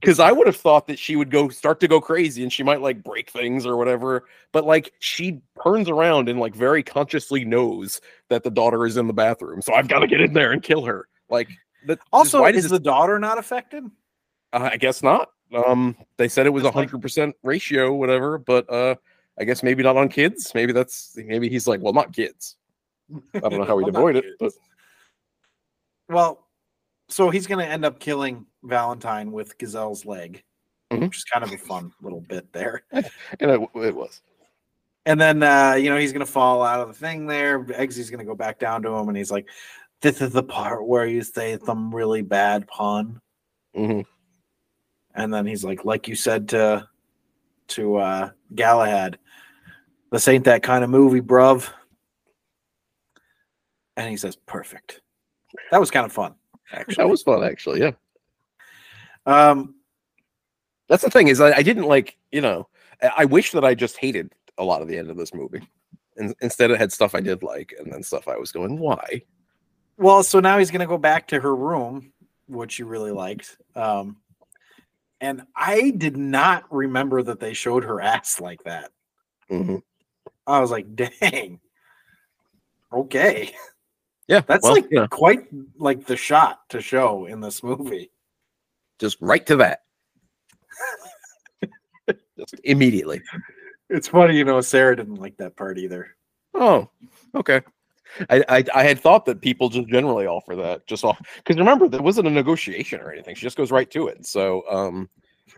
Because I would have thought that she would go start to go crazy and she might like break things or whatever. But like she turns around and like very consciously knows that the daughter is in the bathroom. So I've got to get in there and kill her. Like that Also, why is does the daughter not affected? uh, I guess not. Um, they said it was a hundred percent ratio, whatever. But uh, I guess maybe not on kids. Maybe that's maybe he's like, well, not kids. I don't know how he'd Well, avoid it, but Well, so he's going to end up killing Valentine with Gazelle's leg, Mhm. which is kind of a fun little bit there. and it, it was. And then, uh, you know, he's going to fall out of the thing there. Eggsy's going to go back down to him, and he's like, This is the part where you say some really bad pun. hmm And then he's like, like you said to to uh Galahad, this ain't that kind of movie, bruv. And he says, perfect. That was kind of fun, actually. That was fun, actually. Yeah, um that's the thing is I, I didn't like you know I, I wish that I just hated a lot of the end of this movie, and instead it had stuff I did like and then stuff I was going why. well, so now he's gonna go back to her room, which you really liked. Um and I did not remember that they showed her ass like that. Mhm. I was like, dang. Okay. Yeah, That's well, like know, quite like the shot to show in this movie. just right to that, just immediately. It's funny, you know, Sarah didn't like that part either. Oh, okay. I, I I had thought that people just generally offer that just off because remember there wasn't a negotiation or anything. She just goes right to it. So um,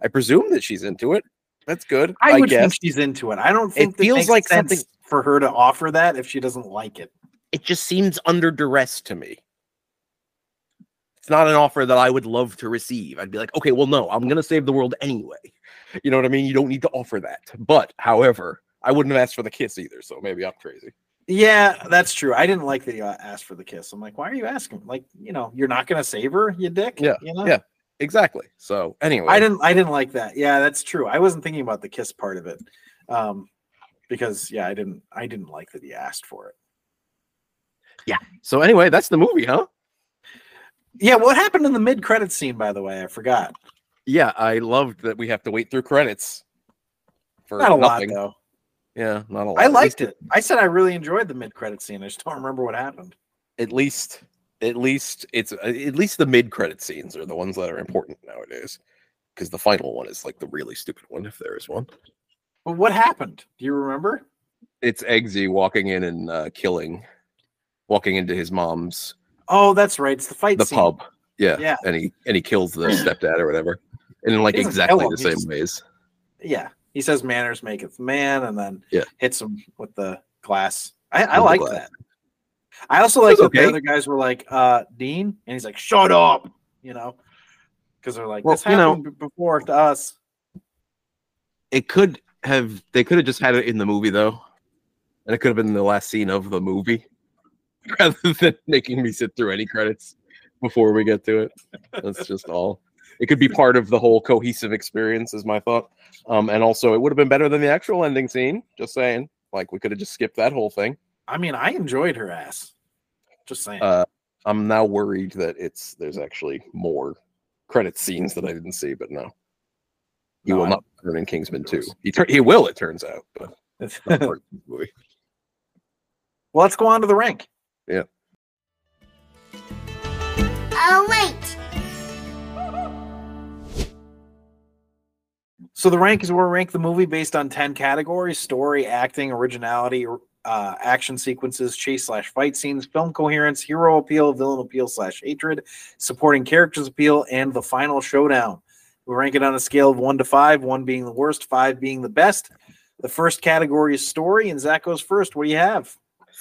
I presume that she's into it. That's good. I, I, would guess think she's into it. I don't think that feels like something- for her to offer that if she doesn't like it. It just seems under duress to me. It's not an offer that I would love to receive. I'd be like, okay, well, no, I'm gonna save the world anyway. You know what I mean? You don't need to offer that. But however, I wouldn't have asked for the kiss either. So maybe I'm crazy. Yeah, that's true. I didn't like that you asked for the kiss. I'm like, why are you asking? Like, you know, you're not gonna save her, you dick. Yeah, you know? yeah. Exactly. So anyway, I didn't. I didn't like that. Yeah, that's true. I wasn't thinking about the kiss part of it, um, because yeah, I didn't. I didn't like that he asked for it. So anyway, that's the movie, huh? Yeah, what happened in the mid credit scene? By the way, I forgot. Yeah, I loved that we have to wait through credits. For Not a nothing. lot though. Yeah, not a lot. I liked it. I said I really enjoyed the mid credit scene. I just don't remember what happened. At least, at least it's at least the mid credit scenes are the ones that are important nowadays. Because the final one is like the really stupid one, if there is one. But what happened? Do you remember? It's Eggsy walking in and uh, killing, walking into his mom's Oh, that's right. It's the fight the scene. pub. Yeah, Yeah. and he and he kills the stepdad or whatever, and in like exactly the same just- ways. Yeah, he says manners maketh man, and then Yeah. hits him with the glass. I, I like that. I also like that okay. the other guys were like, uh, Dean, and he's like, shut up, you know, because they're like, Well, this you know- happened before to us. It could have they could have just had it in the movie though, and it could have been the last scene of the movie, rather than making me sit through any credits before we get to it. That's just all. It could be part of the whole cohesive experience, is my thought. Um, and also, it would have been better than the actual ending scene. Just saying, like we could have just skipped that whole thing. I mean, I enjoyed her ass. Just saying. Uh, I'm now worried that it's there's actually more credit scenes that I didn't see, but no, he No, will I not turn in Kingsman two. He tur- he will, it turns out, but not part of the movie. well, let's go on to the rank. Yeah. Oh, wait. So the rank is where we rank the movie based on 10 categories story, acting, originality, uh, action sequences, chase slash fight scenes, film coherence, hero appeal, villain appeal slash hatred, supporting characters appeal, and the final showdown. We rank it on a scale of one to five, one being the worst, five being the best. The first category is story, and Zac goes first. What do you have?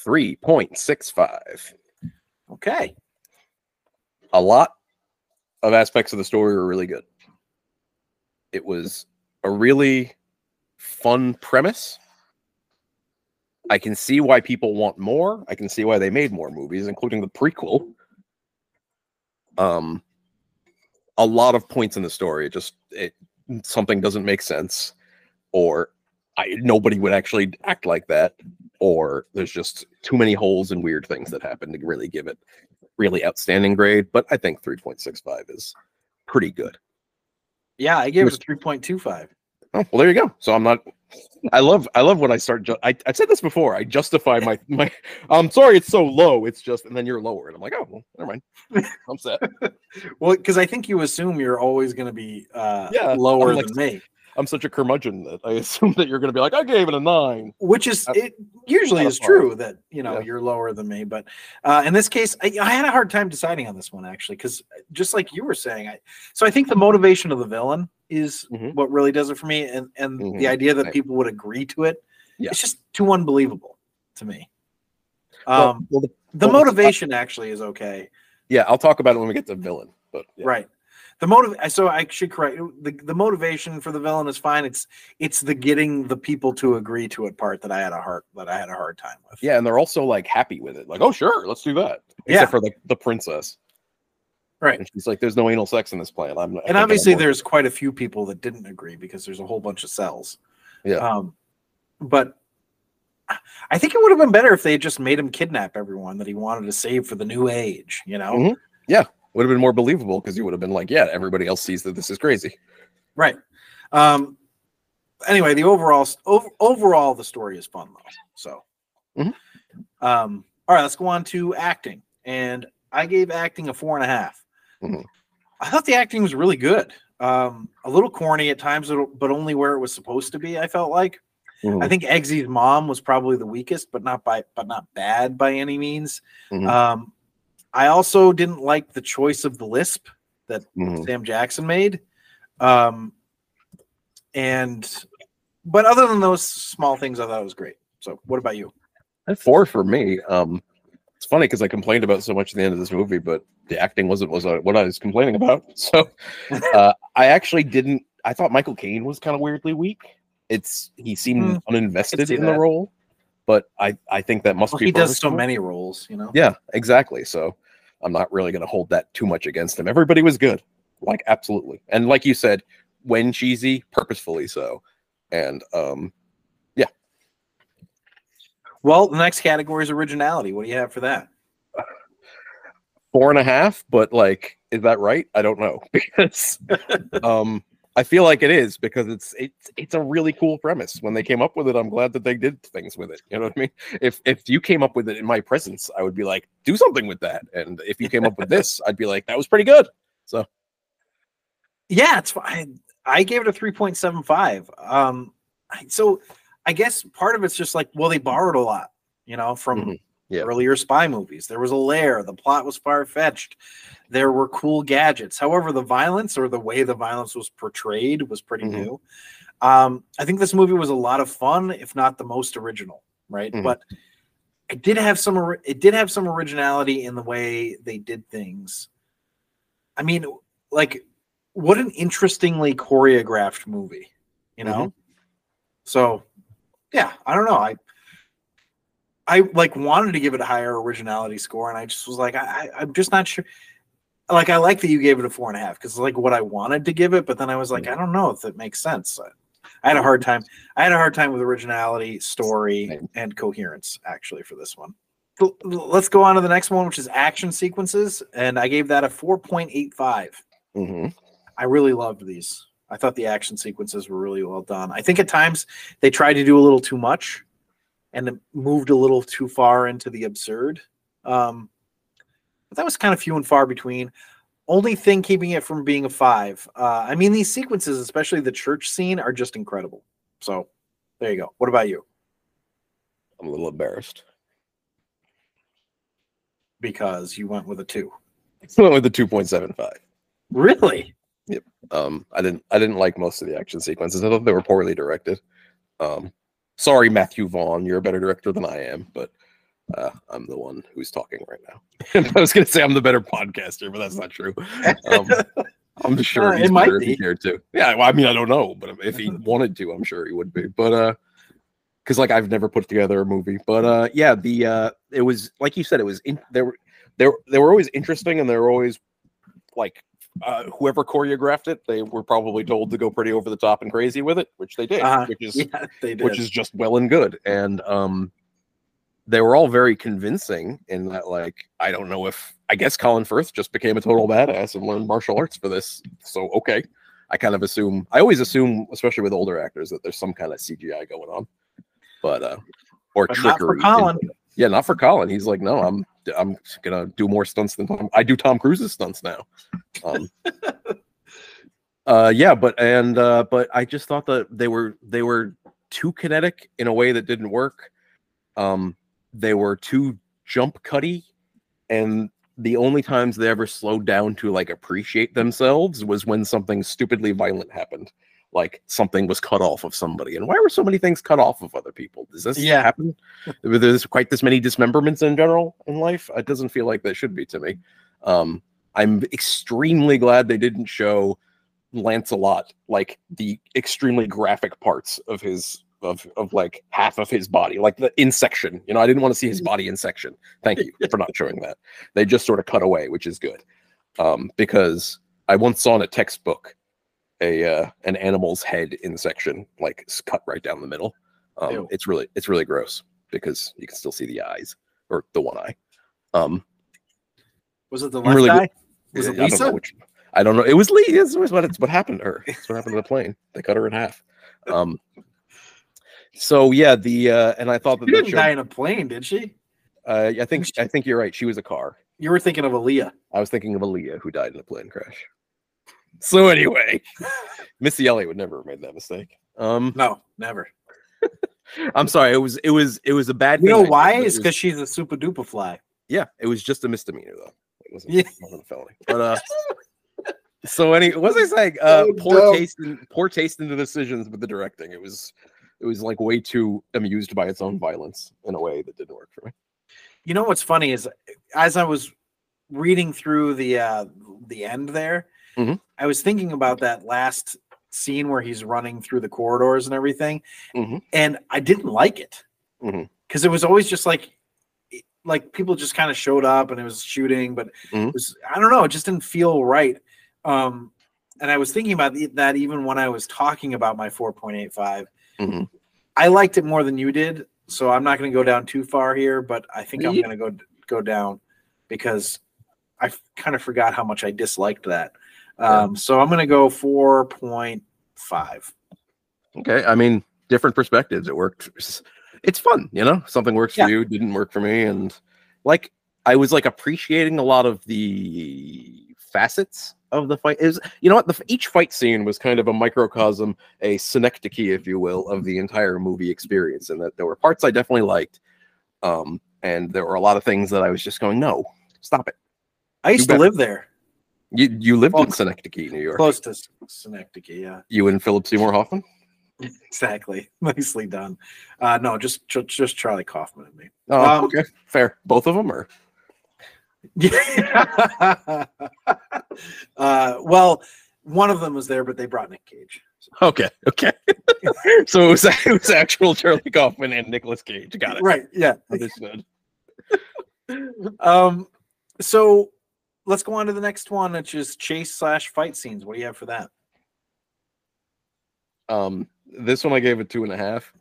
3.65. Okay. A lot of aspects of the story were really good. It was a really fun premise. I can see why people want more. I can see why they made more movies, including the prequel. Um, a lot of points in the story, it just it something doesn't make sense, or I nobody would actually act like that, or there's just too many holes and weird things that happen to really give it really outstanding grade. But I think 3.65 is pretty good. Yeah, I gave it a 3.25. Oh, well, there you go. So I'm not. I love. I love when I start. Ju- I I said this before. I justify my my. I'm sorry, it's so low. It's just, and then you're lower, and I'm like, oh, well, never mind. I'm set. Well, because I think you assume you're always going to be uh, Yeah, lower like- than me, I'm such a curmudgeon that I assume that you're going to be like, I gave it a nine. which is Uh, it usually is true that you know Yeah. you're lower than me. But uh, in this case, I, I had a hard time deciding on this one actually, because just like you were saying, I so I think the motivation of the villain is Mhm. what really does it for me, and and Mhm. the idea that people would agree to it, Yeah. it's just too unbelievable to me. Um, well, the- the well, motivation actually is okay. yeah, I'll talk about it when we get to villain. But yeah. Right. The motive. So I should correct the the motivation for the villain is fine. It's it's the getting the people to agree to it part that I had a hard that I had a hard time with. yeah, and they're also like happy with it. Like, oh sure, let's do that. Yeah. For the the princess. Right. And she's like, "There's no anal sex in this plan." I'm. And I'm obviously, there's quite a few people that didn't agree because there's a whole bunch of cells. Yeah. Um, but I think it would have been better if they had just made him kidnap everyone that he wanted to save for the new age. You know. Mhm. Would have been more believable because you would have been like, "Yeah, everybody else sees that this is crazy." Right. Um. Anyway, the overall over, overall the story is fun though. So. Mhm. Um. All right, let's go on to acting, and I gave acting a four and a half. Mhm. I thought the acting was really good. Um, a little corny at times, but only where it was supposed to be. I felt like. Mhm. I think Eggsy's mom was probably the weakest, but not by but not bad by any means. Mhm. Um, I also didn't like the choice of the lisp that Mhm. Sam Jackson made. Um, and but other than those small things, I thought it was great. So, what about you? And four for me. Um, it's funny because I complained about so much at the end of this movie, but the acting wasn't was uh, what I was complaining about. So uh, I actually didn't. I thought Michael Caine was kind of weirdly weak. It's he seemed Hmm, uninvested see in the role, but I I think that must Well, be he does so many roles, you know. Yeah, exactly. So I'm not really going to hold that too much against him. Everybody was good, like absolutely, and like you said, when cheesy, purposefully so. And um, yeah. Well, the next category is originality. What do you have for that? four and a half, but like, is that right? I don't know because um I feel like it is because it's it's it's a really cool premise. When they came up with it, I'm glad that they did things with it. You know what I mean? If if you came up with it in my presence, I would be like, do something with that. And if you came up with this, I'd be like, that was pretty good. So Yeah, it's fine. I gave it a 3.75. Um, so I guess part of it's just like, well, they borrowed a lot, you know, from Mhm. Yeah. earlier spy movies. There was a lair, the plot was far fetched, there were cool gadgets. However, the violence or the way the violence was portrayed was pretty Mhm. new. Um, I think this movie was a lot of fun, if not the most original, right? Mhm. But it did have some it did have some originality in the way they did things. I mean, like what an interestingly choreographed movie, you know? So, yeah, I don't know. I I like wanted to give it a higher originality score, and I just was like, I, I I'm just not sure. Like, I like that you gave it a four and a half because like what I wanted to give it, but then I was like, I don't know if it makes sense. I, had a hard time. I had a hard time with originality, story, and coherence actually for this one. Let's go on to the next one, which is action sequences, and I gave that a four point eight five. mhm. I really loved these. I thought the action sequences were really well done. I think at times they tried to do a little too much and it moved a little too far into the absurd. Um, but that was kind of few and far between. only thing keeping it from being a five. Uh, I mean, these sequences, especially the church scene, are just incredible. So there you go. What about you? I'm a little embarrassed. Because you went with a two. I went with the 2.75. Really? Yep. Um, I didn't I didn't like most of the action sequences. I thought they were poorly directed. Um, sorry, Matthew Vaughn, you're a better director than I am, but uh, I'm the one who's talking right now. I was gonna say I'm the better podcaster, but that's not true. Um, I'm sure Uh, it he's might better if he cared to. Yeah, well, I mean, I don't know, but if he wanted to, I'm sure he would be. But uh, because like I've never put together a movie, but uh, yeah, the uh, it was like you said, it was in there. were they were always interesting, and they were always like uh, whoever choreographed it, they were probably told to go pretty over the top and crazy with it, which they did, Uh-huh. which is Yeah, they did. which is just well and good. And um, they were all very convincing in that, like, I don't know if I guess Colin Firth just became a total badass and learned martial arts for this. So okay, I kind of assume. I always assume, especially with older actors, that there's some kind of CGI going on, but uh, or But not for trickery. Colin. Yeah, not for Colin. He's like, no, I'm I'm gonna do more stunts than Tom. I do Tom Cruise's stunts now. Um, uh, yeah, but and uh, but I just thought that they were they were too kinetic in a way that didn't work. Um, they were too jump cutty, and the only times they ever slowed down to like appreciate themselves was when something stupidly violent happened. Like something was cut off of somebody, and why were so many things cut off of other people? Does this Yeah. happen? There's quite this many dismemberments in general in life. It doesn't feel like that should be to me. Um, I'm extremely glad they didn't show Lancelot like the extremely graphic parts of his of of like half of his body, like the in section. You know, I didn't want to see his body in section. Thank you for not showing that. They just sort of cut away, which is good. Um, because I once saw in a textbook a uh, an animal's head in section, like cut right down the middle. Um, Ew. it's really it's really gross because you can still see the eyes or the one eye. Um, was it the left really good- eye? Was I don't know which- I don't know. It was Lee. It's what it's what happened to her. It's what happened to the plane. They cut her in half. Um. So yeah, the uh, and I thought that She that didn't showed, die in a plane, did she? uh, I think I think you're right. She was a car. You were thinking of Aaliyah. I was thinking of Aaliyah who died in a plane crash. So anyway, Missy Elliott would never have made that mistake. Um, No, never. I'm sorry. It was it was it was a bad. You know I why? but it It's was- because she's a super duper fly. yeah, it was just a misdemeanor though. It wasn't, Yeah. it wasn't a felony. But uh, so any what was I saying? Uh, So poor dumb. taste in poor taste in the decisions with the directing. It was it was like way too amused by its own violence in a way that didn't work for me. You know what's funny is as I was reading through the uh the end there, Mhm. I was thinking about that last scene where he's running through the corridors and everything, Mhm. and I didn't like it because it was always just like like people just kind of showed up and it was shooting, but Mhm. it was I don't know, it just didn't feel right. Um, and I was thinking about that even when I was talking about my 4.85. Mhm. I liked it more than you did, so I'm not going to go down too far here, but I think I'm going to go go down because I kind of forgot how much I disliked that. Um, so I'm going to go 4.5. Okay, I mean different perspectives. It worked. It's- It's fun, you know. Something works Yeah. for you, didn't work for me, and like I was like appreciating a lot of the facets of the fight. Is you know what? The, each fight scene was kind of a microcosm, a synecdoche, if you will, of the entire movie experience, and that there were parts I definitely liked, um, and there were a lot of things that I was just going, no, stop it. I used to live there, You you lived in Synecdoche, New York. close to S- Synecdoche. Yeah, You and Philip Seymour Hoffman. exactly. Nicely done. Uh, no, just ju- just Charlie Kaufman and me. Oh, Um, okay, fair. Both of them are. Yeah. uh, well, one of them was there, but they brought Nick Cage. Okay, okay. so it was it was actual Charlie Kaufman and Nicolas Cage. Got it. Right. Yeah. Understood. Um. So let's go on to the next one, which is chase slash fight scenes. What do you have for that? Um, this one I gave a two and a half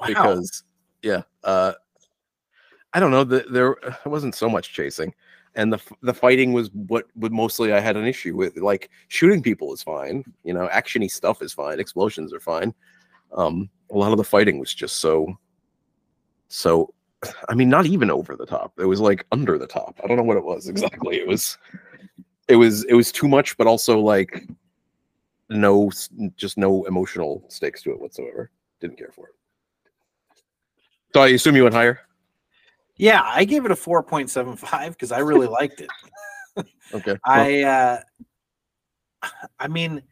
Wow. because, yeah, uh, I don't know. The, there wasn't so much chasing, and the the fighting was what would mostly I had an issue with. Like shooting people is fine, you know, actiony stuff is fine, explosions are fine. Um, a lot of the fighting was just so, so. I mean, not even over the top. It was like under the top. I don't know what it was exactly. It was it was it was too much, but also like no, just no emotional stakes to it whatsoever. Didn't care for it. So I assume you went higher. Yeah, I gave it a 4.75 because I really liked it. Okay. I uh I mean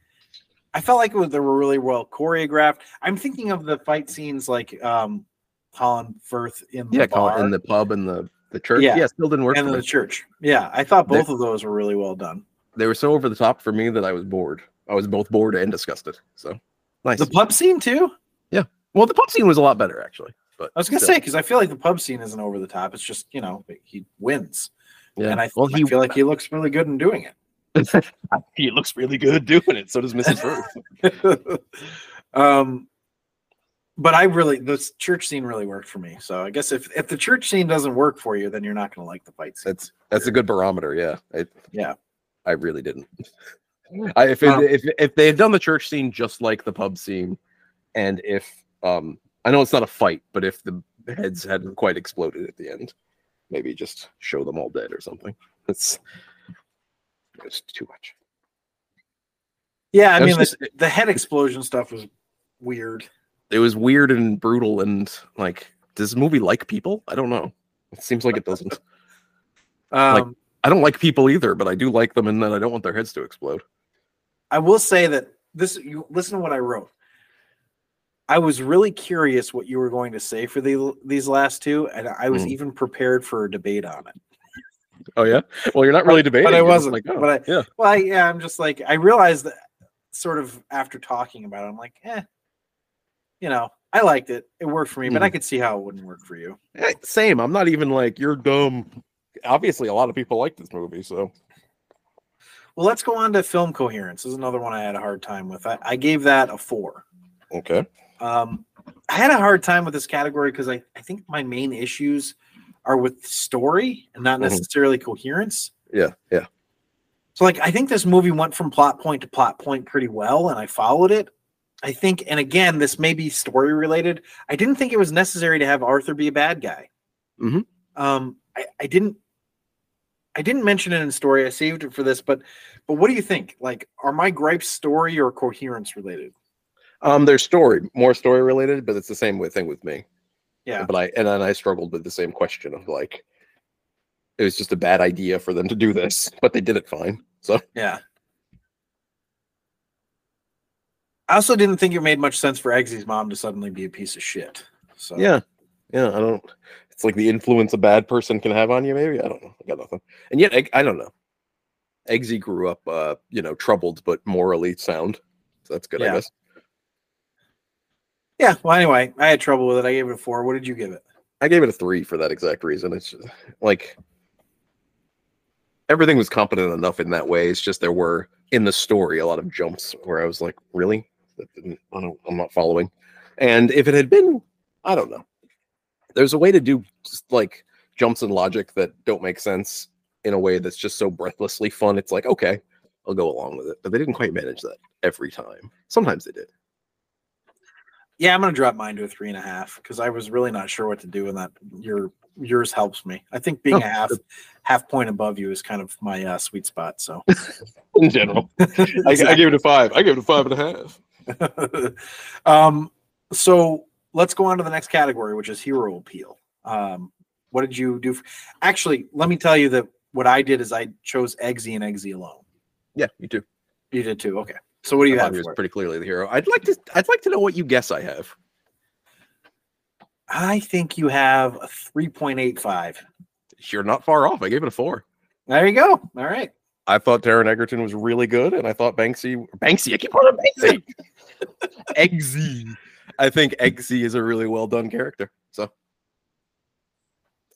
I felt like it was, they were really well choreographed. I'm thinking of the fight scenes like um Colin Firth in the yeah, bar call it in the pub and the the church. Yeah. Yeah, still didn't work. and for the me. church. Yeah, I thought They- both of those were really well done. They were so over the top for me that I was bored. I was both bored and disgusted. So nice. The pub scene too? Yeah. Well, the pub scene was a lot better actually. But I was gonna still. say because I feel like the pub scene isn't over the top. It's just you know he wins, yeah. and I, well, I he feel like he looks really good in doing it. he looks really good doing it. So does Mrs. Ruth. um, but I really this church scene really worked for me. So I guess if if the church scene doesn't work for you, then you're not gonna like the fight scene. That's that's a good barometer. Yeah. It, Yeah. I really didn't. I, if, it, Um, if if they had done the church scene just like the pub scene, and if um I know it's not a fight, but if the heads hadn't quite exploded at the end, maybe just show them all dead or something. That's it's too much. Yeah, I It was mean the, the head explosion stuff was weird. It was weird and brutal and like does this movie like people? I don't know. It seems like it doesn't. Um, I don't like people either, but I do like them and then I don't want their heads to explode. I will say that this you listen to what I wrote. I was really curious what you were going to say for the, these last two, and I was Mm. even prepared for a debate on it. Oh yeah. Well, you're not really debating. but I wasn't. Like, oh, but I, yeah. well, I, yeah, I'm just like I realized that sort of after talking about it, I'm like, eh, you know, I liked it. It worked for me, but I Mm. could see how it wouldn't work for you. Eh, Same. I'm not even like you're dumb. Obviously, a lot of people like this movie, so Well, let's go on to film coherence. This is another one I had a hard time with. I, I gave that a four. okay. Um, I had a hard time with this category because I, I think my main issues are with story and not Mhm. necessarily coherence. Yeah, yeah. So, like, I think this movie went from plot point to plot point pretty well, and I followed it. I think, and again, this may be story related. I didn't think it was necessary to have Arthur be a bad guy. Mhm. Um, I, I didn't. I didn't mention it in story. I saved it for this, but but what do you think? Like, are my gripes story or coherence related? Um, there's story, more story related, but it's the same thing with me. Yeah. But I and then I struggled with the same question of like, it was just a bad idea for them to do this, but they did it fine. So Yeah. I also didn't think it made much sense for Eggsy's mom to suddenly be a piece of shit. So yeah, yeah. I don't. It's like the influence a bad person can have on you. Maybe I don't know. I got nothing. And yet, Egg- I don't know. Eggsy grew up, uh, you know, troubled but morally sound. So that's good, Yeah. I guess. yeah. Well, anyway, I had trouble with it. I gave it a four. What did you give it? I gave it a three for that exact reason. It's just, like everything was competent enough in that way. It's just there were in the story a lot of jumps where I was like, really? That didn't, I don't, I'm not following. And if it had been, I don't know. There's a way to do just like jumps in logic that don't make sense in a way that's just so breathlessly fun. It's like, okay, I'll go along with it. But they didn't quite manage that every time. Sometimes they did. Yeah, I'm gonna drop mine to a three and a half because I was really not sure what to do, and that your yours helps me. I think being Oh, a half half point above you is kind of my uh, sweet spot. So In general, I, I gave it a five. I gave it a five and a half. um, so let's go on to the next category, which is hero appeal. Um, what did you do? For, actually, let me tell you that what I did is I chose Eggsy and Eggsy alone. Yeah, you too. You did too. Okay. So what do you I have was pretty clearly the hero. I'd like to. I'd like to know what you guess I have. I think you have a 3.85. You're not far off. I gave it a four. There you go. All right. I thought Taron Egerton was really good, and I thought Banksy. Banksy. I keep calling him Banksy. Eggsy. I think Eggsy is a really well done character. So.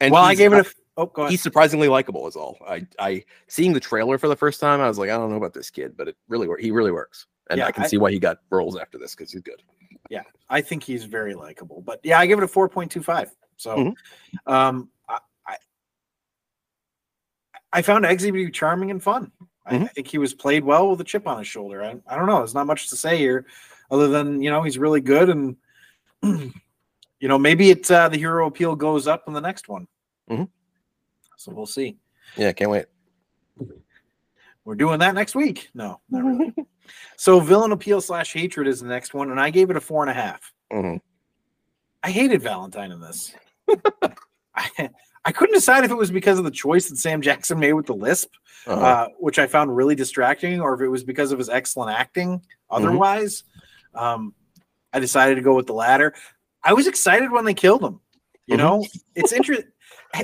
And well, I he's- gave it a. Oh, go ahead. He's surprisingly likable, is all. I, I seeing the trailer for the first time, I was like, I don't know about this kid, but it really. He really works, and Yeah, I can I- see why he got roles after this because he's good. Yeah, I think he's very likable. But yeah, I give it a 4.25. So Mhm. um I, I I found Eggsy to be charming and fun. I, I Mhm. think he was played well with a chip on his shoulder. I, I don't know. There's not much to say here other than you know he's really good and you know maybe it's uh, the hero appeal goes up in the next one. Mhm. So we'll see. Yeah, can't wait. We're doing that next week. No, not really. so villain appeal slash hatred is the next one, and I gave it a four and a half. Mhm. I hated Valentine in this. I, I couldn't decide if it was because of the choice that Sam Jackson made with the lisp, Uh-huh. uh, which I found really distracting, or if it was because of his excellent acting. Otherwise, um, I decided to go with the latter. I was excited when they killed him. You Mhm. know, it's interesting.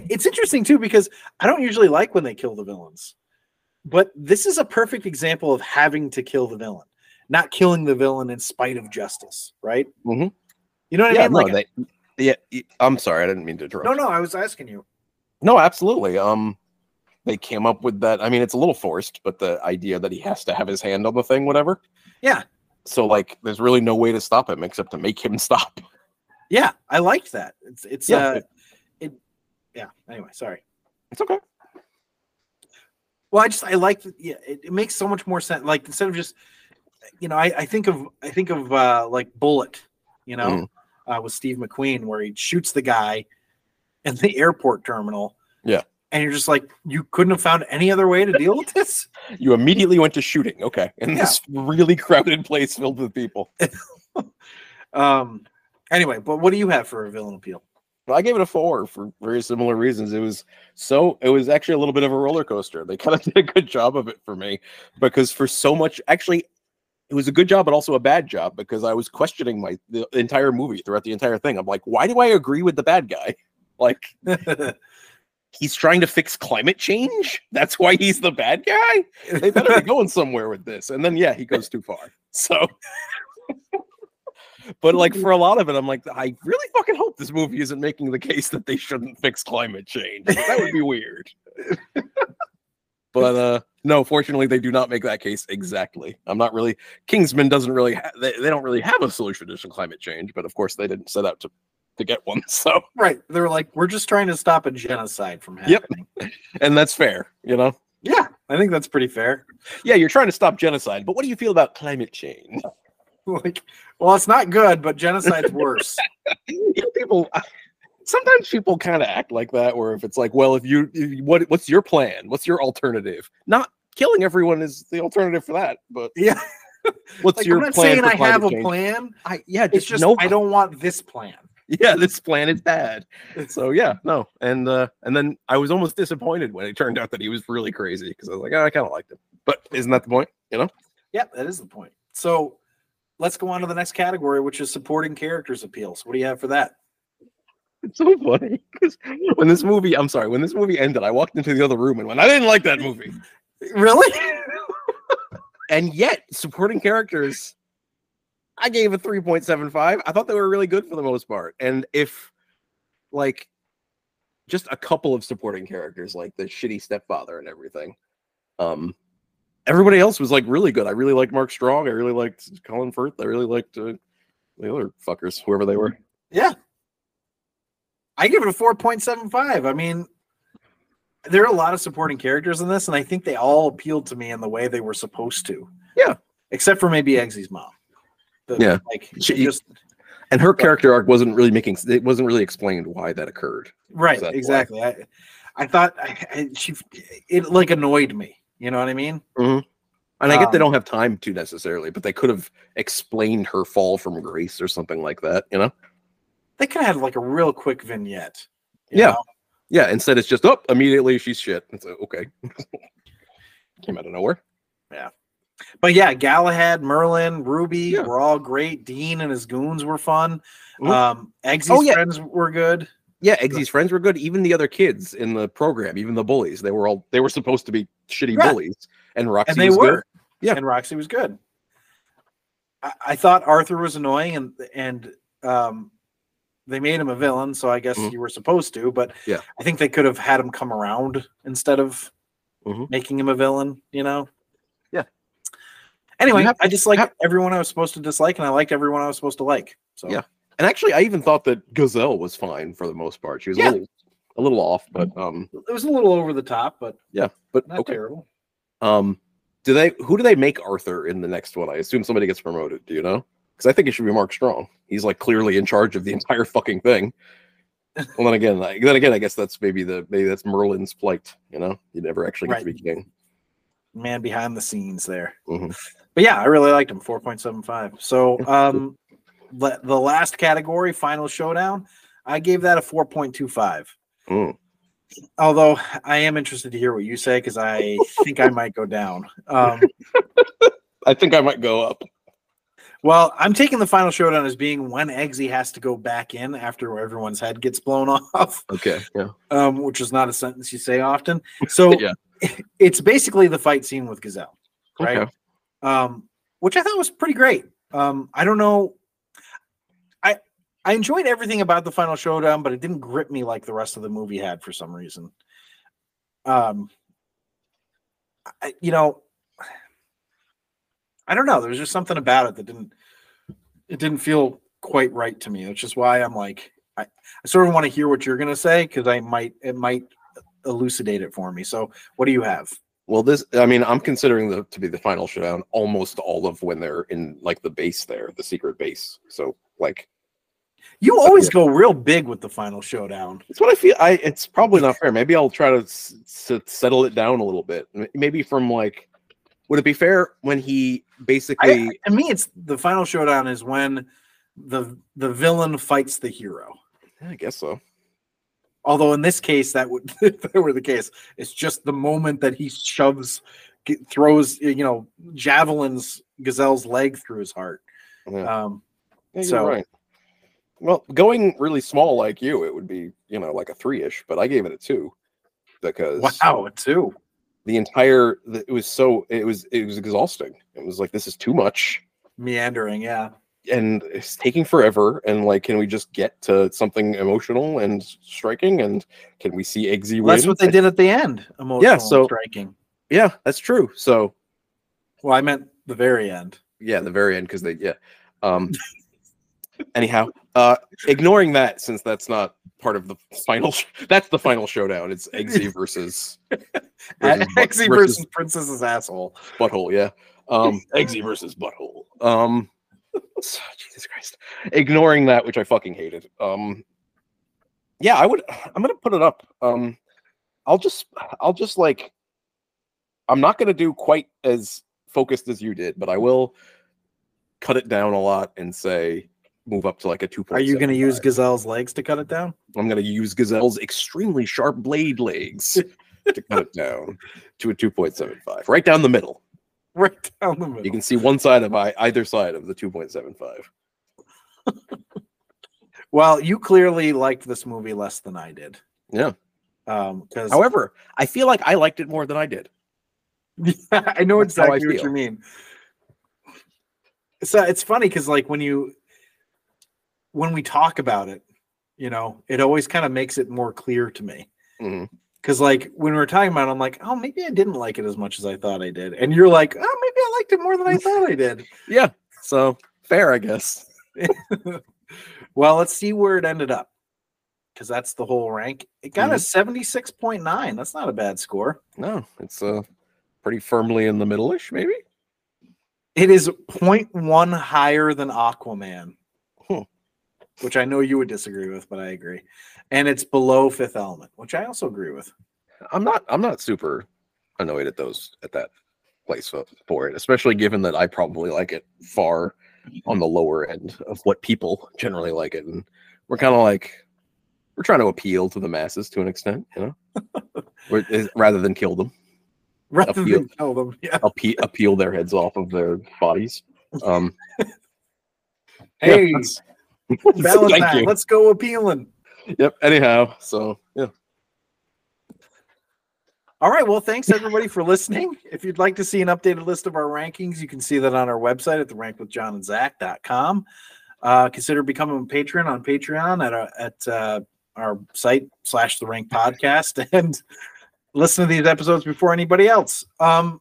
It's interesting too because I don't usually like when they kill the villains, but this is a perfect example of having to kill the villain, not killing the villain in spite of justice. Right? Mm-hmm. You know what yeah, I mean? no, Like, they, yeah. I'm sorry, I didn't mean to interrupt. no, no. I was asking you. No, absolutely. Um, they came up with that. I mean, it's a little forced, but the idea that he has to have his hand on the thing, whatever. Yeah. So like, there's really no way to stop him except to make him stop. Yeah, I liked that. It's it's Yeah, uh, it- yeah. Anyway, sorry. It's okay. Well, I just I like yeah, it, it makes so much more sense. Like instead of just you know, I, I think of I think of uh like Bullitt, you know, Mm-hmm. uh, with Steve McQueen, where he shoots the guy in the airport terminal. Yeah. And you're just like, you couldn't have found any other way to deal with this? You immediately went to shooting. Okay, in Yeah. this really crowded place filled with people. Um anyway, but what do you have for a villain appeal? I gave it a four for very similar reasons. It was so it was actually a little bit of a roller coaster. They kind of did a good job of it for me because for so much actually it was a good job but also a bad job because I was questioning my the entire movie throughout the entire thing. I'm like, why do I agree with the bad guy? Like he's trying to fix climate change. That's why he's the bad guy. They better be going somewhere with this. And then yeah, he goes too far. So but like for a lot of it, I'm like, I really fucking hope this movie isn't making the case that they shouldn't fix climate change. That would be weird. but uh no, fortunately they do not make that case exactly. I'm not really Kingsman doesn't really ha- they, they don't really have a solution to climate change, but of course they didn't set out to to get one. So right. They're like, we're just trying to stop a genocide from happening. Yep. and that's fair, you know. Yeah, I think that's pretty fair. Yeah, you're trying to stop genocide, but what do you feel about climate change? Like, well, it's not good, but genocide's worse. people uh, sometimes people kind of act like that where if it's like well if you if you- what what's your plan what's your alternative not killing everyone is the alternative for that but Yeah. what's Like, your I'm not plan saying I have climate a plan. I, yeah It's just, just no I don't want this plan. yeah this plan is bad so yeah no and uh and then i was almost disappointed when it turned out that he was really crazy because i was like oh, i kind of liked him but isn't that the point you know Yeah, that is the point. So let's go on to the next category, which is supporting characters appeals. What do you have for that? it's so funny because when this movie i'm sorry when this movie ended i walked into the other room and went i didn't like that movie Really? and yet supporting characters i gave a 3.75 i thought they were really good for the most part and if like just a couple of supporting characters like the shitty stepfather and everything um everybody else was like really good i really liked mark strong i really liked colin firth i really liked uh, the other fuckers whoever they were yeah. I give it a 4.75. I mean, there are a lot of supporting characters in this, and I think they all appealed to me in the way they were supposed to. Yeah. Except for maybe Eggsy's mom. The- Yeah. Like She- just and her character arc wasn't really making it wasn't really explained why that occurred right, that's why. exactly. I, I thought I, I, she it like annoyed me. You know what I mean? and i get they Um, don't have time to necessarily but they could have explained her fall from grace or something like that you know They could have had like a real quick vignette. Yeah. know? Yeah, instead it's just up immediately she's shit. It's like, okay. Came out of nowhere. But yeah, Galahad, Merlin, Ruby Yeah. were all great. Dean and his goons were fun. Um, Eggsy's Oh, yeah. friends were good. Yeah, Eggsy's friends were good. Even the other kids in the program, even the bullies, they were all they were supposed to be shitty Right. bullies. And Roxy and they was were. good. Yeah. and Roxy was good. I, I thought Arthur was annoying, and and um, they made him a villain, so I guess Mhm. you were supposed to. But Yeah. I think they could have had him come around instead of Mhm. making him a villain. You know. Anyway, I just like have- everyone I was supposed to dislike, and I liked everyone I was supposed to like. So Yeah. And actually I even thought that Gazelle was fine for the most part. She was Yeah. a little a little off, but um it was a little over the top, but yeah, but not okay. terrible. Um do they who do they make Arthur in the next one? I assume somebody gets promoted. Do you know? Because I think it should be Mark Strong. He's like clearly in charge of the entire fucking thing. Well, then again, like, then again, I guess that's maybe the maybe that's Merlin's plight. You know, you never actually get to be king. man behind the scenes there. Mhm. But yeah, I really liked him. Four point seven five. So um, the last category, final showdown, I gave that a four point two five. Mm. Although I am interested to hear what you say because I think I might go down. Um, I think I might go up. well, I'm taking the final showdown as being when Eggsy has to go back in after everyone's head gets blown off. Okay. Yeah. um, which is not a sentence you say often. So Yeah. it's basically the fight scene with Gazelle, right? Okay. Um, which I thought was pretty great. Um, I don't know. I I enjoyed everything about the final showdown, but it didn't grip me like the rest of the movie had for some reason. Um, I, you know, I don't know. There was just something about it that didn't it didn't feel quite right to me. Which is why I'm like, I, I sort of want to hear what you're gonna say because I might it might elucidate it for me. So what do you have? Well, this, I mean, I'm considering the to be the final showdown almost all of when they're in like the base there, the secret base. So, like, You always go real big with the final showdown. it's what I feel. I it's probably not fair. Maybe I'll try to s- s- settle it down a little bit. Maybe from like, would it be fair when he basically? I, to me, it's the final showdown is when the the villain fights the hero. I guess so. Although in this case, that would if that were the case, it's just the moment that he shoves, throws, you know, javelins Gazelle's leg through his heart. Yeah. Um, Yeah, So- right. Well, going really small like you, it would be you know like a three ish, but I gave it a two because wow, a two. the entire it was so it was it was exhausting. It was like this is too much Meandering, yeah. And it's taking forever. And like, can we just get to something emotional and striking? And can we see Eggsy win? Well, that's what they did at the end. Emotional and so- striking. Yeah, that's true. So Well, I meant the very end. yeah, the very end because they yeah. Um. anyhow, uh, ignoring that since that's not part of the final. that's the final showdown. It's Eggsy versus versus, butt- versus versus Princess's asshole. butthole. Yeah. Um. Eggsy versus butthole. Um. So- Jesus Christ. Ignoring that, which I fucking hated. Um. Yeah, I would. I'm gonna put it up. Um. I'll just. I'll just like. I'm not gonna do quite as focused as you did, but I will cut it down a lot and say move up to like a two. Are you going to use Gazelle's legs to cut it down? I'm going to use Gazelle's extremely sharp blade legs to cut it down to a 2.75, right down the middle. Right down the middle. You can see one side of either side of the 2.75. Well, you clearly liked this movie less than I did. Yeah. Um, because However, I feel like I liked it more than I did. I know That's how I exactly what feel. you mean. So it's funny because like when you when we talk about it, you know, it always kind of makes it more clear to me. Mhm. Because like when we were talking about it, I'm like, oh, maybe I didn't like it as much as I thought I did. And you're like, oh, maybe I liked it more than I thought I did. Yeah. So fair, I guess. Well, let's see where it ended up. Because that's the whole rank. It got a Mm-hmm. 76.9. That's not a bad score. No, it's uh pretty firmly in the middle-ish, maybe. It is 0.1 higher than Aquaman, Hmm. which I know you would disagree with, but I agree. And it's below Fifth Element, which I also agree with. I'm not I'm not super annoyed at those at that place for, for it, especially given that I probably like it far on the lower end of what people generally like it. And we're kind of like we're trying to appeal to the masses to an extent, you know, rather than kill them, Rather feel- than tell them, yeah. appe- appeal their heads off of their bodies. Um, Hey, that's- Valentine, let's go appealing. Yep. Anyhow, so yeah, All right. Well, thanks everybody for listening. If you'd like to see an updated list of our rankings, you can see that on our website at the rankwithjohnandzac.com. Uh, consider becoming a patron on Patreon at, our at uh, our site slash the rank podcast and listen to these episodes before anybody else. Um,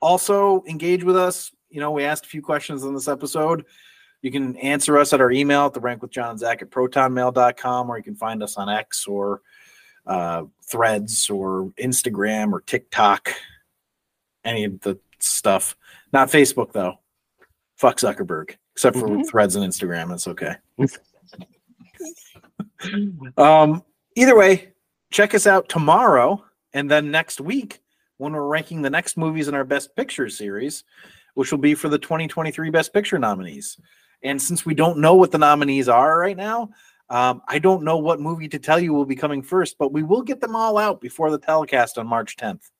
also engage with us. You know, we asked a few questions in this episode. You can answer us at our email at the rank with John and Zac at protonmail.com, or you can find us on X or uh, threads or Instagram or TikTok, any of the stuff. Not Facebook though. Fuck Zuckerberg, except for Mhm. threads and Instagram. That's okay. um, either way, check us out tomorrow, and then next week when we're ranking the next movies in our Best Picture series, which will be for the 2023 Best Picture nominees. And since we don't know what the nominees are right now, um, I don't know what movie to tell you will be coming first, but we will get them all out before the telecast on March 10th.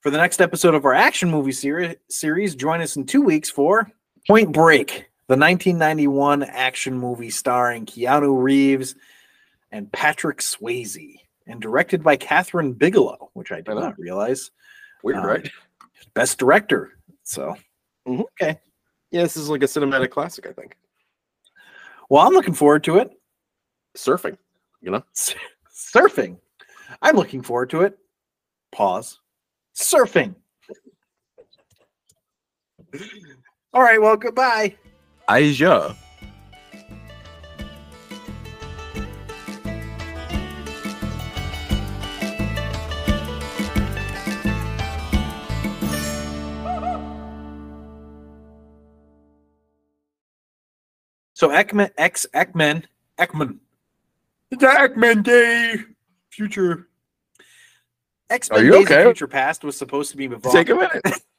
For the next episode of our action movie seri- series, join us in two weeks for Point Break, the 1991 action movie starring Keanu Reeves and Patrick Swayze, and directed by Kathryn Bigelow, which I did I not realize. Weird, Um, right? Best director. So, Mhm. okay. Yeah, this is like a cinematic classic, I think. Well, I'm looking forward to it. Surfing, you know? Surfing. I'm looking forward to it. Pause. Surfing. All right. Well, goodbye. Aja. So Ekman, X Ekman, Ekman. It's Ekman Day. Future. X Are Men you Days of okay? Future Past was supposed to be Take a minute.